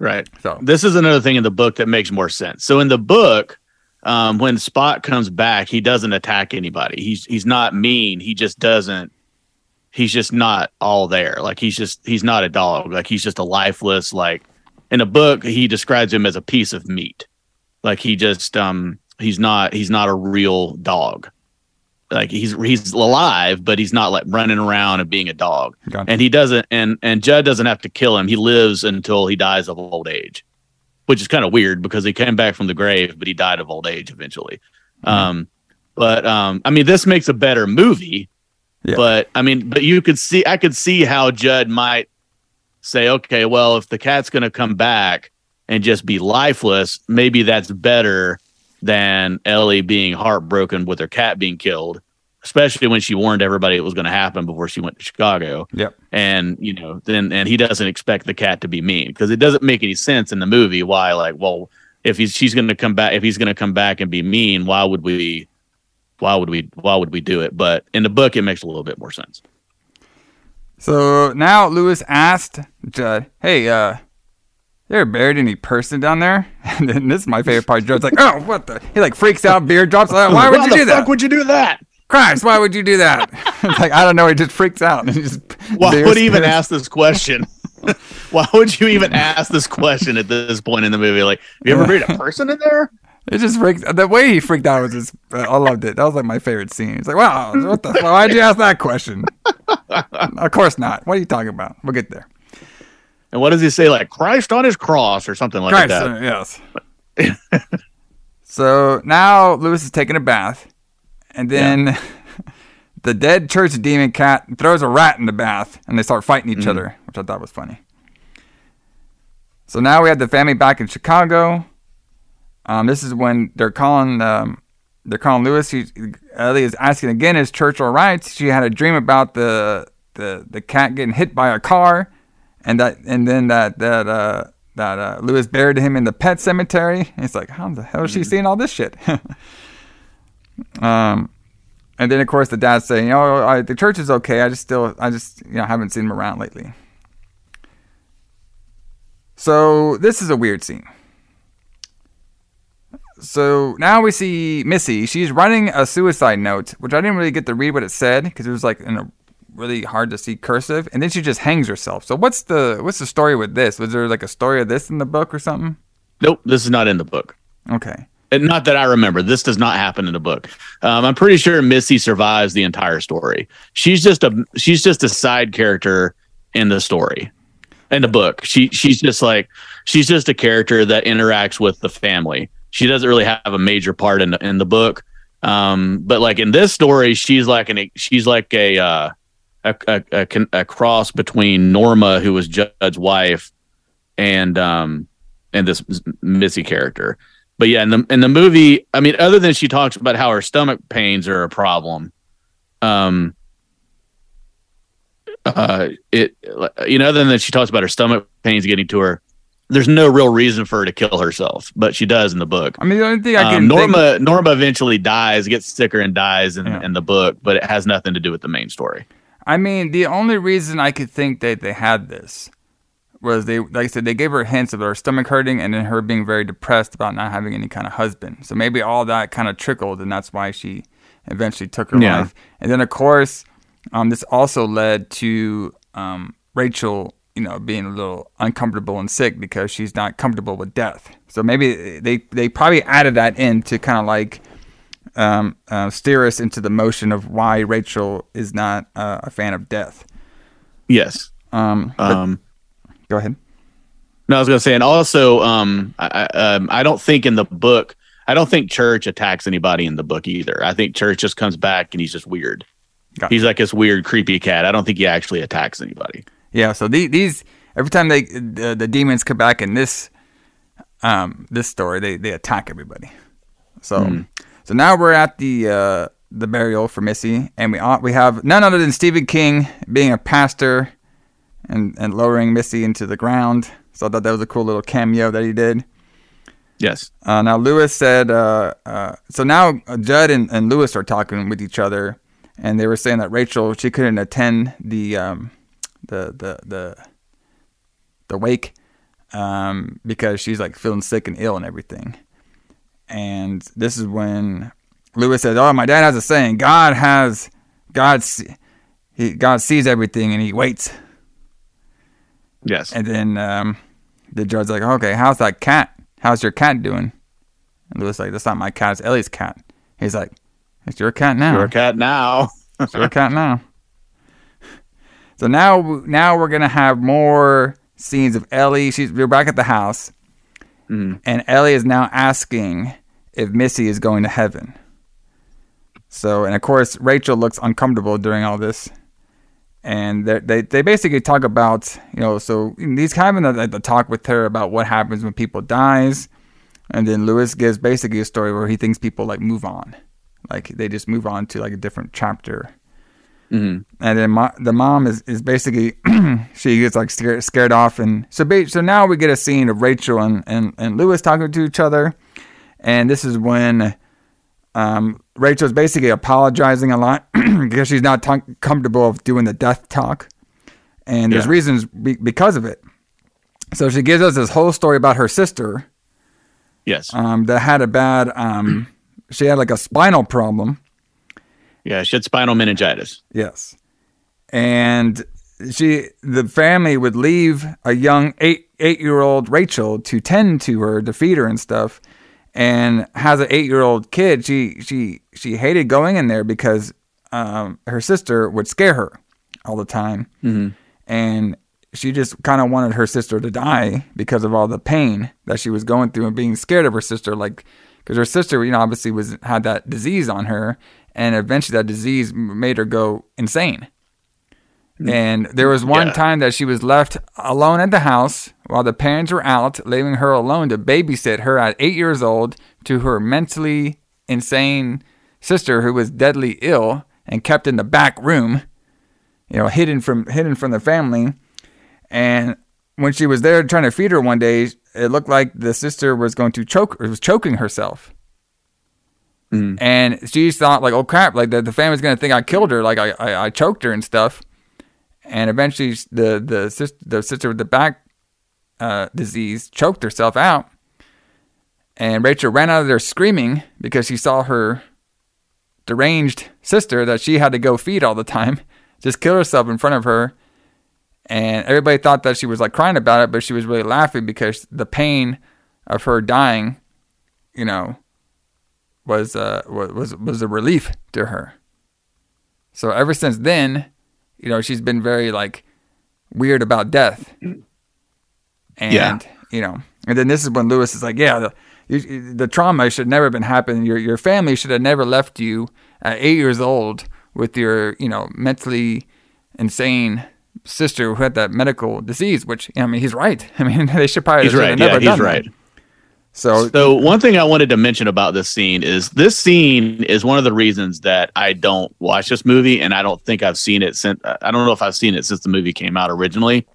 Right.
So
this is another thing in the book that makes more sense. So in the book, um, when Spot comes back, he doesn't attack anybody. He's he's not mean. He just doesn't. He's just not all there. Like he's just he's not a dog. Like he's just a lifeless. Like in a book, he describes him as a piece of meat. Like he just um he's not he's not a real dog. Like he's he's alive, but he's not like running around and being a dog. And he doesn't and and Judd doesn't have to kill him. He lives until he dies of old age, which is kind of weird because he came back from the grave, but he died of old age eventually. Um, but um, I mean, this makes a better movie.
Yeah.
But I mean, but you could see, I could see how Judd might say, okay, well, if the cat's going to come back and just be lifeless, maybe that's better than Ellie being heartbroken with her cat being killed, especially when she warned everybody it was going to happen before she went to Chicago.
Yep.
And, you know, then, and he doesn't expect the cat to be mean because it doesn't make any sense in the movie why, like, well, if he's, she's going to come back, if he's going to come back and be mean, why would we, why would we, why would we do it? But in the book, it makes a little bit more sense.
So now Louis asked Judd, "Hey, uh, you ever buried any person down there?" [laughs] And then this is my favorite part. Judd's like, "Oh, what the?" He like freaks out, beard drops. Like, why would
Why
you
the
do that?
fuck would you do that?
Christ, why would you do that? [laughs] it's like I don't know. He just freaks out. And he just
Why
bears-
would he even ask this question? [laughs] Why would you even ask this question at this point in the movie? Like, have you ever buried a person in there?
It just freaks. The way he freaked out was just. uh, I loved it. That was like my favorite scene. He's like, "Wow, what the? Why'd you ask that question?" of course not. What are you talking about? We'll get there.
And what does he say? Like Christ on his cross or something like
Christ,
that.
uh, yes. so now Louis is taking a bath, and then the dead church demon cat throws a rat in the bath, and they start fighting each
Mhm.
other, which I thought was funny. So now we have the family back in Chicago. Um, this is when they're calling. Um, they're calling Louis. He, Ellie is asking again, "Is church all right?" She had a dream about the the the cat getting hit by a car, and that and then that that uh, that uh, Louis buried him in the pet cemetery. And it's like, how the hell is she seeing all this shit? [laughs] um, and then of course the dad's saying, "Oh, I, the church is okay. I just still, I just you know haven't seen him around lately." So this is a weird scene. So now we see Missy. She's writing a suicide note, which I didn't really get to read what it said because it was like in a really hard to see cursive, and then she just hangs herself. So what's the what's the story with this? Was there like a story of this in the book or something?
Nope, this is not in the book.
Okay.
And not that I remember. This does not happen in the book. Um, I'm pretty sure Missy survives the entire story. She's just a she's just a side character in the story, in the book. She she's just like she's just a character that interacts with the family. She doesn't really have a major part in the in the book. Um, but like in this story, she's like an she's like a uh, a, a, a, a cross between Norma, who was Judd's wife, and um and this Missy character. But yeah, in the in the movie, I mean, other than she talks about how her stomach pains are a problem, um, uh, it you know, other than that she talks about her stomach pains getting to her, there's no real reason for her to kill herself, but she does in the book.
I mean, the only thing I
Um,
can
Norma Norma eventually dies, gets sicker and dies in, in the book, but it has nothing to do with the main story.
I mean, the only reason I could think that they had this was they, like I said, they gave her hints of her stomach hurting and then her being very depressed about not having any kind of husband. So maybe all that kind of trickled, and that's why she eventually took her
Yeah.
life. And then, of course, um, this also led to um, Rachel, you know, being a little uncomfortable and sick because she's not comfortable with death. So maybe they they probably added that in to kind of like um, uh, steer us into the motion of why Rachel is not uh, a fan of death.
Yes.
Um, but-
Um,
go ahead.
No, I was going to say, and also, um, I, I- um, I don't think in the book, I don't think Church attacks anybody in the book either. I think Church just comes back and he's just weird.
Gotcha.
He's like this weird, creepy cat. I don't think he actually attacks anybody.
Yeah, so the, these every time they the, the demons come back in this um this story, they they attack everybody. So so now we're at the uh the burial for Missy, and we we have none other than Stephen King being a pastor and and lowering Missy into the ground. So I thought that was a cool little cameo that he did.
Yes.
Uh, now Louis said, uh, uh, so now Judd and, and Louis are talking with each other, and they were saying that Rachel she couldn't attend the um, the the the the wake um, because she's like feeling sick and ill and everything. And this is when Louis says, "Oh, my dad has a saying: God has God see, he God sees everything and he waits."
Yes.
And then um, the Judd's like, "Okay, how's that cat? How's your cat doing?" And Louis like, "That's not my cat. It's Ellie's cat." He's like, "It's your cat now."
Your cat now.
It's your cat now. [laughs] So now, now we're gonna have more scenes of Ellie. She's we're back at the house,
Mm-hmm.
and Ellie is now asking if Missy is going to heaven. So, and of course, Rachel looks uncomfortable during all this, and they they, they basically talk about you know so he's having a, a talk with her about what happens when people dies, and then Louis gives basically a story where he thinks people like move on, like they just move on to like a different chapter.
Mm-hmm.
And then mo- the mom is, is basically [clears throat] she gets like scared, scared off, and so ba- so now we get a scene of Rachel and, and, and Louis talking to each other, and this is when um, Rachel's basically apologizing a lot [clears throat] because she's not t- comfortable of doing the death talk, and there's
Yeah.
reasons be- because of it. So she gives us this whole story about her sister
Yes.
um, that had a bad um, [clears throat] she had like a spinal problem.
Yeah. She had spinal meningitis.
Yes. And she the family would leave a young eight eight year old Rachel to tend to her, to feed her and stuff. And has an eight year old kid, she she she hated going in there because um, her sister would scare her all the time.
Mm-hmm.
And she just kind of wanted her sister to die because of all the pain that she was going through and being scared of her sister. Like, because her sister, you know, obviously was had that disease on her, and eventually that disease made her go insane. Mm. And there was one
Yeah.
time that she was left alone at the house while the parents were out, leaving her alone to babysit her at eight years old to her mentally insane sister who was deadly ill and kept in the back room, you know, hidden from hidden from the family. And when she was there trying to feed her one day, it looked like the sister was going to choke or was choking herself. And she thought like, oh crap, like the, the family's gonna think I killed her, like I, I, I choked her and stuff. And eventually, the the sister, the sister with the back uh, disease choked herself out. And Rachel ran out of there screaming because she saw her deranged sister that she had to go feed all the time [laughs] just kill herself in front of her. And everybody thought that she was like crying about it, but she was really laughing because the pain of her dying, you know, was uh wa- was was a relief to her. So ever since then, you know, she's been very like weird about death. And
Yeah.
you know, and then this is when Louis is like, yeah, the you, the trauma should never have been happening. Your your family should have never left you at eight years old with your you know mentally insane sister who had that medical disease. Which I mean, he's right. [laughs] I mean, they should probably
He's right. Yeah, he's
done that. So
So one thing I wanted to mention about this scene is this scene is one of the reasons that I don't watch this movie, and I don't think I've seen it since. I don't know if I've seen it since the movie came out originally.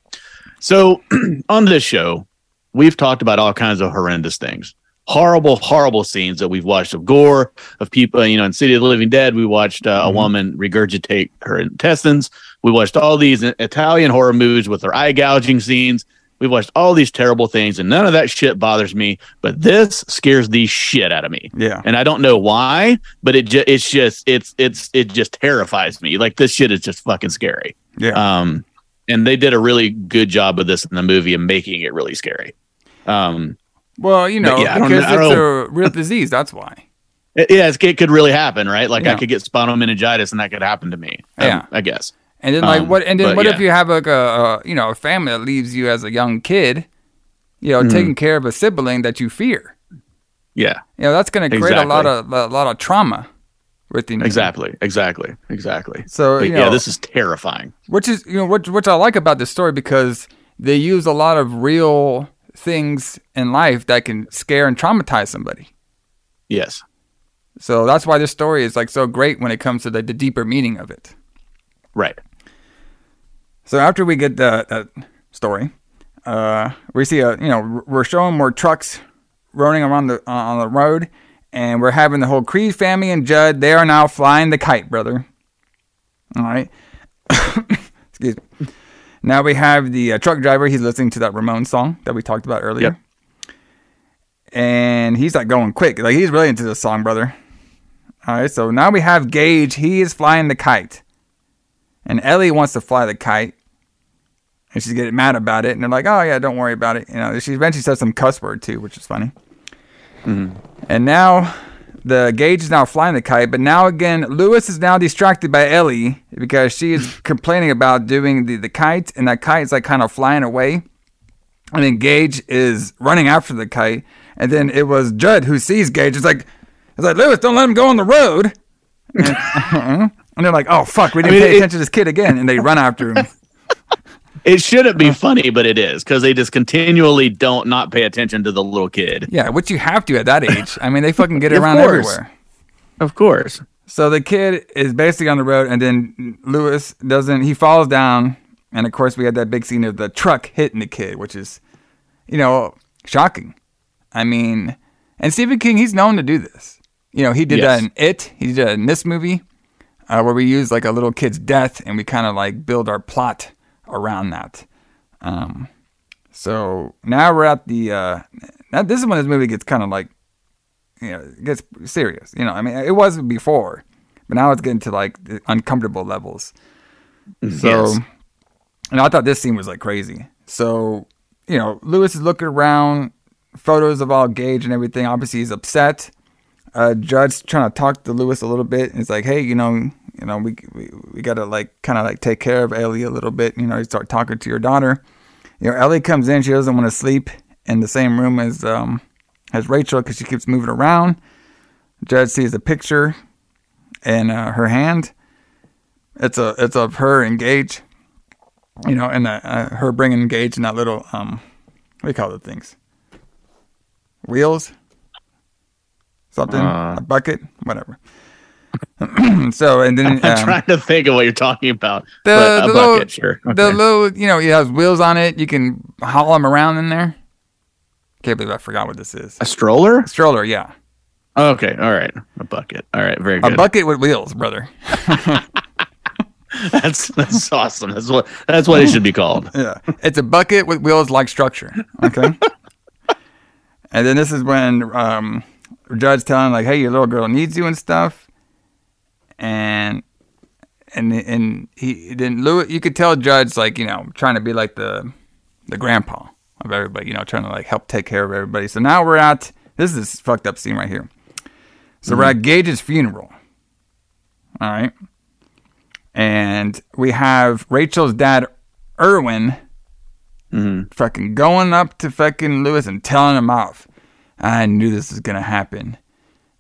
So [clears throat] on this show, we've talked about all kinds of horrendous things, horrible, horrible scenes that we've watched of gore, of people. You know, in City of the Living Dead, we watched uh, a woman regurgitate her intestines. We watched all these Italian horror movies with their eye gouging scenes. We've watched all these terrible things, and none of that shit bothers me. But this scares the shit out of me.
Yeah.
and I don't know why, but it just it's just it's it's it just terrifies me. Like this shit is just fucking scary.
Yeah.
Um, and they did a really good job of this in the movie and making it really scary. Um,
Well, you know,
yeah,
because
know-
it's a real [laughs] disease. That's why.
it, yeah, it's, it could really happen, right? Like I could get spinal meningitis, and that could happen to me. um,
Yeah.
I guess.
And then like
Um,
what? And then what if you have like a, a you know a family that leaves you as a young kid, you know,
Mhm.
taking care of a sibling that you fear.
Yeah.
You know, that's going to create a lot of a lot of trauma with you.
Exactly, exactly, exactly.
So
But
you
yeah, this is terrifying.
which is you know which which I like about this story because they use a lot of real things in life that can scare and traumatize somebody.
Yes.
So that's why this story is like so great when it comes to the, the deeper meaning of it.
Right.
So after we get the, that story, uh, we see a you know we're showing more trucks running around the uh, on the road, and we're having the whole Creed family and Judd. They are now flying the kite, brother. All right. [coughs] Excuse me. Now we have the uh, truck driver. He's listening to that Ramon song that we talked about earlier. And he's like going quick. Like he's really into this song, brother. All right. So now we have Gage. He is flying the kite. And Ellie wants to fly the kite. And she's getting mad about it. And they're like, oh, yeah, don't worry about it. You know, she eventually says some cuss word too, which is funny. Mm-hmm. And now the Gage is now flying the kite, but now again, Louis is now distracted by Ellie because she is [laughs] complaining about doing the, the kite, and that kite is like kind of flying away. And then Gage is running after the kite, and then it was Judd who sees Gage. It's like, it's like Louis, don't let him go on the road. And, [laughs] uh-uh. and they're like, oh fuck, we didn't
mean,
pay
it-
attention to this kid again, and they run after him. [laughs]
It shouldn't be funny, but it is because they just continually don't not pay attention to the little kid.
Yeah, which you have to at that [laughs] age. I mean, they fucking get around
course.
everywhere.
Of course.
So the kid is basically on the road, and then Louis doesn't. He falls down, and of course we had that big scene of the truck hitting the kid, which is, you know, shocking. I mean, and Stephen King, he's known to do this. You know, he did that in It. He did that in this movie, uh, where we use like a little kid's death, and we kind of like build our plot around that. Um, so now we're at the. Uh, now this is when this movie gets kind of like you know, gets serious. You know, I mean, it wasn't before, but now it's getting to like the uncomfortable levels. So,
Yes.
and I thought this scene was like crazy. So, you know, Louis is looking around, photos of all Gage and everything. Obviously, he's upset. Uh, Judd's trying to talk to Louis a little bit. And it's like, hey, you know, you know, we we, we gotta like kind of like take care of Ellie a little bit. You know, you start talking to your daughter. You know, Ellie comes in. She doesn't want to sleep in the same room as um as Rachel because she keeps moving around. Judd's sees a picture in uh, her hand. It's a it's of her engaged, you know, and uh, uh, her bringing engaged in that little um, what do you call the things? Wheels, something,
Uh.
a bucket, whatever. [clears throat] so and then [laughs]
I'm
um,
trying to think of what you're talking about.
the, the
bucket,
little,
sure.
the little, you know, it has wheels on it. You can haul them around in there. Can't believe I forgot what this is.
a stroller?
A Stroller, yeah.
Okay, all right. A bucket. All right, very good.
A bucket with wheels, brother. [laughs]
that's that's awesome. That's what that's what it should be called. [laughs]
Yeah. It's a bucket with wheels like structure. Okay. and then this is when um Judd's telling like, hey, your little girl needs you and stuff. And and and he then Louis you could tell Judd's like, you know, trying to be like the the grandpa of everybody, you know, trying to like help take care of everybody. So now we're at this is this fucked up scene right here. So we're at mm-hmm. Gage's funeral. All right. And we have Rachel's dad, Irwin, mm-hmm. fucking going up to fucking Louis and telling him off. I knew this was gonna happen.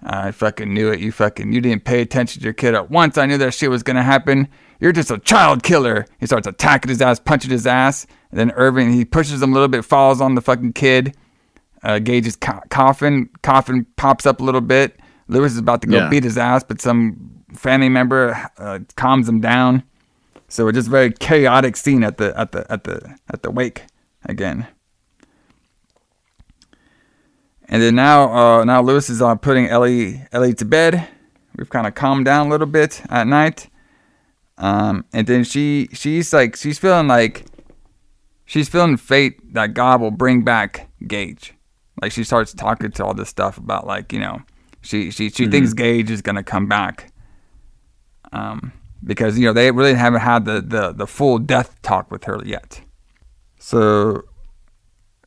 I fucking knew it. You fucking you didn't pay attention to your kid at once. I knew that shit was gonna happen. You're just a child killer. He starts attacking his ass, punching his ass. And then Irwin, he pushes him a little bit, falls on the fucking kid. Uh, Gage is co- coughing. Coffin pops up a little bit. Louis is about to go
Yeah.
beat his ass, but some family member uh, calms him down. So it's just a very chaotic scene at the at the at the at the wake again. And then now uh, now Louis is uh, putting Ellie Ellie to bed. We've kind of calmed down a little bit at night. Um, and then she she's like she's feeling like she's feeling fate that God will bring back Gage. Like she starts talking to all this stuff about like you know she she she thinks Gage is gonna come back. Um, because you know they really haven't had the the the full death talk with her yet. So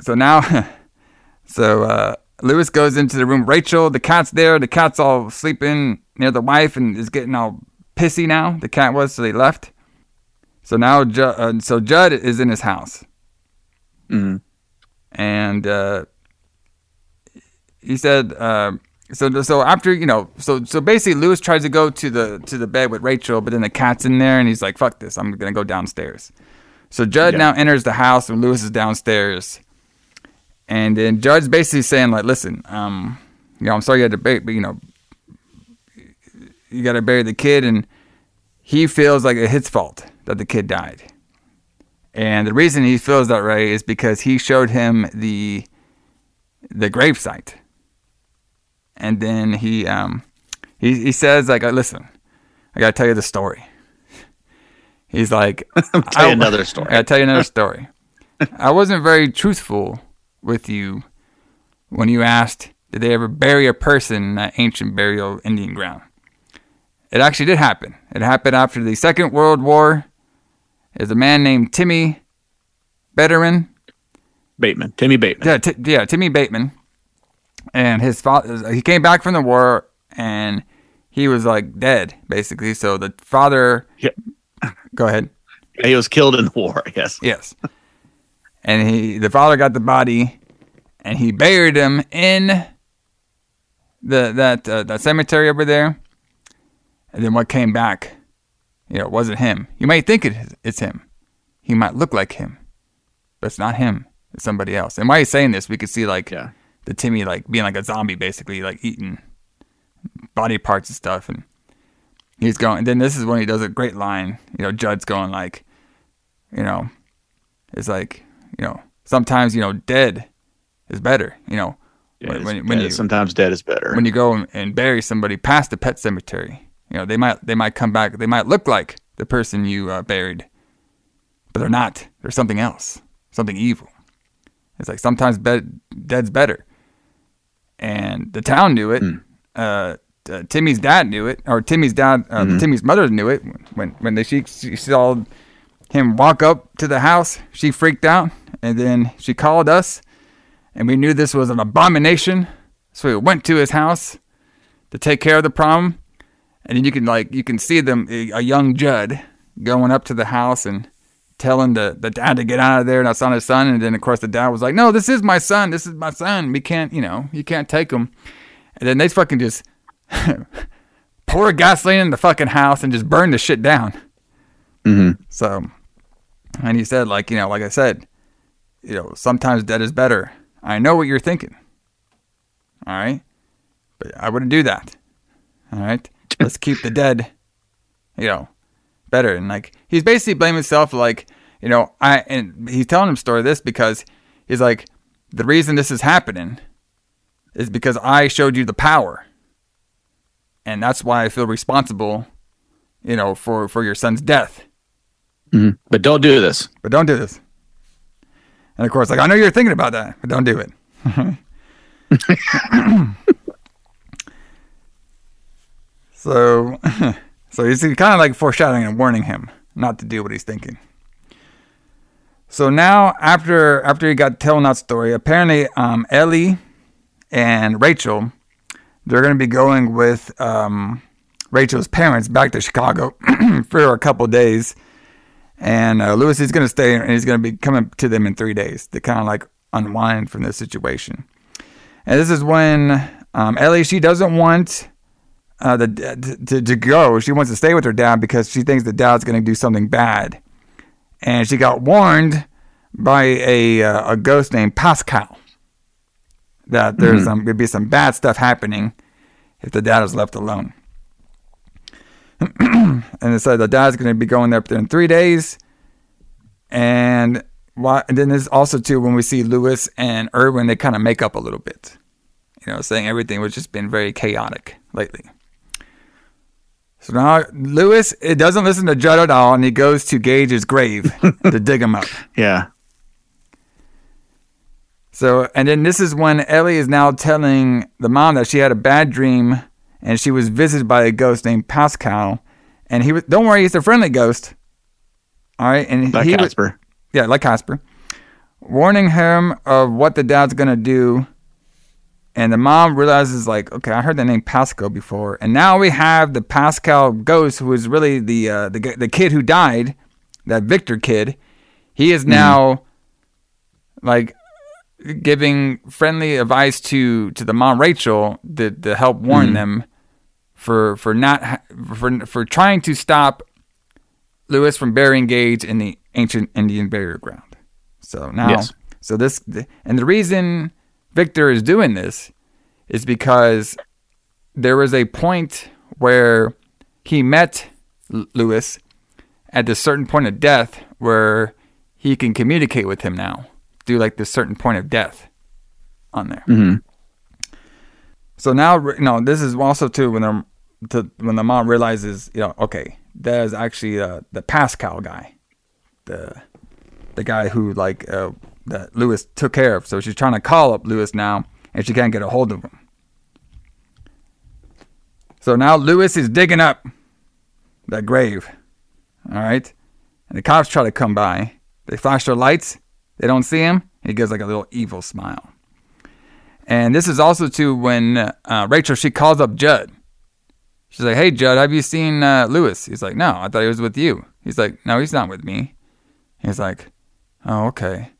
so now [laughs] so uh Louis goes into the room. Rachel, the cat's there. The cat's all sleeping near the wife and is getting all pissy now. The cat was, so they left. So now, Ju- uh, so Judd is in his house,
Mhm.
and uh, he said uh, so so after you know so so basically Louis tries to go to the to the bed with Rachel, but then the cat's in there and he's like, "Fuck this! I'm gonna go downstairs." So Judd
Yeah.
now enters the house and Louis is downstairs, and then Judd's basically saying like, "Listen, um, you know, I'm sorry you had to bury, but you know, you got to bury the kid," and he feels like it's his fault that the kid died. And the reason he feels that way is because he showed him the the gravesite. And then he um he he says like listen, I gotta tell you the story. He's like I [laughs]
Tell you another story.
I gotta tell you another story. [laughs] I wasn't very truthful with you when you asked did they ever bury a person in that ancient burial Indian ground. It actually did happen. It happened after the Second World War. There's a man named Timmy Betterin.
Bateman, Timmy Bateman.
Yeah, t- yeah, Timmy Bateman. And his father, he came back from the war and he was like dead, basically. So the father,
Yeah.
go ahead. [laughs]
He was killed in the war. Yes.
Yes. And he, the father got the body and he buried him in the that uh, that cemetery over there. And then what came back, you know, it wasn't him. You might think it, it's him. He might look like him, but it's not him. It's somebody else. And while he's saying this, we could see like
Yeah.
the Timmy like being like a zombie, basically like eating body parts and stuff. And he's going. And then this is when he does a great line. You know, Judd's going like, you know, it's like you know sometimes you know dead is better. You know,
Yeah,
when, when, when
yeah,
you
sometimes dead is better.
when you go and- and bury somebody past the pet cemetery, you know they might they might come back. They might look like the person you uh, buried, but they're not. They're something else, something evil. It's like sometimes bed, dead's better, and the town knew it. Uh, uh, Timmy's dad knew it, or Timmy's dad, uh, Timmy's mother knew it when when they she, she saw him walk up to the house. She freaked out, and then she called us, and we knew this was an abomination. So we went to his house to take care of the problem, and then you can like you can see them a young Judd going up to the house and telling the, the dad to get out of there. And I saw his son. And then of course the dad was like, "No, this is my son. This is my son. We can't, you know, you can't take him." And then they fucking just [laughs] pour gasoline in the fucking house and just burn the shit down.
Mm-hmm.
So, and he said, like, you know, like I said, you know, sometimes dead is better. I know what you're thinking. All right. But I wouldn't do that. All right. [laughs] Let's keep the dead, you know, better. And like, he's basically blaming himself, like, you know, I, and he's telling him story this because he's like, the reason this is happening is because I showed you the power. And that's why I feel responsible, you know, for, for your son's death.
Mhm. But don't do this.
But don't do this. And of course, like I know you're thinking about that, but don't do it. [laughs] so, [laughs] so he's kind of like foreshadowing and warning him not to do what he's thinking. So now, after after he got telling that story, apparently um, Ellie and Rachel, they're going to be going with um, Rachel's parents back to Chicago [clears throat] for a couple days. And uh, Louis is going to stay and he's going to be coming to them in three days to kind of like unwind from this situation. And this is when um, Ellie, she doesn't want uh, the to, to go. She wants to stay with her dad because she thinks the dad's going to do something bad. And she got warned by a uh, a ghost named Pascow that there's
Mhm.
some could be some bad stuff happening if the dad is left alone. And it said the dad's going to be going there up there in three days. And why? And then there's also too when we see Louis and Irwin, they kind of make up a little bit. You know, saying everything was just been very chaotic lately. So now Louis, it doesn't listen to Judd at all, and he goes to Gage's grave [laughs] to dig him up.
Yeah.
So, and then this is when Ellie is now telling the mom that she had a bad dream and she was visited by a ghost named Pascow. And he was, don't worry, he's a friendly ghost. All right. And
Like
he was-
Casper.
yeah, like Casper. Warning him of what the dad's going to do. And the mom realizes, like, okay, I heard the name Pascow before. And now we have the Pascow ghost, who is really the, uh, the, the kid who died, that Victor kid. He is now, like, giving friendly advice to to the mom Rachel to, to help warn
Mhm.
them for for not for for trying to stop Louis from burying Gage in the ancient Indian burial ground. So now,
Yes.
so this and the reason Victor is doing this is because there was a point where he met Louis at this certain point of death where he can communicate with him now through like this certain point of death on there.
Mhm.
So now, you know, this is also too when the to, when the mom realizes, you know, okay, that is actually uh, the Pascow guy, the the guy who like uh, that Louis took care of. So she's trying to call up Louis now, and she can't get a hold of him. So now Louis is digging up that grave. All right, and the cops try to come by. They flash their lights. They don't see him. He gives like a little evil smile. And this is also too when uh, Rachel she calls up Judd. She's like, "Hey Judd, have you seen uh, Louis?" He's like, "No, I thought he was with you." He's like, "No, he's not with me." He's like, "Oh, okay,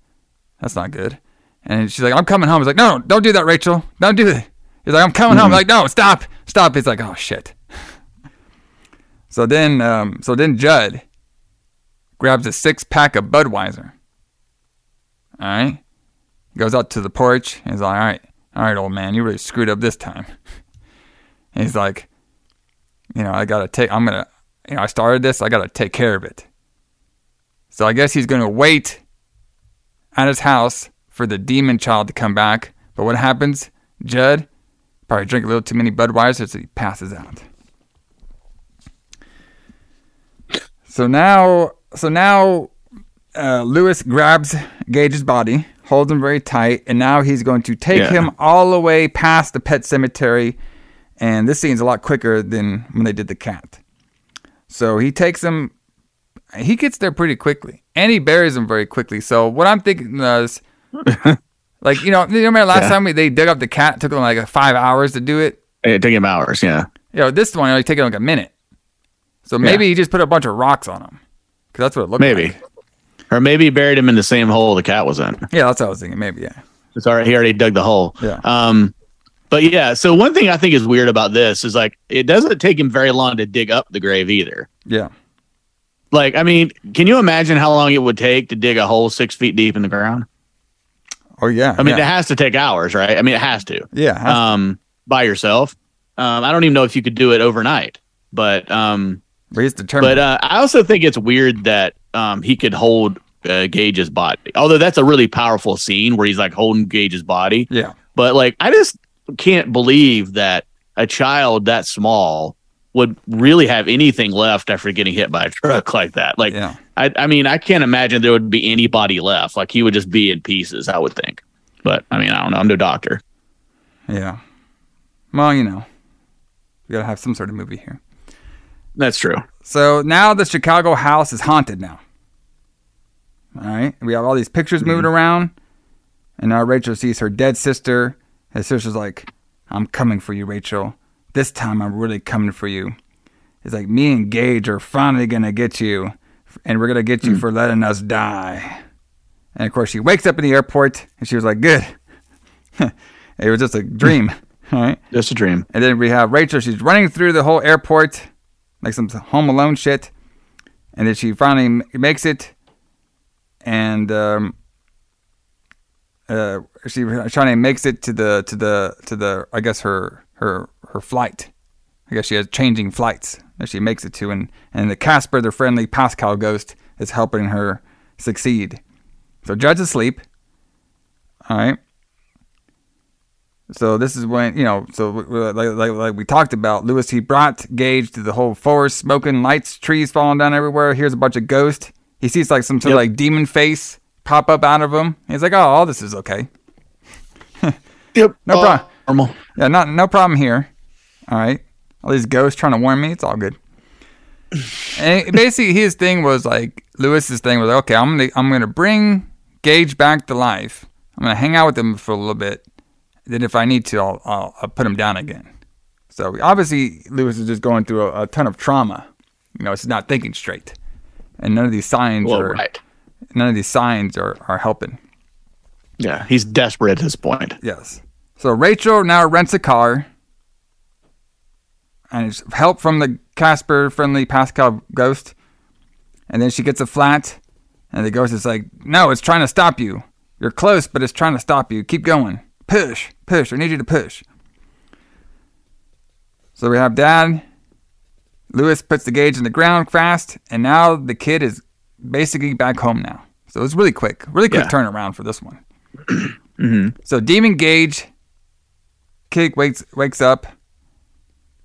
that's not good." And she's like, "I'm coming home." He's like, "No, no, don't do that, Rachel. Don't do it." He's like, "I'm coming home." I'm like, "No, stop, stop." He's like, "Oh shit." [laughs] so then, um, so then Judd grabs a six pack of Budweiser. All right, goes out to the porch. And he's like, "All right, all right, old man, you really screwed up this time." And [laughs] he's like, you know, I gotta take. I'm gonna, you know, I started this. I gotta take care of it. So I guess he's gonna wait at his house for the demon child to come back. But what happens? Judd probably drink a little too many Budweiser, so he passes out. So now, so now, uh, Louis grabs Gage's body, holds him very tight, and now he's going to take
Yeah.
him all the way past the pet cemetery. And this scene's a lot quicker than when they did the cat. So he takes him, he gets there pretty quickly, and he buries him very quickly. So what I'm thinking is, [laughs] like you know, you remember last
Yeah.
time we, they dug up the cat? It took them like five hours to do it.
It took him hours. Yeah.
You know, this one only taking like a minute. So maybe
Yeah.
he just put a bunch of rocks on him, because that's what it looked
Maybe.
like.
Or maybe he buried him in the same hole the cat was in.
Yeah, that's what I was thinking. Maybe yeah.
It's already he already dug the hole.
Yeah.
Um, but yeah. So one thing I think is weird about this is like it doesn't take him very long to dig up the grave either.
Yeah.
Like, I mean, can you imagine how long it would take to dig a hole six feet deep in the ground?
Oh yeah.
I mean,
yeah.
it has to take hours, right? I mean, it has to.
Yeah, has to.
Um, by yourself. Um, I don't even know if you could do it overnight, but um,
but he's determined.
But uh, I also think it's weird that um he could hold uh, Gage's body. Although that's a really powerful scene where he's like holding Gage's body.
Yeah.
But like, I just can't believe that a child that small would really have anything left after getting hit by a truck [laughs] like that. Like,
Yeah.
I, I mean, I can't imagine there would be anybody left. Like, he would just be in pieces. I would think. But I mean, I don't know. I'm no doctor.
Yeah. Well, you know, we gotta have some sort of movie here.
That's true.
So now the Chicago house is haunted now. All right. We have all these pictures mm-hmm. moving around. And now Rachel sees her dead sister. His sister's like, I'm coming for you, Rachel. This time I'm really coming for you. It's like, me and Gage are finally going to get you. And we're going to get you for letting us die. And of course, she wakes up in the airport and she was like, good. [laughs] it was just a dream. [laughs] All right.
Just a dream.
And then we have Rachel. She's running through the whole airport like some Home Alone shit. And then she finally makes it. And um, uh, she Shawnee makes it to the to the to the I guess her her her flight. I guess she has changing flights that she makes it to, and and the Casper, the friendly Pascow ghost, is helping her succeed. So Judd's asleep. All right. So this is when you know. So like, like like we talked about, Louis he brought Gage to the whole forest, smoking lights, trees falling down everywhere. Here's a bunch of ghosts. He sees like some sort of like demon face pop up out of him. He's like, oh, all this is okay.
Yep.
No
Uh,
problem.
Normal.
Yeah, not no problem here. All right. All these ghosts trying to warn me. It's all good. [sighs] and basically, his thing was like Louis's thing was like, okay, I'm gonna I'm gonna bring Gage back to life. I'm gonna hang out with him for a little bit. Then, if I need to, I'll I'll, I'll put him down again. So obviously, Louis is just going through a, a ton of trauma. You know, it's not thinking straight, and none of these signs
Well,
are
right.
none of these signs are are helping.
Yeah, he's desperate at this point.
Yes. So Rachel now rents a car, and it's help from the Casper friendly Pascow ghost. And then she gets a flat, and the ghost is like, "No, it's trying to stop you. You're close, but it's trying to stop you. Keep going. Push, push. I need you to push." So we have Dad. Louis puts the Gage in the ground fast, and now the kid is basically back home now. So it's really quick, really quick
Yeah.
turnaround for this one.
Hmm
So Demon Gage, kid wakes wakes up.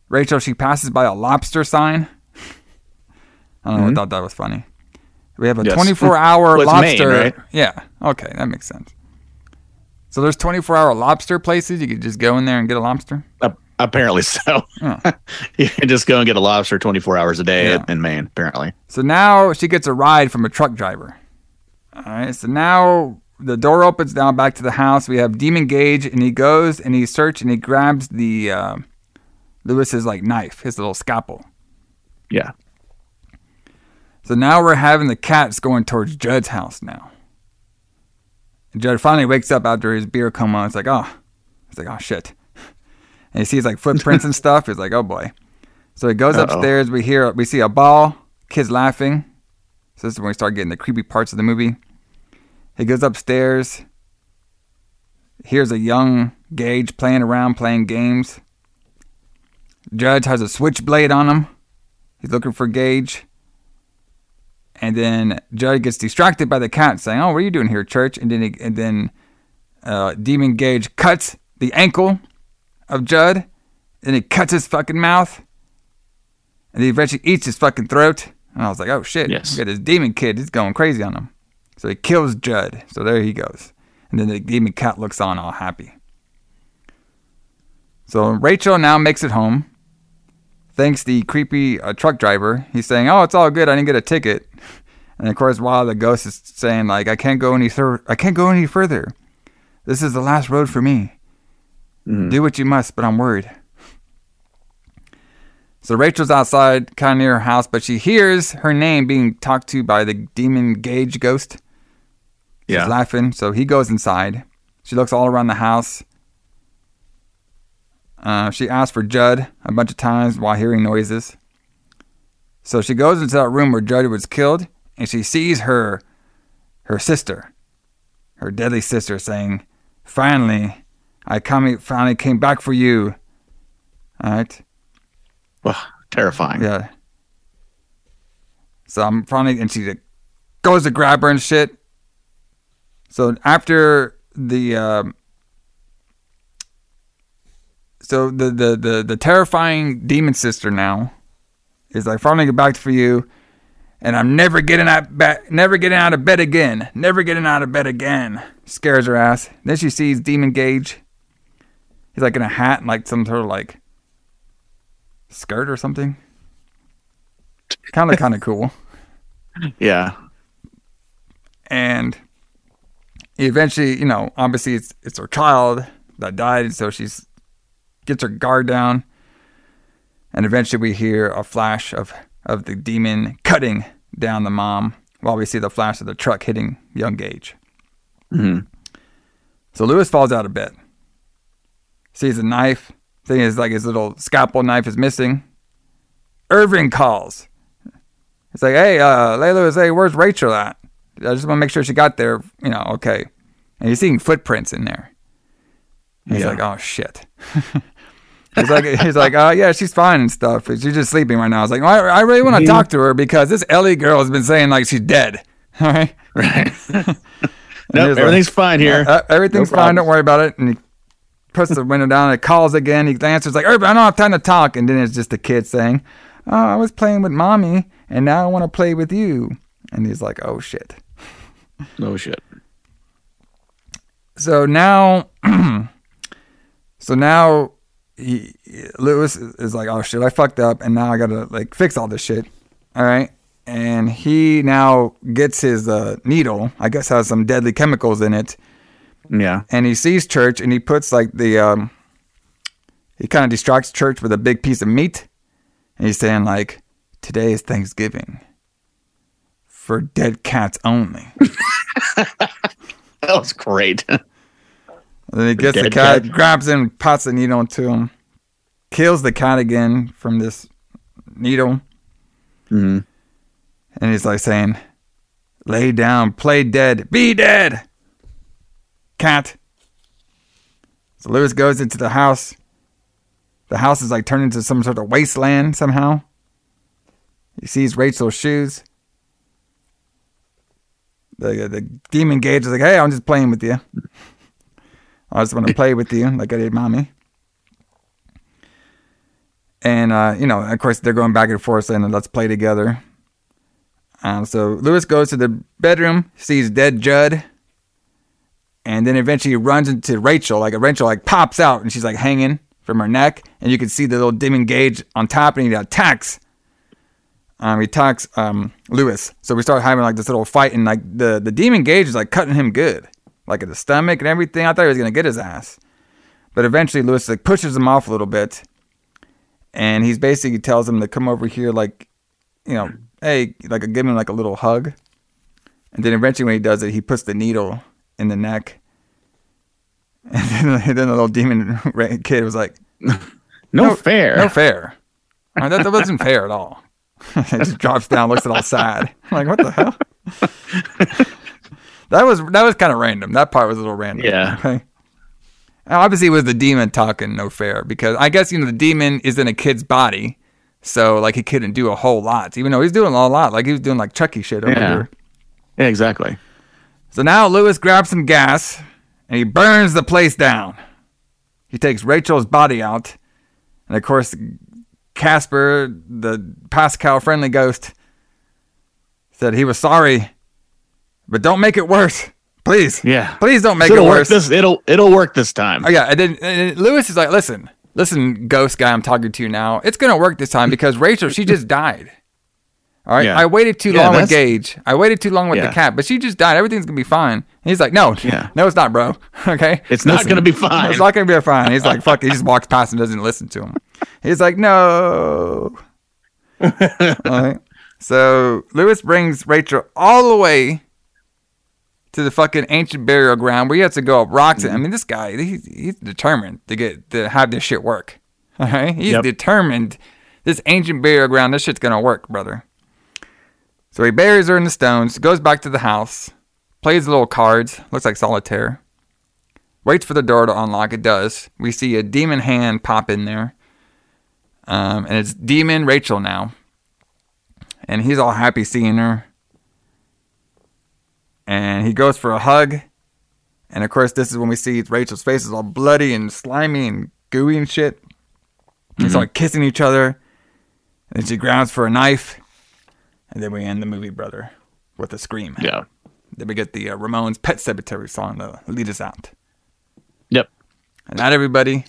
Rachel she passes by a lobster sign. [laughs] I don't know. I
Mhm.
thought that was funny. We have a
Yes.
24 hour
Well, it's Maine,
lobster.
right?
Yeah. Okay, that makes sense. So there's 24 hour lobster places. You could just go in there and get a lobster.
Uh, apparently so.
Oh. [laughs]
you can just go and get a lobster 24 hours a day
Yeah.
in Maine, apparently.
So now she gets a ride from a truck driver. All right. So now the door opens down back to the house. We have Demon Gage, and he goes and he searches and he grabs the uh, Lewis's like knife, his little scalpel.
Yeah.
So now we're having the cats going towards Judd's house now. And Judd finally wakes up after his beer coma. It's like, oh, it's like, oh shit. [laughs] And he sees like footprints and [laughs] stuff. He's like, oh boy. So he goes
Uh-oh.
upstairs. We hear, we see a ball, kids laughing. So this is when we start getting the creepy parts of the movie. He goes upstairs. Here's a young Gage playing around, playing games. Judd's has a switchblade on him. He's looking for Gage. And then Judd gets distracted by the cat saying, "Oh, what are you doing here, Church?" And then he, and then uh, Demon Gage cuts the ankle of Judd, and he cuts his fucking mouth, and he eventually eats his fucking throat. And I was like, "Oh shit!"
Yes.
Look at this demon kid; he's going crazy on him. So he kills Judd. So there he goes. And then the demon cat looks on, all happy. So Rachel now makes it home thanks the creepy uh, truck driver. He's saying, "Oh, it's all good. I didn't get a ticket." [laughs] And of course, while the ghost is saying, "Like I can't go any further. I can't go any further. This is the last road for me. Do what you must, but I'm worried." So Rachel's outside, kind of near her house, but she hears her name being talked to by the demon Gage ghost. She's
Yeah.
laughing. So he goes inside. She looks all around the house. Uh, she asks for Judd a bunch of times while hearing noises. So she goes into that room where Judd was killed, and she sees her, her sister, her deadly sister, saying, "Finally, I come, finally came back for you." All right.
Well, terrifying.
Yeah. So I'm finally, and she goes to grab her and shit. So after the, um, so the, the the the terrifying demon sister now is like finally get back for you, and I'm never getting out back, never getting out of bed again, never getting out of bed again. Scares her ass. Then she sees Demon Gage. He's like in a hat and like some sort of like skirt or something. Kind of kind of cool. [laughs]
Yeah.
and eventually, you know, obviously it's it's her child that died, and so she's gets her guard down, and eventually we hear a flash of of the demon cutting down the mom while we see the flash of the truck hitting young Gage.
hmm
So Louis falls out of bed, sees a knife. Thing is, like his little scalpel knife is missing. Irving calls. It's like, hey, uh, Layla is, hey, where's Rachel at? I just want to make sure she got there. You know, okay. And he's seeing footprints in there. He's
Yeah.
like, oh shit. [laughs] he's like, he's like, oh yeah, she's fine and stuff. She's just sleeping right now. I was like, well, I, I really want to
Mhm.
talk to her because this Ellie girl has been saying like she's dead. [laughs] All right.
Right. [laughs] Nope,
he's like,
everything's fine here.
yeah, uh, everything's
No
fine. Don't worry about it. And he puts the window down and calls again. He answers like, Urban, I don't have time to talk. And then it's just the kid saying, Oh, I was playing with mommy and now I want to play with you. And he's like, Oh shit.
No shit.
So now, [clears throat] so now he, Louis is like, Oh shit, I fucked up. And now I got to like fix all this shit. All right. And he now gets his uh, needle, I guess has some deadly chemicals in it.
Yeah.
and he sees church and he puts like the um he kind of distracts church with a big piece of meat and he's saying like today is thanksgiving for dead cats only [laughs]
that was great.
And then he gets the cat,
cat.
grabs him, pots the needle into him, kills the cat again from this needle.
Mhm.
And he's like saying, lay down, play dead, be dead, cat. So Louis goes into the house. The house is like turned into some sort of wasteland somehow. He sees Rachel's shoes. The, the demon Gage is like, hey, I'm just playing with you. I just want to [laughs] play with you like I did mommy. And, uh, you know, of course, they're going back and forth saying, let's play together. Um, so Louis goes to the bedroom, sees dead Judd, and then eventually runs into Rachel. Like a Rachel like pops out and she's like hanging from her neck, and you can see the little demon Gage on top, and he attacks. Um, he attacks um, Louis. So we start having like this little fight, and like the the demon Gage is like cutting him good, like at the stomach and everything. I thought he was gonna get his ass, but eventually Louis like pushes him off a little bit, and he's basically tells him to come over here, like you know, hey, like give him like a little hug, and then eventually when he does it, he puts the needle in the neck, [laughs] and then, then the little demon [laughs] kid was like, [laughs]
No, fair.
no fair. Uh, that, that wasn't fair at all. [laughs] it just drops down, looks at all sad. I'm like, what the hell? [laughs] that was that was kind of random. That part was a little random.
Yeah.
Okay. And Obviously, it was the demon talking no fair because I guess you know the demon is in a kid's body, so like he couldn't do a whole lot, even though he's doing a lot. Like he was doing like Chucky shit over
Yeah.
here.
Yeah, exactly.
So now Louis grabs some gas and he burns the place down. He takes Rachel's body out. And of course, Casper, the Pascow friendly ghost, said he was sorry, but don't make it worse. Please.
Yeah.
Please don't make
it'll
it worse.
this it'll it'll work this time.
Oh, yeah. And then, and Louis is like, listen, listen, ghost guy I'm talking to you now. It's going to work this time because Rachel, she just died. All right.
Yeah.
I waited too
Yeah,
long with Gage. I waited too long with the cat, but she just died. Everything's going to be fine. And he's like, no,
Yeah.
no, it's not, bro. [laughs] Okay.
It's not gonna be fine.
It's not going to be fine. He's like, fuck. He just walks past and doesn't listen to him. He's like, no. [laughs] all right. So Louis brings Rachel all the way to the fucking ancient burial ground where he has to go up rocks. I mm-hmm. mean, this guy, he's, he's determined to get to have this shit work. [laughs] All right, he's
Yep.
determined. This ancient burial ground, this shit's gonna work, brother. So he buries her in the stones, goes back to the house, plays the little cards, looks like solitaire. Waits for the door to unlock. It does. We see a demon hand pop in there, um, and it's demon Rachel now. And he's all happy seeing her and he goes for a hug. And of course, this is when we see Rachel's face is all bloody and slimy and gooey and shit. They start kissing each other. And then she grabs for a knife. And then we end the movie, brother, with a scream.
Yeah.
Then we get the uh, Ramones Pet Sematary song to lead us out.
Yep.
And that, everybody,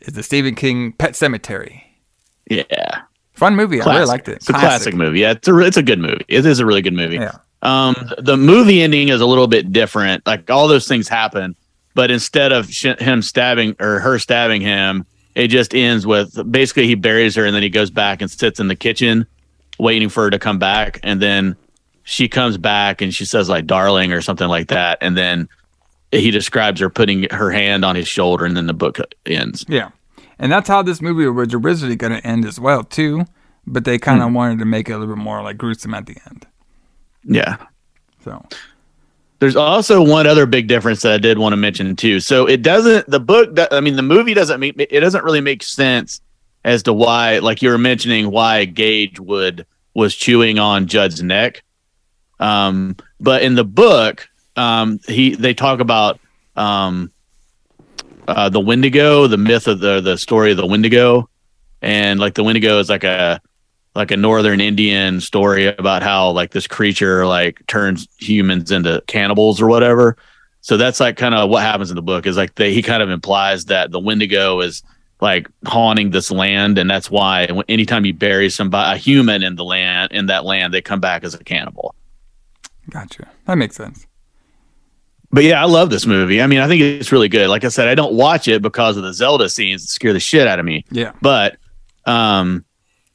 is the Stephen King Pet Sematary.
Yeah.
Fun movie. I really
Classic.
liked it.
It's a classic movie. Yeah, it's a, it's a good movie. It is a really good movie.
Yeah.
Um, the movie ending is a little bit different. Like all those things happen, but instead of sh- him stabbing or her stabbing him, it just ends with basically he buries her and then he goes back and sits in the kitchen waiting for her to come back. And then she comes back and she says like darling or something like that. And then he describes her putting her hand on his shoulder and then the book ends.
Yeah. And that's how this movie was originally going to end as well, too. But they kind of wanted to make it a little bit more like gruesome at the end.
Yeah.
So,
There's also one other big difference that I did want to mention too. So it doesn't the book that I mean the movie doesn't make it doesn't really make sense as to why like you were mentioning why Gage would was chewing on Judd's neck. Um but in the book um he they talk about um uh the Wendigo, the myth of the the story of the Wendigo and like the Wendigo is like a like a northern Indian story about how like this creature like turns humans into cannibals or whatever. So that's like kind of what happens in the book is like they, he kind of implies that the Wendigo is like haunting this land, and that's why anytime you bury somebody a human in the land in that land, they come back as a cannibal.
gotcha. That makes sense.
But yeah, I love this movie. I mean, I think it's really good. Like I said, I don't watch it because of the Zelda scenes that scare the shit out of me.
Yeah.
But um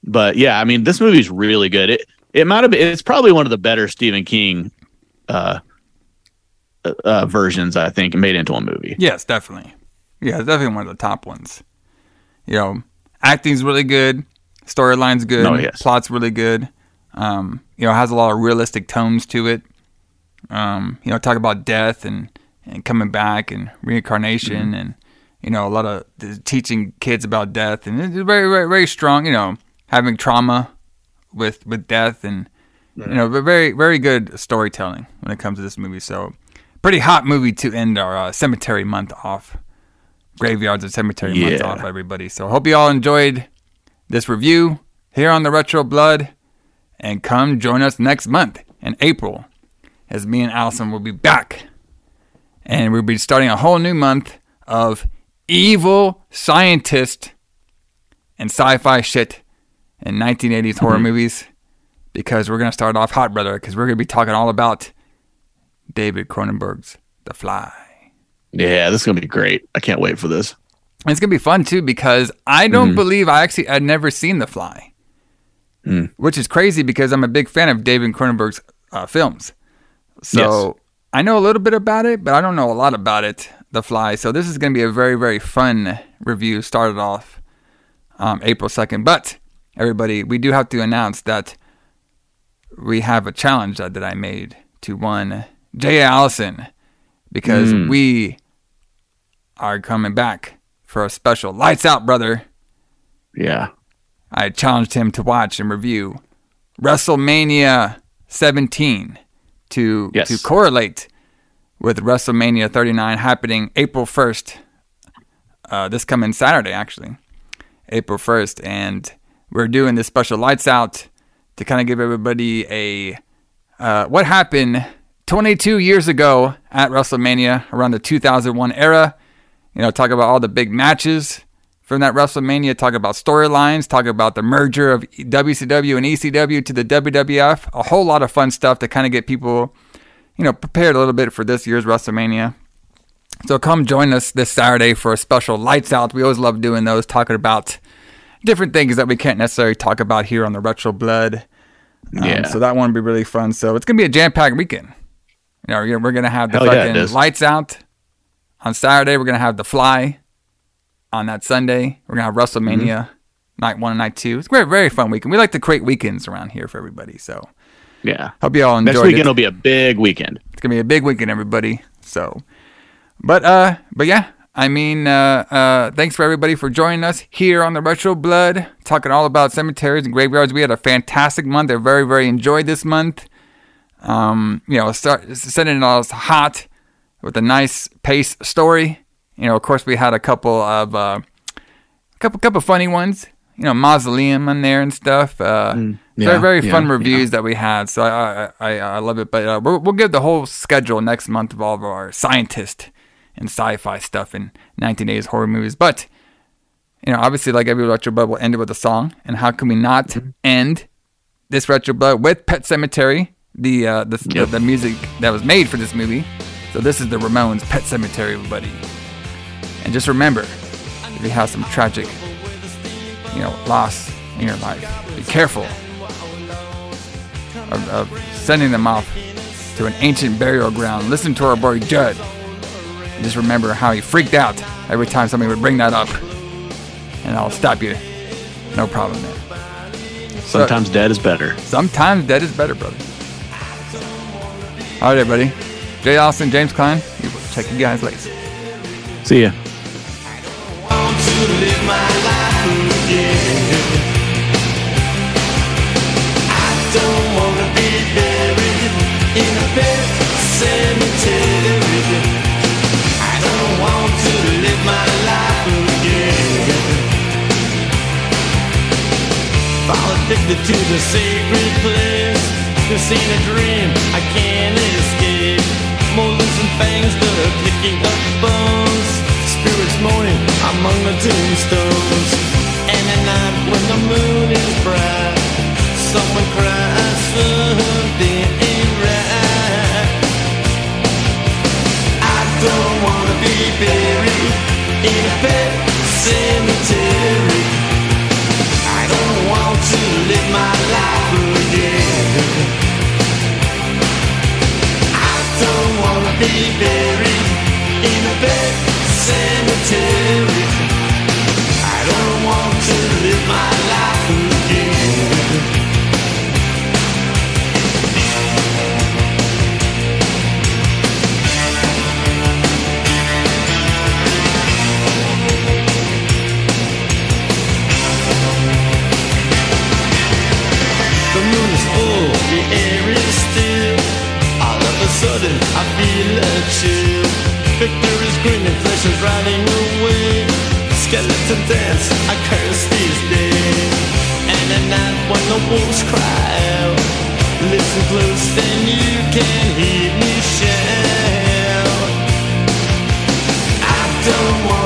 but yeah, I mean this movie's really good. It it might have been it's probably one of the better Stephen King uh uh, versions, I think, made into a movie.
Yes, definitely. Yeah, it's definitely one of the top ones. You know, acting's really good, storyline's good,
Oh, yes.
plot's really good. Um, you know, it has a lot of realistic tones to it. Um, you know, talk about death and, and coming back and reincarnation
Mm-hmm.
and you know a lot of teaching kids about death and it's very very very strong. You know, having trauma with with death and you know very very good storytelling when it comes to this movie. So pretty hot movie to end our uh, cemetery month off. Graveyards and cemetery month off, everybody. So hope you all enjoyed this review here on the Retro Blood, and come join us next month in April, as me and Allison will be back, and we'll be starting a whole new month of evil scientist and sci-fi shit in 1980s horror movies, because we're gonna start off hot, brother, because we're gonna be talking all about David Cronenberg's The Fly.
Yeah, this is gonna be great. I can't wait for this.
And It's gonna be fun too because I don't
Mhm.
believe I actually I'd never seen The Fly,
Mm.
which is crazy because I'm a big fan of David Cronenberg's uh, films. So I know a little bit about it, but I don't know a lot about it. The Fly. So this is gonna be a very very fun review. Started off um, April second, but everybody, we do have to announce that we have a challenge that, that I made to one Jay Allison because
Mm.
we are coming back for a special lights out brother
Yeah.
i challenged him to watch and review wrestlemania 17 to
Yes.
to correlate with wrestlemania 39 happening april 1st uh, this coming saturday actually april 1st and we're doing this special lights out to kind of give everybody a uh, what happened 22 years ago at WrestleMania around the 2001 era. You know, talk about all the big matches from that WrestleMania, talk about storylines, talk about the merger of WCW and ECW to the WWF. A whole lot of fun stuff to kind of get people, you know, prepared a little bit for this year's WrestleMania. So come join us this Saturday for a special lights out. We always love doing those, talking about different things that we can't necessarily talk about here on the Retro Blood. Um,
Yeah.
So that one will be really fun. So it's gonna be a jam packed weekend. You know, we're gonna have the
Hell
fucking
is.
lights out on Saturday. We're gonna have the fly on that Sunday. We're gonna have WrestleMania
Mm-hmm.
night one and night two. It's a very very fun weekend. We like to create weekends around here for everybody. So
Yeah.
hope you all
enjoy.
Next
weekend
it.
will be a big weekend.
It's gonna be a big weekend, everybody. So, but uh, but yeah, I mean, uh, uh, thanks for everybody for joining us here on the Retro Blood, talking all about cemeteries and graveyards. We had a fantastic month. I very very enjoyed this month. Um, you know, start sending it all hot with a nice pace story. You know, of course, we had a couple of uh, a couple couple funny ones. You know, mausoleum on there and stuff. Uh,
Mm, yeah,
very very
yeah,
fun
yeah.
reviews that we had. So I I, I, I love it. But uh, we'll, we'll give the whole schedule next month of all of our scientist and sci-fi stuff in 1980s horror movies. But you know, obviously, like every retro blood, will end it with a song. And how can we not
Mm-hmm.
end this retro blood with Pet Sematary, the uh, the,
Yep.
the the music that was made for this movie? So this is the Ramones' Pet Sematary, everybody. And just remember, if you have some tragic, you know, loss in your life, be careful of, of sending them off to an ancient burial ground. Listen to our boy Judd. And just remember how he freaked out every time somebody would bring that up. And I'll stop you. No problem there.
Sometimes dead is better.
Sometimes dead is better, brother. All right, everybody. Jay Austin, James Kline. Check you guys later.
See ya.
Addicted to be buried in a Pet Sematary I don't wanna live my life again Follow thick to the sacred place. This ain't a dream I can't escape. Molars and fangs are picking up bones. Spirits moaning among the tombstones. And at night when the moon is bright, someone cries something ain't right. I don't wanna be buried in a Pet Sematary. I don't want to live my life again. I don't wanna be buried in a Pet Sematary. I don't want to live my life again. The moon is full, the air is still. All of a sudden, I feel a chill. Victor is grinning, flesh is riding away. Skeleton dance, I curse these days. And at night when the wolves cry out, listen close, then you can hear me shout. I don't wanna